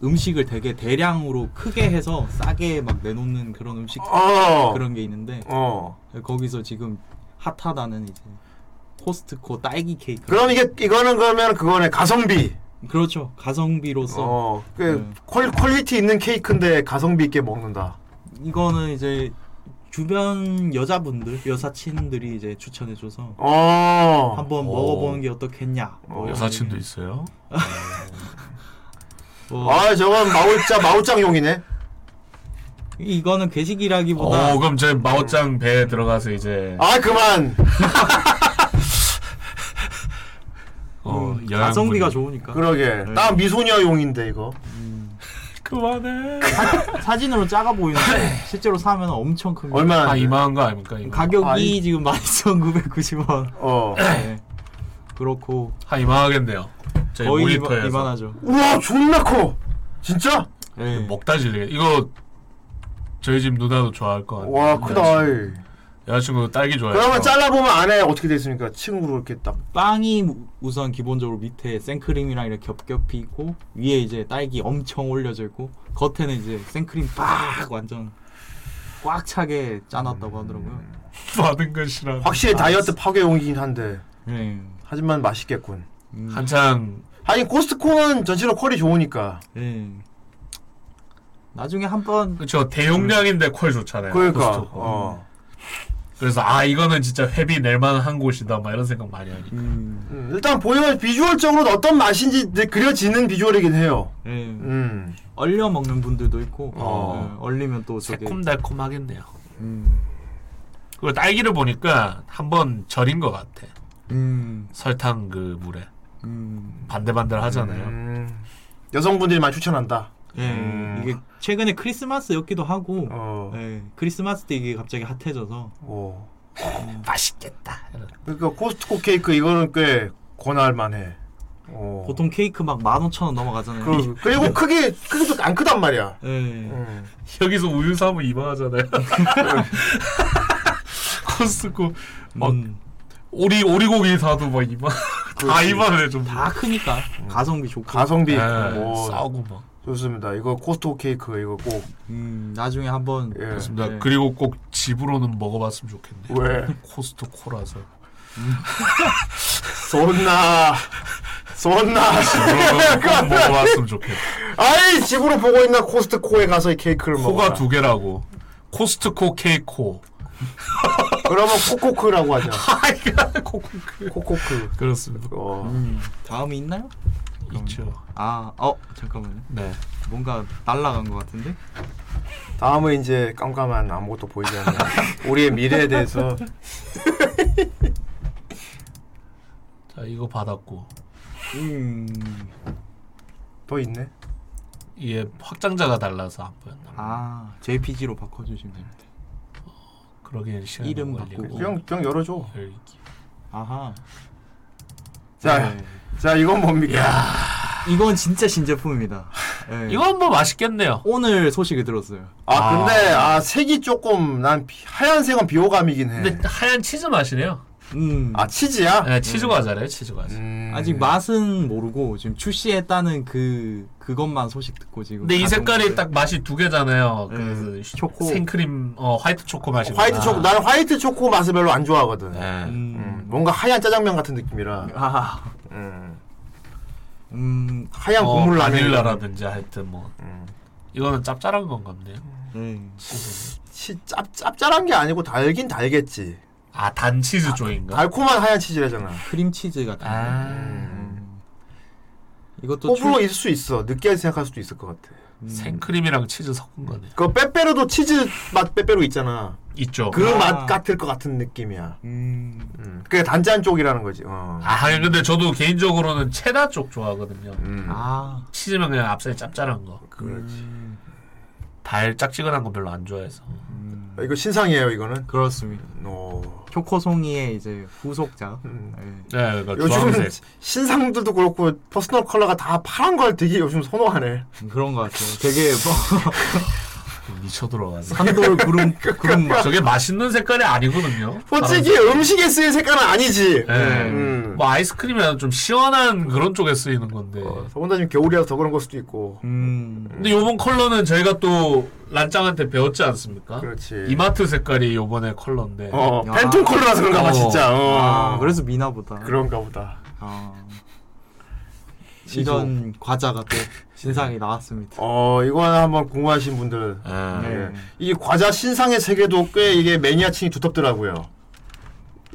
음식을 되게 대량으로 크게 해서 싸게 막 내놓는 그런 음식 어. 그런 게 있는데 어. 거기서 지금 핫하다는 이제 코스트코 딸기 케이크. 그럼 이게 이거는 그러면 그거네 가성비. 그렇죠 가성비로서 어. 그 네. 퀄, 퀄리티 있는 케이크인데 가성비 있게 먹는다. 이거는 이제 주변 여자분들 여사친들이 이제 추천해줘서 어. 한번 오. 먹어보는 게 어떻겠냐. 뭐 여사친도 있어요. <laughs> 뭐 아 저건 마오짱 마오짱용이네. 이거는 괴식이라기보다 어 그럼 제 마오짱 배에 들어가서 이제 아 그만. 어, 음, 영양분이- 가성비가 좋으니까. 그러게. 딱 미소녀용인데 이거. 그만해. 사진으로 작아 보이는데 실제로 사면 엄청 큽니다. 얼마나? 아 이만한 거 아닙니까? 이거? 가격이 아, 이- 지금 <laughs> 12,990원. 어. 네. 그렇고 한 이만하겠네요. 저희 거의 이마, 모니터에서 이만하죠. 우와 존나 커. 진짜? 네. 먹다 질리게. 이거 저희 집 누나도 좋아할 것 같아요. 와 크다. 이. 여자친구 딸기 좋아해요. 그러면 잘라보면 안에 어떻게 돼 있습니까? 층으로 이렇게 딱. 빵이 우- 우선 기본적으로 밑에 생크림이랑 이렇게 겹겹이 있고 위에 이제 딸기 엄청 올려져 있고 겉에는 이제 생크림 빡 완전 꽉 차게 짜놨다고 하더라고요. <laughs> 받은 것이라. 확실히 다이어트 파괴용이긴 한데. 네. 하지만 맛있겠군. 음. 한창 하긴 코스트코는 전체로 퀄이 좋으니까. 네. 나중에 한번 그렇죠 대용량인데 퀄 좋잖아요. 그러니까. 코스트코. 어. 그래서 아 이거는 진짜 회비 낼만한 곳이다 막 이런 생각 많이 하니까. 음, 일단 보이면 비주얼적으로 어떤 맛인지 느- 그려지는 비주얼이긴 해요. 네. 음. 얼려 먹는 분들도 있고 어. 네, 얼리면 또 저게 새콤달콤하겠네요. 음. 그리고 딸기를 보니까 한번 절인 것 같아. 음. 설탕 그 물에 음. 반들반들 하잖아요. 음. 여성분들이 많이 추천한다. 예, 음. 이게 최근에 크리스마스였기도 하고 어. 예, 크리스마스 때 이게 갑자기 핫해져서 오. 맛있겠다. 그러니까 코스트코 케이크 이거는 꽤 권할 만해. 어. 보통 케이크 막 15,000원 넘어가잖아요. 그, <laughs> 그리고 크기 크기도 안 크단 말이야. 예. 음. 여기서 우유 사면 이만하잖아요. <laughs> <laughs> 코스트코 막 음, 오리 오리고기 사도 막 이만 다 그렇지. 이만 해 좀. 다 크니까 가성비 좋고. 가성비. 네, 오. 싸고 막. 좋습니다. 이거 코스트코 케이크 이거 꼭. 음, 나중에 한번 예. 그렇습니다. 네. 그리고 꼭 집으로는 먹어봤으면 좋겠네. 왜? 코스트코라서. 쏜나. <laughs> 쏜나. 집으로는 꼭 <laughs> 먹어봤으면 좋겠네. 아이 집으로 보고 있나 코스트코에 가서 이 케이크를 먹어. 코가 두 개라고. 코스트코 케이코. 그러면 코코크라고 하죠. <laughs> 코코크. 코코크. 그렇습니다. 어. 음, 다음이 있나요? 있죠. 아, 어 잠깐만요. 네. 뭔가 날라간 것 같은데? 다음은 이제 깜깜한 아무것도 보이지 않는 <laughs> 우리의 미래에 대해서 <laughs> 자 이거 받았고. 음. 또 있네. 이게 확장자가 달라서 안 보였나. 아, JPG로 바꿔주시면 됩니다. 시간 이름 걸리고. 바꾸고. 그냥 그냥 열어줘. 열기. 아하. 자, 네. 자 이건 뭡니까? 이건 진짜 신제품입니다. <laughs> 네. 이건 뭐 맛있겠네요. 오늘 소식을 들었어요. 아 근데 아 색이 조금 난 비- 하얀색은 비호감이긴 해. 근데 하얀 치즈 맛이네요. 음. 아 치즈야? 네, 치즈 과자래요. 치즈 과자. 음. 아직 맛은 모르고 지금 출시했다는 그 그것만 소식 듣고 지금. 근데 이 색깔이. 딱 맛이 두 개잖아요. 네, 그 초코. 생크림 어 화이트 초코 맛이. 화이트 초코 나는 화이트 초코 맛을 별로 안 좋아하거든. 네. 음, 뭔가 하얀 짜장면 같은 느낌이라. 아. 음. 음. 하얀 어, 국물 라면. 바닐라라든지 하여튼 뭐. 음. 이거는 짭짤한 건 같네요. 네. 치, 짭 짭짤한 게 아니고 달긴 달겠지. 아 단치즈 쪽인가? 달콤한 하얀 치즈래잖아. 크림 치즈 같은 거. 아. 음. 이것도 호불호 출- 있을 수 있어. 느끼하게 생각할 수도 있을 것 같아. 생크림이랑 치즈 섞은 거네. 그 빼빼로도 치즈 맛 빼빼로 있잖아. 있죠. 그 아. 맛 같을 것 같은 느낌이야. 음. 음. 그게 단짠 쪽이라는 거지. 어. 아 근데 저도 개인적으로는 체다 쪽 좋아하거든요. 음. 아. 치즈면 그냥 앞살이 짭짤한 거. 그렇지. 달 짝지근한 거 별로 안 좋아해서. 아, 이거 신상이에요, 이거는. 그렇습니다. 오. 초코송이의 이제 후속작. 음. 네. 네, 그러니까 요즘. 신상들도 그렇고 personal color가 다 파란 걸 되게 요즘 선호하네. 그런 것 같아요. 되게 뭐 <laughs> 미쳐 들어가네. 산돌 구름 <laughs> 구름 맛. 저게 맛있는 색깔이 아니거든요. 솔직히 음식에 쓰일 색깔은 아니지. 네. 음. 뭐 아이스크림이랑 좀 시원한 그런 쪽에 쓰이는 건데. 더군다나 지금 겨울이라서 더 그런 걸 수도 있고. 음. 근데 요번 컬러는 저희가 또 란짱한테 배웠지 않습니까? 그렇지. 이마트 색깔이 요번에 컬러인데. 어, 야. 팬톤 컬러라서 그런가 봐, 어. 진짜. 어. 아, 그래서 미나 보다. 그런가 보다. 아. 이런 과자가 또 신상이 나왔습니다. 어, 이거는 한번 궁금하신 분들. 아, 네. 예. 이 과자 신상의 세계도 꽤 이게 매니아층이 두텁더라고요.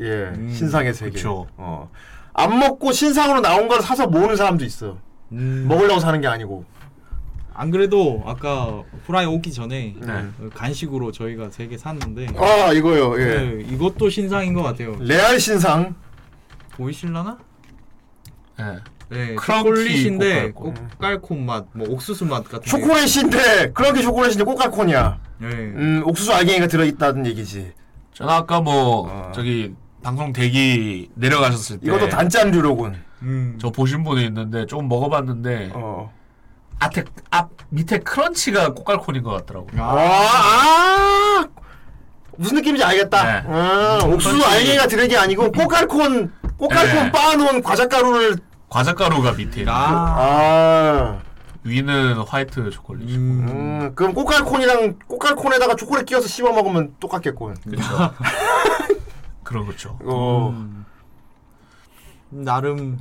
예, 음, 신상의 세계. 그쵸. 어. 안 먹고 신상으로 나온 걸 사서 모으는 사람도 있어. 음. 먹으려고 사는 게 아니고. 안 그래도 아까 후라이 오기 전에 네. 어, 간식으로 저희가 세 개 샀는데 아, 이거요. 예. 네, 이것도 신상인 것 같아요. 레알 신상. 보이실라나? 네. 네, 크런키 초콜릿인데 꽃갈콘. 꽃갈콘 맛, 뭐 옥수수 맛 같은. 게. 초콜릿인데 그렇게 초콜릿인데 꽃갈콘이야. 네. 음, 옥수수 알갱이가 들어있다는 얘기지. 저는 아까 뭐 어. 저기 방송 대기 내려가셨을 때 이것도 단짠류로군. 음. 저 보신 분이 있는데 조금 먹어봤는데 어. 앞에 앞 밑에 크런치가 꽃갈콘인 것 같더라고요. 아, 아! 무슨 느낌인지 알겠다. 네. 아, 옥수수. 알갱이가 들은 게 아니고 꽃갈콘 꽃갈콘 네. 빻아놓은 과자 가루를 과자가루가 밑에 있는 아. 아, 위는 화이트 초콜릿이고 음, 그럼 꽃갈콘이랑 꽃갈콘에다가 초콜릿 끼워서 씹어 먹으면 똑같겠군. 그렇죠. <laughs> 그런 거죠. 어, 음. 나름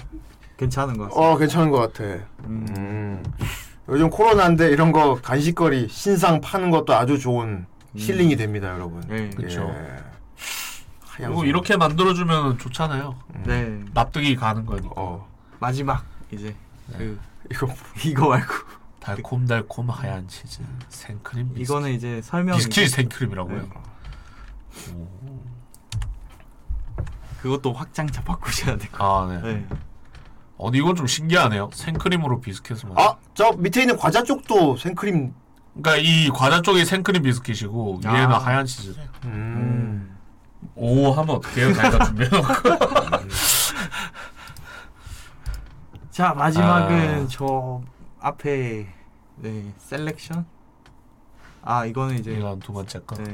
괜찮은 것 같습니다. 어 괜찮은 것 같아. 음. 요즘 코로나인데 이런 거 간식거리 신상 파는 것도 아주 좋은 힐링이 됩니다, 여러분. 네. 그쵸. 예. 하얀 그리고 색. 이렇게 만들어주면 좋잖아요. 네. 납득이 가는 거니까. 어, 마지막 이제 그 이거 이거 말고 달콤달콤 하얀 치즈 생크림 비스킷. 이거는 이제 설명 비스킷 생크림이라고요. 네. 그것도 확장차 바꾸셔야 될 것 아 네. 같아요. 네. 어, 근데 이건 좀 신기하네요. 생크림으로 비스킷을 만들. 아, 저 밑에 있는 과자 쪽도 생크림. 그러니까 이 과자 쪽이 생크림 비스킷이고 아. 위에는 하얀 치즈래요. 음. 오 하면 어떡해요? 자기가 준비해놓고. 자 마지막은 아. 저 앞에 네 셀렉션 아 이거는 이제 이건 두 번째 거. 네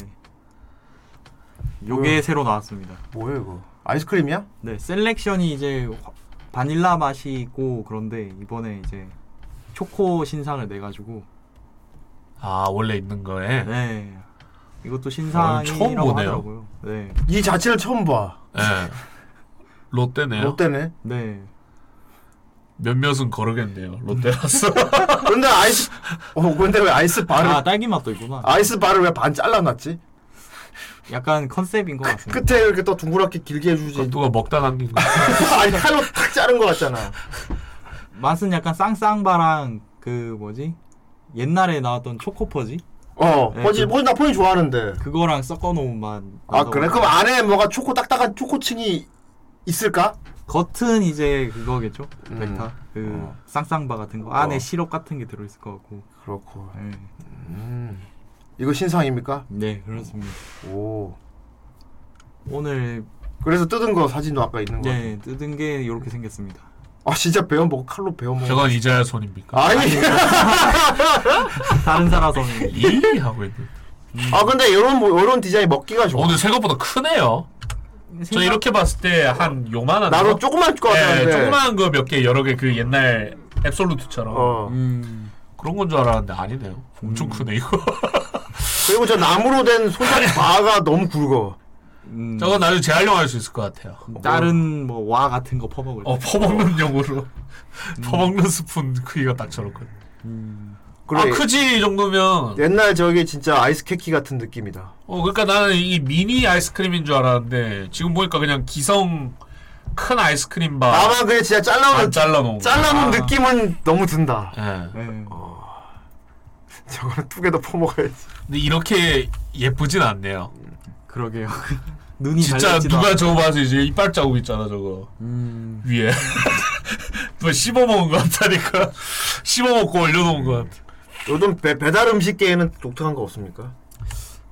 요게 새로 나왔습니다. 뭐예요, 이거? 아이스크림이야? 네 셀렉션이 이제 화- 바닐라 맛이 있고 그런데 이번에 이제 초코 신상을 내 가지고 아 원래 있는 거에. 네 이것도 어, 신상이라고 처음 보네요. 하더라고요. 네. 이 자체를 처음 봐. 네. 롯데네요. 롯데네. 네. 몇몇은 거르겠네요. 롯데라서. <laughs> 근데 아이스, 어, 근데 왜 아이스 바를, 아 딸기 맛도 있구나. 아이스 바를 왜 반 잘라놨지? 약간 컨셉인 것 같습니다. 끝에 이렇게 또 둥그랗게 길게 해주지. 누가 먹다 남긴 거. <laughs> 아니 칼로 탁 자른 것 같잖아. 맛은 약간 쌍쌍바랑 그 뭐지 옛날에 나왔던 초코퍼지. 어, 네, 퍼지, 그- 퍼지 나 퍼지 좋아하는데. 그거랑 섞어놓은 맛. 아 그래? 그럼 안에 뭐가 초코 딱딱한 초코층이 있을까? 겉은 이제 그거겠죠. 음. 벡타. 그 어. 쌍쌍바 같은 거. 안에 어. 시럽 같은 게 들어 있을 것 같고. 그렇고. 네. 음. 이거 신상입니까? 네 그렇습니다. 오. 오늘 그래서 뜯은 거 사진도 아까 있는 거. 네 뜯은 게 이렇게 생겼습니다. 아 진짜 배워 먹고 칼로 배워 먹어. 저건 이자야 손입니까? 아니. <laughs> 다른 사람 손. 이 하고 있는. 아 근데 이런 뭐 이런 디자인 먹기가 좋아. 어, 근데 생각보다 크네요. 저 이렇게 봤을 때 한 요만한 나도 거? 조그만 거 예, 같았는데. 조그만 거몇 개 여러 개 그 옛날 앱솔루트처럼 어. 음. 그런 건 줄 알았는데 아니네요. 엄청 크네 이거. <laughs> 그리고 저 나무로 된 손잡이 <laughs> 바가 너무 굵어. 음. 저건 나중에 재활용할 수 있을 것 같아요. 다른 뭐 와 같은 거 퍼먹을. 어 퍼먹는 용으로 퍼먹는 스푼 크기가 딱 저렇거든. 아 크지 이 정도면. 옛날 저게 진짜 아이스 케키 같은 느낌이다. 어 그러니까 나는 이 미니 아이스크림인 줄 알았는데 지금 보니까 그냥 기성 큰 아이스크림 바. 다만 그냥 진짜 잘라놓은 안 잘라놓은 거. 잘라놓은 아. 느낌은 너무 든다. 예. 네. 저거는 두개 더 퍼먹어야지. 근데 이렇게 예쁘진 않네요. 그러게요. <laughs> 눈이 진짜 달렸지도 누가. 저거 봐서 이제 이빨 자국 있잖아 저거 음. 위에 <laughs> 뭐 씹어 먹은 것 같다니까 <laughs> 씹어 먹고 올려놓은 것 같아 요즘 배, 배달 음식계에는 독특한 거 없습니까?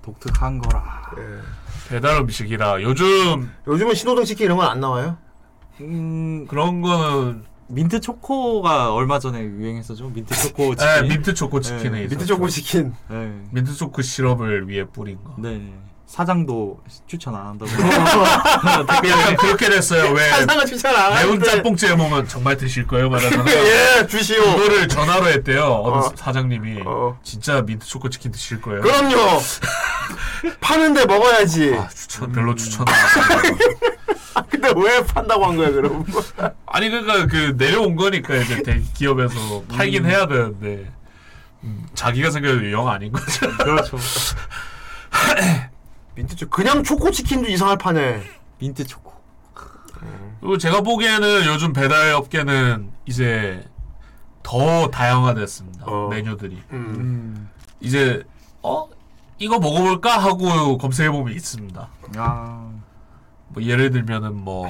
독특한 거라. 배달 음식이라 요즘 요즘은 신호등 치킨 이런 건 안 나와요? 음 그런 거는 민트 초코가 얼마 전에 유행했었죠. 민트 초코 치킨. 네, 민트 초코 치킨에 네. 민트 초코 치킨. 네. 민트 초코 시럽을 위에 뿌린 거 네. 사장도 추천 안 한다고. <laughs> 약간 그렇게 됐어요 왜 사장은 추천 안 매운 하는데. 짬뽕 찌 먹으면 정말 드실 거예요 말하잖아요 <laughs> 예, 주시오. 그거를 전화로 했대요 어느 어. 사장님이 진짜 민트 초코 치킨 드실 거예요 그럼요. <laughs> 파는데 먹어야지. 아, 추천 별로 추천 아, 근데 왜 판다고 한 거야 그럼? 아니 그러니까 그 내려온 거니까 이제 대기업에서 팔긴 해야 되는데 음, 자기가 생각해도 영 아닌 거죠. 그렇죠. 민트 초 그냥 초코 치킨도 이상할 판에. 민트 초코. 그리고 제가 보기에는 요즘 배달 업계는 이제 더 다양화됐습니다 메뉴들이. 음. 이제 어 이거 먹어볼까 하고 검색해 보면 있습니다. 아. 뭐 예를 들면은 뭐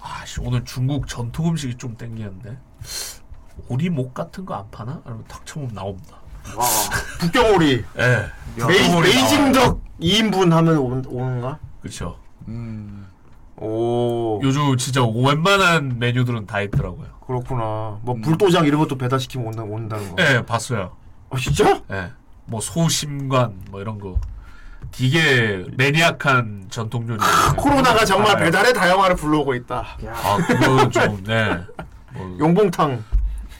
아씨 오늘 중국 전통 음식이 좀 땡기는데 오리목 같은 거 안 파나? 아니면 탁 쳐보면 나옵니다. 와, 북경오리. 예. 베이, 베이징덕 2인분 하면 오, 오는가? 그렇죠. 음. 오. 요즘 진짜 웬만한 메뉴들은 다 있더라고요. 그렇구나. 뭐 불도장 이런 것도 배달시키면 온다, 온다는 거. 예, 봤어요. 아 진짜? 예. 뭐 소심관 뭐 이런 거. 되게 매니악한 전통 요리. 코로나가 정말 배달의 다양화를 불러오고 있다. 아 그거 좀 네. <laughs> 뭐, 용봉탕.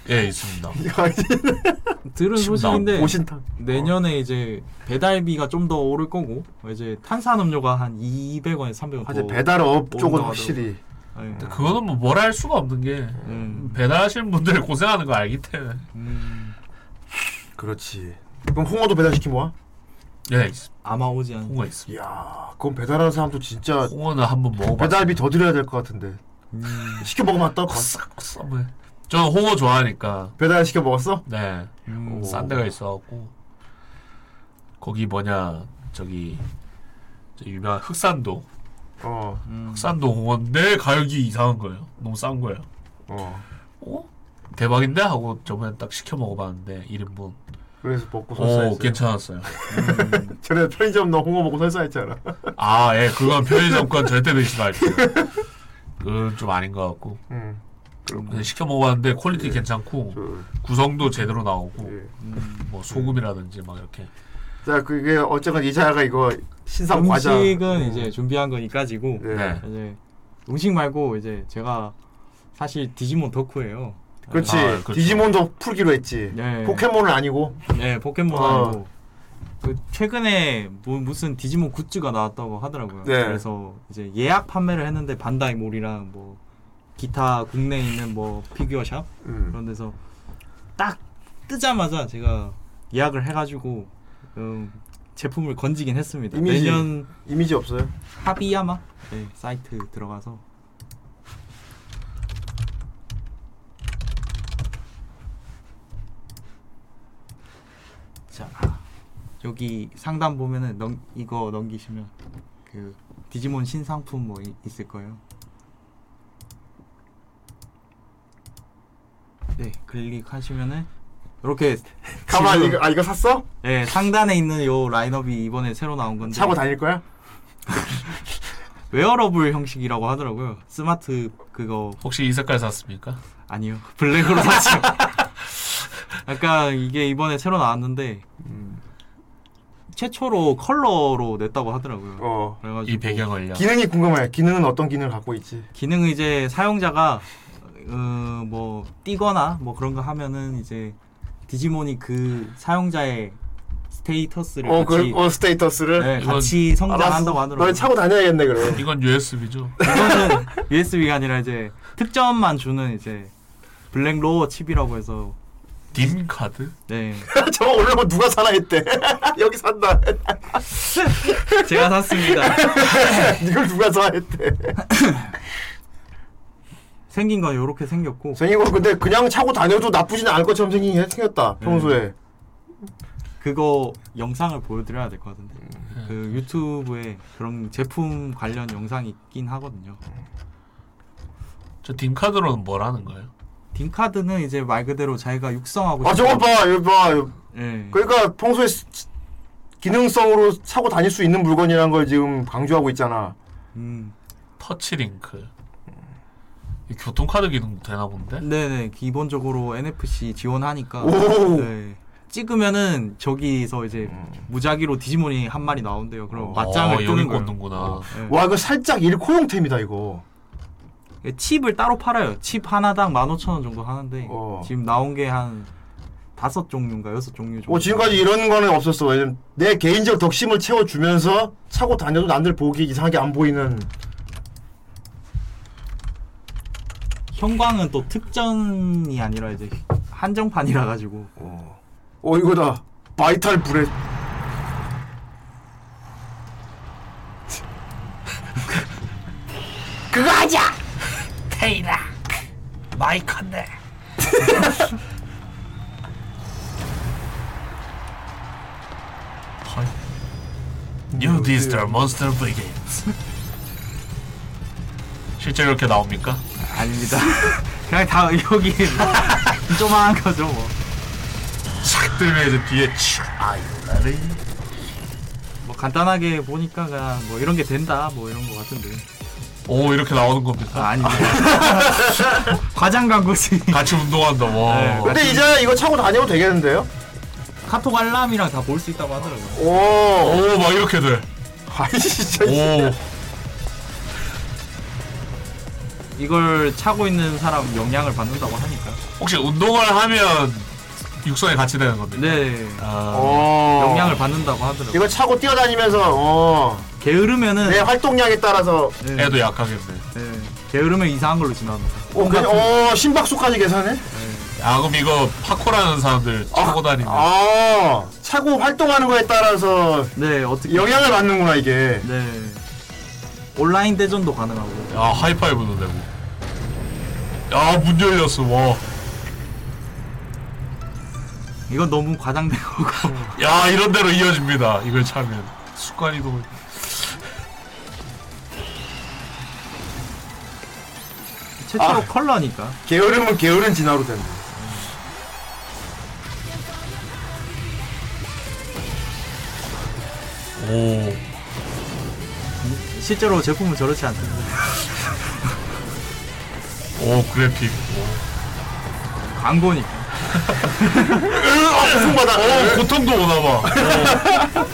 예 있습니다. <laughs> 들은 지금 소식인데 오신탕. 내년에 이제 배달비가 좀 더 오를 거고 이제 탄산음료가 한 200원에 300원 사실 더 배달업 쪽은 확실히. 하더라고요. 네. 그거는 뭐 뭐라 할 수가 없는 게 음. 배달하시는 분들 고생하는 거 알기 때문에. 음. 그렇지. 그럼 홍어도 배달시키면 와? 예, 있, 아마 오지 않. 홍어 있습니다. 이야, 그럼 배달하는 사람도 진짜 홍어는 한번 먹어봤어요. 배달비 더 드려야 될 것 같은데. 음. 시켜 먹으면 또 쌉. 저는 홍어 좋아하니까. 배달 시켜 먹었어? 네. 음. 싼 데가 있어갖고 거기 뭐냐 저기 저 유명한 흑산도 어. 흑산도 홍어인데 가격이 이상한 거예요. 너무 싼 거예요. 어. 어? 대박인데 하고 저번에 딱 시켜 먹어봤는데 1인분. 그래서 먹고 설사했어요. 오 괜찮았어요. <laughs> 전에 편의점 너 홍어 먹고 설사했잖아. 아, 예, 그건 편의점 건 절대 드시지 마십시오. 그건 좀 아닌 것 같고. 음. 그냥 시켜 먹어봤는데 퀄리티 괜찮고 구성도 제대로 나오고 뭐 소금이라든지 막 이렇게. 자, 그게 어쨌건 이자가 이거 신상 과자. 음식은 이제 준비한 건 이까지고 네. 이제 음식 말고 이제 제가 사실 디지몬 덕후예요. 그렇지. 아, 그렇죠. 디지몬도 풀기로 했지. 네. 포켓몬은 아니고. 네, 포켓몬 어. 아니고 그 최근에 뭐 무슨 디지몬 굿즈가 나왔다고 하더라고요. 네. 그래서 이제 예약 판매를 했는데 반다이몰이랑 뭐 기타 국내에 있는 뭐 피규어샵 음. 그런 데서 딱 뜨자마자 제가 예약을 해가지고 음, 제품을 건지긴 했습니다. 이미지 내년 이미지 없어요? 하비야마 네, 사이트 들어가서 자 여기 상단 보면은 넘, 이거 넘기시면 그 디지몬 신상품 뭐 이- 있을 거예요. 네 클릭하시면은 이렇게 <laughs> 가만 지금- 이거 아 이거 샀어? 네 상단에 있는 요 라인업이 이번에 새로 나온 건데 차고 다닐 거야? <laughs> 웨어러블 형식이라고 하더라고요. 스마트 그거 혹시 이 색깔 샀습니까? 아니요 블랙으로 샀죠. <laughs> 약간 이게 이번에 새로 나왔는데 최초로 컬러로 냈다고 하더라고요. 어. 그래가지고 이 배경을요. 기능이 궁금해. 기능은 어떤 기능을 갖고 있지? 기능은 이제 사용자가 어, 뭐 뛰거나 뭐 그런 거 하면은 이제 디지몬이 그 사용자의 스테이터스를 어, 같이 그, 어 스테이터스를 네, 같이 성장한다고 하더라고요. 너 차고 다녀야겠네 그럼. 이건 USB죠. <laughs> 이거는 USB가 아니라 이제 특전만 주는 이제 Black Roar 칩이라고 해서 Dim Card? 네. <laughs> 저거 올라면 누가 사나 했대. <laughs> 여기 산다. 제가 샀습니다. 이걸 누가 사 했대. 생긴 건 이렇게 생겼고 생긴 거 근데 그냥 차고 다녀도 나쁘진 않을 것처럼 생긴 게 생겼다. 평소에. 그거 영상을 보여드려야 될 것 같은데 음. 그 유튜브에 그런 제품 관련 영상이 있긴 하거든요. 저 딘 카드로는 뭘 하는 거예요? 딘 카드는 이제 말 그대로 자기가 육성하고 아 저거 봐, 이거 봐. 예. 그러니까 평소에 스- 기능성으로 차고 다닐 수 있는 물건이라는 걸 지금 강조하고 있잖아. 음. 터치링크. 이 교통카드 기능도 되나 본데? 네네 기본적으로 NFC 지원하니까 오. 네. 찍으면은 저기서 이제 무작위로 디지몬이 한 마리 나온대요. 그럼 어, 맞짱을 뜨는 거예요. 꽂는구나. 네. 와 이거 살짝 일코용템이다 이거. 예, 칩을 따로 팔아요. 칩 하나당 15,000원 정도 하는데 지금 나온 게 한 다섯 종류인가 여섯 종류 정도. 어 지금까지 이런 거는 없었어. 왜냐면 내 개인적 덕심을 채워주면서 차고 다녀도 남들 보기 이상하게 안 보이는. 형광은 또 특전이 아니라 이제 한정판이라 가지고. 어 이거다. 바이탈 브레. 그거 하자. 테이라. 마이컨데. New Digital Monster Begins. 실제 이렇게 나옵니까? 아닙니다. <laughs> 그냥 다 여기 <laughs> 조그만 거죠 뭐. 착 들면 이제 뒤에 치. 아유 나를. 뭐 간단하게 보니까 그냥 뭐 이런 게 된다 뭐 이런 거 같은데. 오 이렇게 나오는 겁니까? 아, 아닙니다. <laughs> 과장 광고지. 같이 운동한다. 와. 네, 근데 이제 이거 차고 다녀도 되겠는데요? 카톡 알람이랑 다 볼 수 있다고 하더라고요. 오. 오, 막 이렇게 돼. 아이 진짜. 오. 이걸 차고 있는 사람 영향을 받는다고 하니까. 혹시 운동을 하면 육성에 같이 되는 겁니까? 네. 아. 어. 영향을 받는다고 하더라고요. 이거 차고 뛰어다니면서 어. 게으르면은 내 활동량에 따라서 애도 약하겠네. 네. 게으르면 이상한 걸로 지나갑니다. 어, 그냥, 어 심박수까지 계산해? 아 그럼 이거 파코라는 사람들 차고 다니면 아 차고 활동하는 거에 따라서 네 어떻게 영향을 받는구나 이게. 네. 온라인 대전도 가능하고. 야 하이파이브도 되고. 야 문 열렸어. 와. 이건 너무 과장된 거고. <laughs> 야 이런 대로 이어집니다. 이걸 차면 습관이도. 최초로 아. 컬러니까. 게으르면 게으른 진화로 된다. 오. 실제로 제품은 저렇지 않던데. <laughs> 오 그래픽. 광고니까. 고통받아. 오 고통도 오나봐.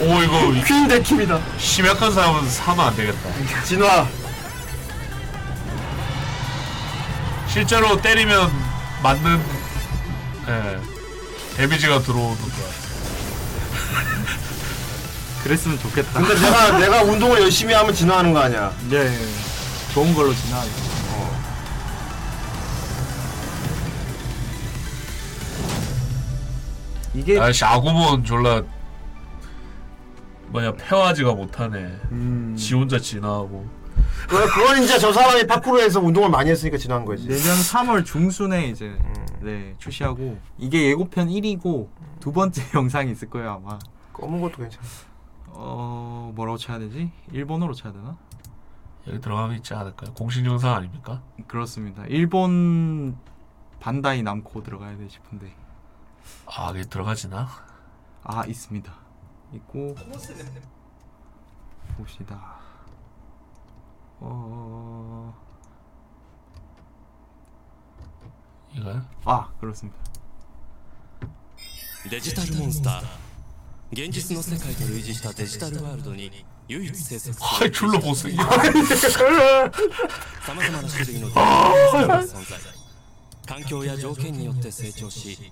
오, 오 이거 퀸 데킴이다. 심약한 사람은 사면 안 되겠다. 진화. 실제로 때리면 맞는 예 데미지가 들어오는 거야. <laughs> 그랬으면 좋겠다. 근데 내가 내가 운동을 열심히 하면 진화하는 거 아니야? 네. 좋은 걸로 지나 이게 아씨 아구몬 졸라 뭐냐 페와지가 못하네. 음. 지 혼자 진화하고. 그 그건 이제 저 사람이 파쿠르에서 운동을 많이 했으니까 지난 거지. 내년 3월 중순에 이제 네 출시하고 이게 예고편 1이고 두 번째 <laughs> 영상이 있을 거예요 아마. 검은 것도 괜찮아. 어 뭐라고 쳐야 되지? 일본어로 쳐야 되나? 여기 들어가면 있지 않을까요? 공식 영상 아닙니까? 그렇습니다. 일본 반다이 남코 들어가야 돼 싶은데. 아, 이게 들어가지나? 아 있습니다. 있고 봅시다. 어 이거요? 아 그렇습니다. デジタルモンスター現実の世界と類似したデジタルワールドに唯一生息する 아이 줄로 보스. さまざまな種類のデジタルモンスターが存在環境や条件によって成長し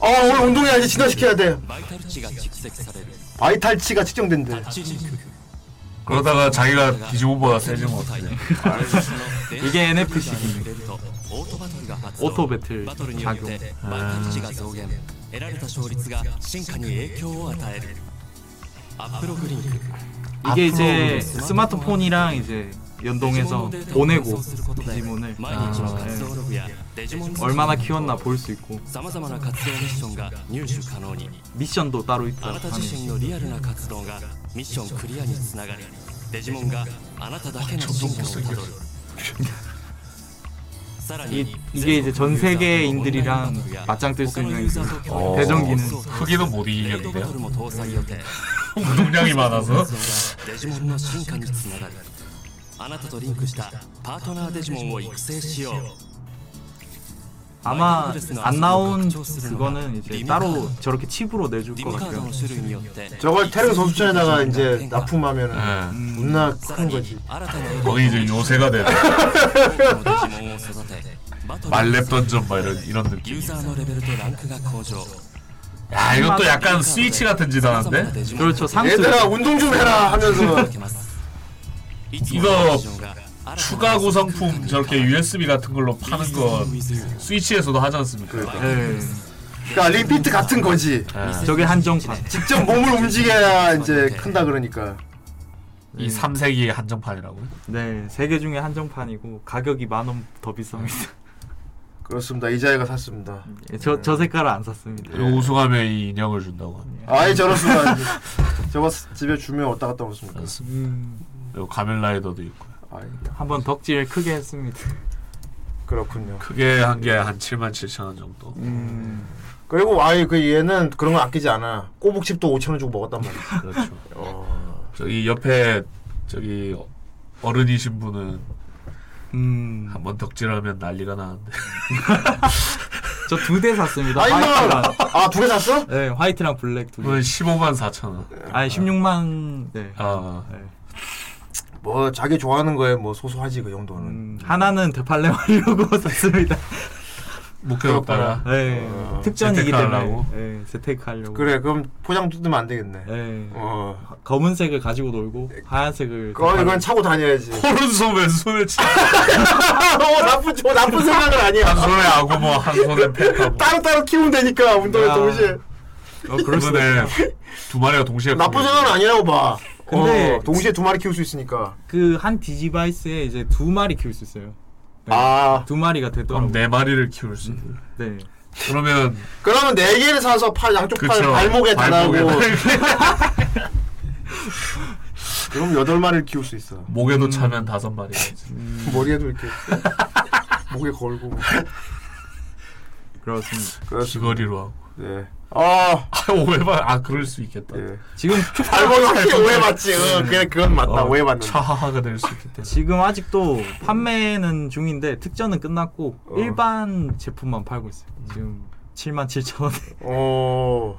어 오늘 운동해야지 진화시켜야 돼. バイタル値が蓄積される 바이탈치가 측정된대. タッチリンク 그러다가 자기가 디지모보다 세지면 어떡해. 이게 NFC 入れるとオートバトルが発動 오토 배틀 バトルによっ 작용. てバイタル値が増減得られた勝率が進化に影響を与えるアップログリンク 이게 이제 스마트폰이랑 이제 연동해서 보내고 디지몬을 毎日の活動ログやデジモン 얼마나 키웠나 볼 수 있고 さまざまな活動ミッションが入手可能に 미션도 따로 あ 있다 なた自身のリアルな活動がミッションクリアにつながりデジモンがあなただけの進化をたどるさら 이, に 이게 이제 전 세계인들이랑 맞짱 뜰 수 있는 그 대전기는 크기는 못 이기겠는데요? バトルも搭載予定 <laughs> 운동량이 많아서 <laughs> あなたとリンクしたパートナーデジモンを育成しよう 아마 안 나온 그거는 이제 따로 저렇게 칩으로 내줄 것 カード 같아요. の種類によって 저걸 태릉 선수촌에다가 이제 납품하면은 네. 존나 큰 거지. 거기 이제 요새가 되네. デジモンを育てバトル 말렙 던전 막 이런 이런 ユ 느낌. ーザーのレベルとランクが向上 야 이것도 약간 스위치 같은 짓 하는데? 그렇죠. 상수. 얘들아 운동 좀 해라 하면서 이거 추가 구성품 저렇게 USB 같은 걸로 파는 거 스위치에서도 하지 않습니까? 네. 그러니까 리피트 같은 거지. 저게 한정판. 직접 몸을 움직여야 이제 큰다 그러니까. 이 3세기 한정판이라고요? 네, 세개 중에 한정판이고 가격이 만 원 더 비쌉니다. 그렇습니다. 이자이가 샀습니다. 예, 저, 저 색깔을 안 샀습니다. 우승하면 이 인형을 준다고 합니다. 아이 저렇습니다. 저거 집에 주면 어디다 갖다 놓습니까? 음, 그리고 가면라이더도 있고 아이, 한번 덕질 크게 했습니다. 그렇군요. 크게 한 게 한 7만 7천 원 정도. 음. 그리고 아이 그 얘는 그런 거 아끼지 않아. 꼬북칩도 5천 원 주고 먹었단 말이야. <laughs> 그렇죠. 어. 저기 옆에 저기 어른이신 분은 음. 한번 덕질하면 난리가 나는데. <laughs> 저 두 대 샀습니다. 아니, 화이트랑. 아, 두 개 샀어? 네, 화이트랑 블랙 두 개. 그건 15만 4천 원. 아니, 16만, 네. 아, 네. 뭐 자기 좋아하는 거에 뭐 소소하지 그 정도는. 음, 하나는 되팔렘 하려고 샀습니다. 목표였다가. 네. 어, 특전이기 때문에. 네, 재테크 하려고. 그래 그럼 포장 뜯으면 안 되겠네. 네. 어. 검은색을 가지고 놀고 하얀색을 그거 이건 차고 다녀야지. 오른손 왼손에 치. <laughs> 어 나쁜 저 나쁜 생각은 아니야. 한 손에 아구모 한 손에 팩하고. 따로 따로 키우면 되니까 운동에 야. 동시에. 어, 이번에 두 마리가 동시에. 나쁜 생각은 아니라고 봐. 근데 어, 동시에 두 마리 키울 수 있으니까. 그 한 디지바이스에 이제 두 마리 키울 수 있어요. 네. 아. 두 마리가 되더라고요. 그럼 네 마리를 키울 수 있는. 네. 그러면 그러면 네 개를 사서 팔 양쪽 팔 그쵸. 발목에 달라고. 발목에 <laughs> 그럼 여덟 마리를 키울 수 있어. 목에도 차면 다섯 마리가 있지. <laughs> 머리에도 이렇게 목에 걸고. 그렇습니다. 귀걸이로 하고. 네. 아, 아 오해봐. 아 그럴 수 있겠다. 예. 지금 발목이 확실히 오해받지. 어, 그냥 그건 맞다. 어, 오해받는. 차하가 될 수 있겠다. 지금 아직도 판매는 중인데 특전은 끝났고 어. 일반 제품만 팔고 있어요. 지금 7만 7천 원에 오.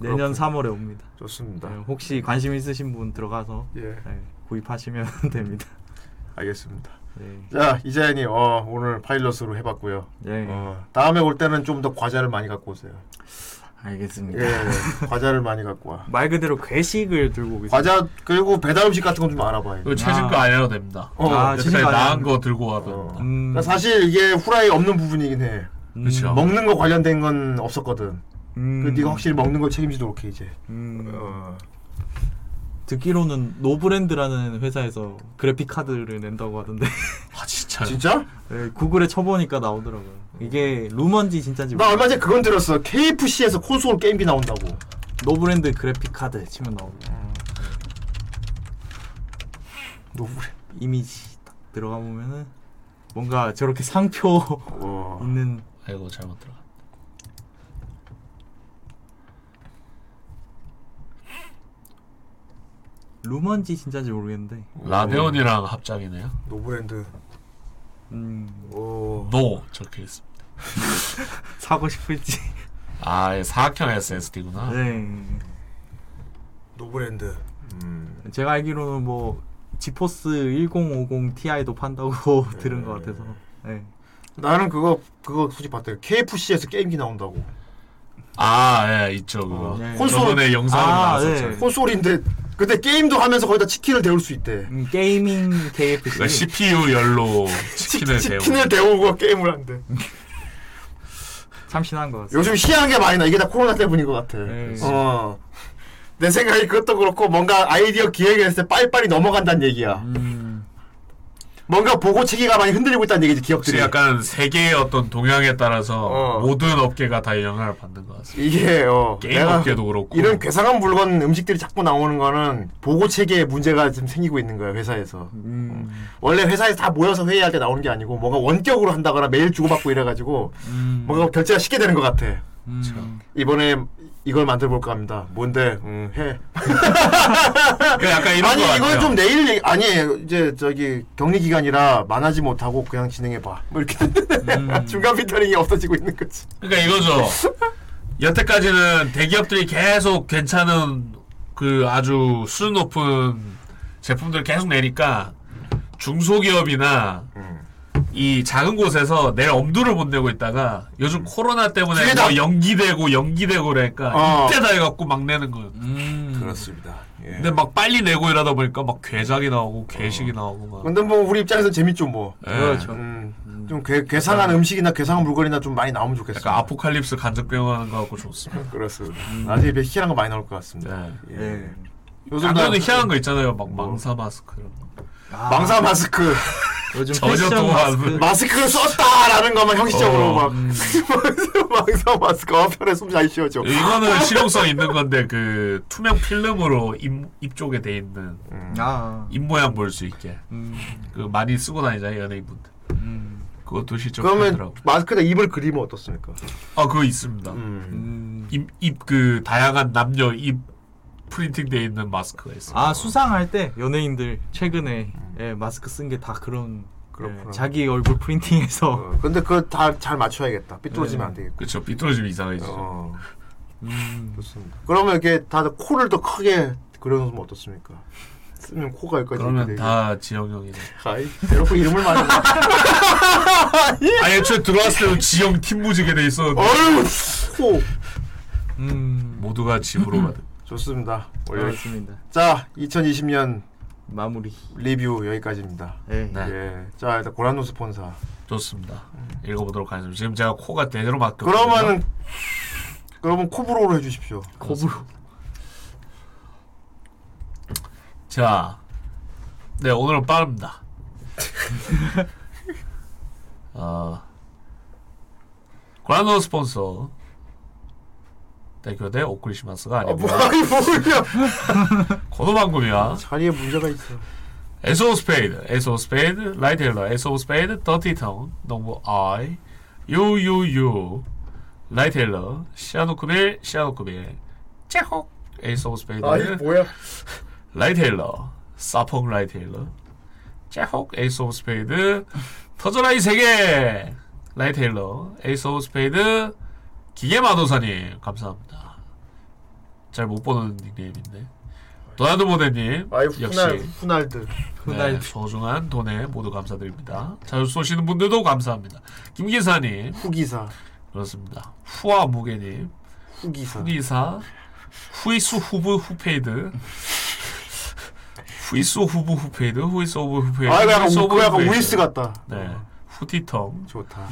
내년 3월에 옵니다. 좋습니다. 네, 혹시 관심 있으신 분 들어가서 예. 네, 구입하시면 <laughs> 됩니다. 알겠습니다. 네. 자 이자연이 어, 오늘 파일럿으로 해봤고요. 네. 어, 다음에 올 때는 좀 더 과자를 많이 갖고 오세요. 알겠습니다. 예, 예. 과자를 많이 갖고 와. 말 그대로 괴식을 들고 오겠습니다. 과자 그리고 배달 음식 같은 건 좀 알아봐요. 이거 최신 거안 해도 됩니다. 어, 아, 최신 거 나은 거 들고 와도 됩니다. 음. 그러니까 사실 이게 후라이 없는 부분이긴 해. 그렇죠. 먹는 거 관련된 건 없었거든. 음. 그 네가 확실히 먹는 걸 책임지도록 해 이제. 음. 어. 듣기로는 노브랜드라는 회사에서 그래픽 카드를 낸다고 하던데. <laughs> 아 진짜? 진짜? 네, 구글에 쳐보니까 나오더라고요. 이게 루먼지 진짜인지 나 얼마 전에 그건 들었어. KFC에서 콘솔 게임기 나온다고. 노브랜드 그래픽 카드 치면 나옵니다. 노브랜드 이미지 딱 들어가 보면은 뭔가 저렇게 상표 있는 아이고 잘못 들어 루먼지 진짜인지 모르겠는데 라데온이랑 합작이네요. 노브랜드. 음. 오. 노 적혀 있습니다. <laughs> 사고 싶을지. 아, 예, 사각형 SSD구나. 네. 노브랜드. 음. 제가 알기로는 뭐 지포스 1050 Ti도 판다고 네. <laughs> 들은 것 같아서. 네. 나는 그거 그거 솔직히 봤다. KFC에서 게임기 나온다고. 아, 예, 있죠 그거. 네. 저번에 영상으로 아, 나왔었죠. 네. 콘솔인데 근데 게임도 하면서 거기다 치킨을 데울 수 있대. 음, 게이밍 KFC. 그러니까 CPU 열로 <laughs> 치킨을 데우고. 치킨을 데우고 게임을 한대. 참신한 것 같습니다. 요즘 희한한 게 많이 나. 이게 다 코로나 때문인 것 같아. 네. 어. 내 생각에 그것도 그렇고 뭔가 아이디어 기획을 했을 때 빨리빨리 넘어간다는 얘기야. 음. 뭔가 보고 체계가 많이 흔들리고 있다는 얘기지 기업들이. 약간 세계의 어떤 동향에 따라서 어. 모든 업계가 다 영향을 받는 것 같습니다. 이게 어, 게임 내가 업계도 그렇고 이런 괴상한 물건 음식들이 자꾸 나오는 거는 보고 체계에 문제가 좀 생기고 있는 거야 회사에서. 음. 어. 원래 회사에서 다 모여서 회의할 때 나오는 게 아니고 뭔가 원격으로 한다거나 메일 주고받고 이래가지고 음. 뭔가 결제가 쉽게 되는 것 같아. 음. 이번에 이걸 만들어 볼까 합니다. 뭔데? 응, 해. <laughs> 그 약간 이런 아니 거 이건. 좀 내일 얘기- 아니 이제 저기 격리 기간이라 만하지 못하고 그냥 진행해 봐. 뭐 이렇게 음. <laughs> 중간 피터링이 없어지고 있는 거지. 그러니까 이거죠. 여태까지는 대기업들이 계속 괜찮은 그 아주 수준 높은 제품들 계속 내니까 중소기업이나 이 작은 곳에서 내 엄두를 못 내고 있다가 요즘 코로나 때문에 뭐 연기되고 연기되고 그러니까 어. 이때다 해갖고 막 내는 거예요. 그렇습니다. 예. 근데 막 빨리 내고 이러다 보니까 막 괴작이 나오고 괴식이 나오고 막. 근데 뭐 우리 입장에서 재밌죠 뭐. 예. 그렇죠. 음, 좀 괴, 괴상한 음식이나 괴상한 물건이나 좀 많이 나오면 좋겠어. 약간 아포칼립스 간접병 하는 거 같고 좋습니다. <laughs> 그렇습니다. 나중에 배 희한한 거 많이 나올 것 같습니다. 예. 네. 요즘 안 그래도 다- 희한한 거 있잖아요. 막 망사 마스크 이런 거. 망사 마스크. 요즘 전혀 패션 또 마스크. 마스크를 썼다라는 것만 형식적으로 어, 막 <laughs> 망사 마스크 어 편에 숨 잘 쉬어줘. 이거는 실용성 있는 건데 그 투명 필름으로 입, 입 쪽에 돼 있는 아. 입 모양 볼 수 있게 음. 그 많이 쓰고 다니잖아요 연예인분들. 그것도 실적 그러면 하더라고. 마스크에다 입을 그리면 어떻습니까? 아 그거 있습니다. 음. 입입 그 다양한 남녀 입 프린팅 돼 있는 마스크가 있어요. 아 수상할 때 연예인들 최근에 예, 마스크 쓴 게 다 그런 예, 자기 얼굴 프린팅해서 어, 근데 그거 다 잘 맞춰야겠다. 삐뚤어지면 안 되겠고. 그렇죠. 삐뚤어지면 이상해지죠. 어. 음. 좋습니다. 그러면 이렇게 다들 코를 더 크게 그려놓으면 어떻습니까? 쓰면 코가 여기까지 그러면 이렇게 다 지영 형이네. 아이 대놓고 이름을 말해. <laughs> 아니 애초에 들어왔을 때도 지영 팀 무지게 돼 있었는데. 어휴 코. 음. 모두가 집으로 가든. 좋습니다. 원래 그렇습니다. 자 2020년 마무리 리뷰 여기까지입니다. 네. 예. 자 일단 고란노 스폰사. 좋습니다. 읽어보도록 하겠습니다. 지금 제가 코가 대대로 막혀. 그러면은 그러면 코브로로 해주십시오. 코브로. 자, 네 오늘은 빠릅니다. <laughs> 어, 고란노 스폰서 대교대 오크리시마스가 아니고 뭐, 아니 뭐야? 고노방금이야. <laughs> 자리에 문제가 있어. 에스 오브 스페이드, 에스 오브 스페이드, 라이트 헬러, 에스 오브 스페이드, 더티 타운, 넘버 I, 유유유, 라이트 헬러, 시아노크빌, 시아노크빌, 제혹, 에이스 오브 스페이드, 아이 뭐야? 라이트 헬러, 사펑 라이트 헬러, 제혹, 에이스 오브 스페이드, 터져라 이 세계, 라이트 헬러, 에이스 오브 스페이드, 기계 마도사님 감사합니다. 잘 못 보는 닉네임인데 도나드 모델님 아이 역시 후날 후날들. 네, 소중한 돈에 모두 감사드립니다. 잘 쏘시는 분들도 감사합니다. 김기사님 후기사 그렇습니다. 후아 무게님 후기사 후기사 후이수 후부 후페이드 후이수 후부 후페이드 후이수 후부 후페이드 아, 이거 약간. 우이스 같다. 네 후티텅 좋다.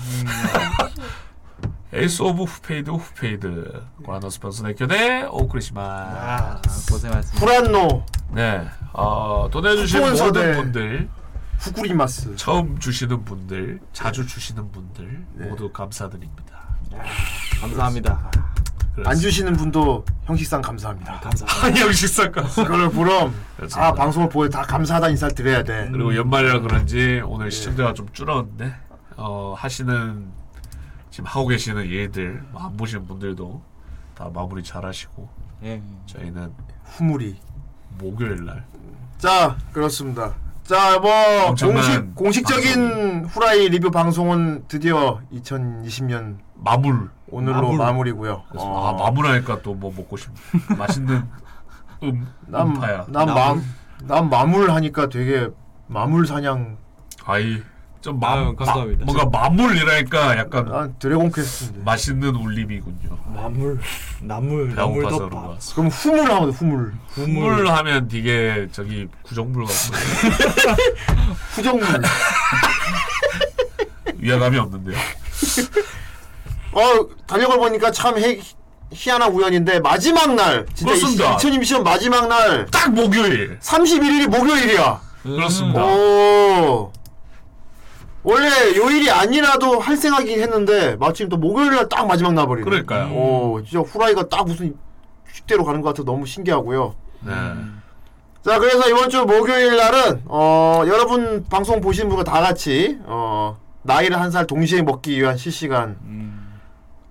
에이스 오브 후페이드 후페이드 고라노 스폰서 네켜네 오크리시마스 고생하셨습니다. 불안노 네 어, 돈 내주신 후원서대. 모든 분들 후쿠리마스 처음 주시는 분들 자주 주시는 분들 네. 모두 감사드립니다 감사합니다. 안 주시는 분도 형식상 감사합니다. 감사합니다. 형식상 감사 그걸 보럼. 아 방송을 보여 다 감사하다 인사를 드려야 돼. 그리고 연말이라 그런지 오늘 예. 시청자가 좀 줄었는데 어, 하시는 지금 하고 계시는 일들 뭐안 보시는 분들도 다 마무리 잘하시고 예. 저희는 후무리. 목요일 날 자 그렇습니다. 자뭐 엄청난 공식 공식적인 후라이 리뷰 방송은 드디어 2020년 마물 오늘로 마물. 마무리. 고요 그래서 아 마무리하니까 또 뭐 먹고 싶네 맛있는 <laughs> 음 음파야 난난 마물 하니까 되게 마물 사냥. 아이 좀 마, 아유, 감사합니다. 마, 뭔가 마물이라니까 약간 난 드래곤 퀘스트인데. 맛있는 울림이군요 나물 나물 나물 덮밥. 그런 거 그럼 후물 하면 돼, 후물. 국물 하면 되게 저기 구정물 같은 후정물. <laughs> <laughs> 위화감이 없는데요 어 달력을 보니까 참 해, 희한한 우연인데 마지막 날 진짜 그렇습니다. 2020년 마지막 날딱딱 목요일 31일이 목요일이야. 그렇습니다 오. 원래 요일이 아니라도 할 생각이긴 했는데 마침 또 목요일 날 딱 마지막 날 버리네. 그러니까요. 오, 진짜 후라이가 딱 무슨 식대로 가는 것 같아 너무 신기하고요. 네. 자, 그래서 이번 주 목요일 날은 어, 여러분 방송 보시는 분과 다 같이 어, 나이를 한 살 동시에 먹기 위한 실시간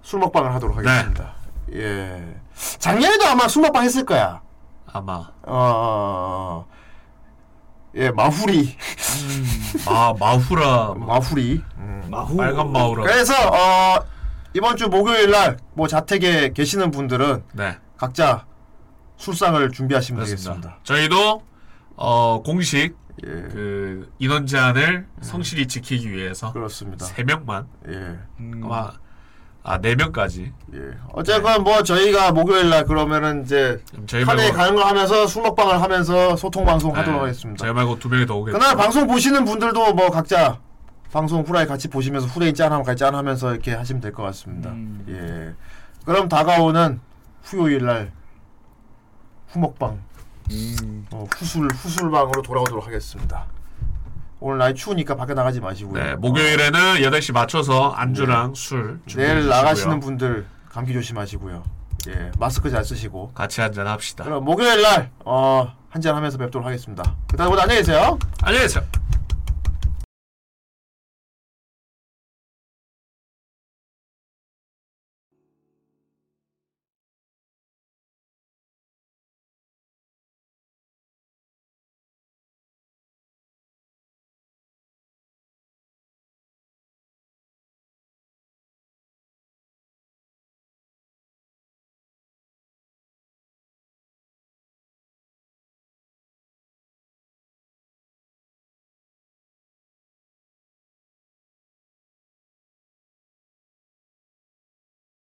술 먹방을 하도록 하겠습니다. 예. 작년에도 아마 술 먹방 했을 거야. 아마 어, 어, 어. 예, 마후리. 아 마후라 마후리. 마후. 빨간 마후라 그래서 어, 이번 주 목요일 날 뭐 자택에 계시는 분들은 네 각자 술상을 준비하시면 그렇습니다. 되겠습니다. 저희도 어 공식 예. 그 인원 제한을 성실히 지키기 위해서 그렇습니다. 세 명만 예. 아마 아네 명까지 예. 어쨌건 뭐 저희가 목요일 날 그러면은 이제 저희 말고 가는 거 하면서 술 먹방을 하면서 소통 방송 네, 하도록 하겠습니다. 저희 말고 두 명이 더 오겠죠 그날 방송 보시는 분들도 뭐 각자 방송 후라이 같이 보시면서 후레인 짠하면 같이 짠하면서 이렇게 하시면 될 것 같습니다. 예. 그럼 다가오는 후요일 날 후먹방, 어, 후술 후술방으로 돌아오도록 하겠습니다. 오늘 날이 추우니까 밖에 나가지 마시고요. 네 목요일에는 8시 맞춰서 안주랑 술 준비해 내일 주시고요. 나가시는 분들 감기 조심하시고요. 예, 마스크 잘 쓰시고. 같이 한잔 합시다 그럼 목요일 날 어, 한잔 하면서 뵙도록 하겠습니다. 그다음 모두 안녕히 계세요. 안녕히 계세요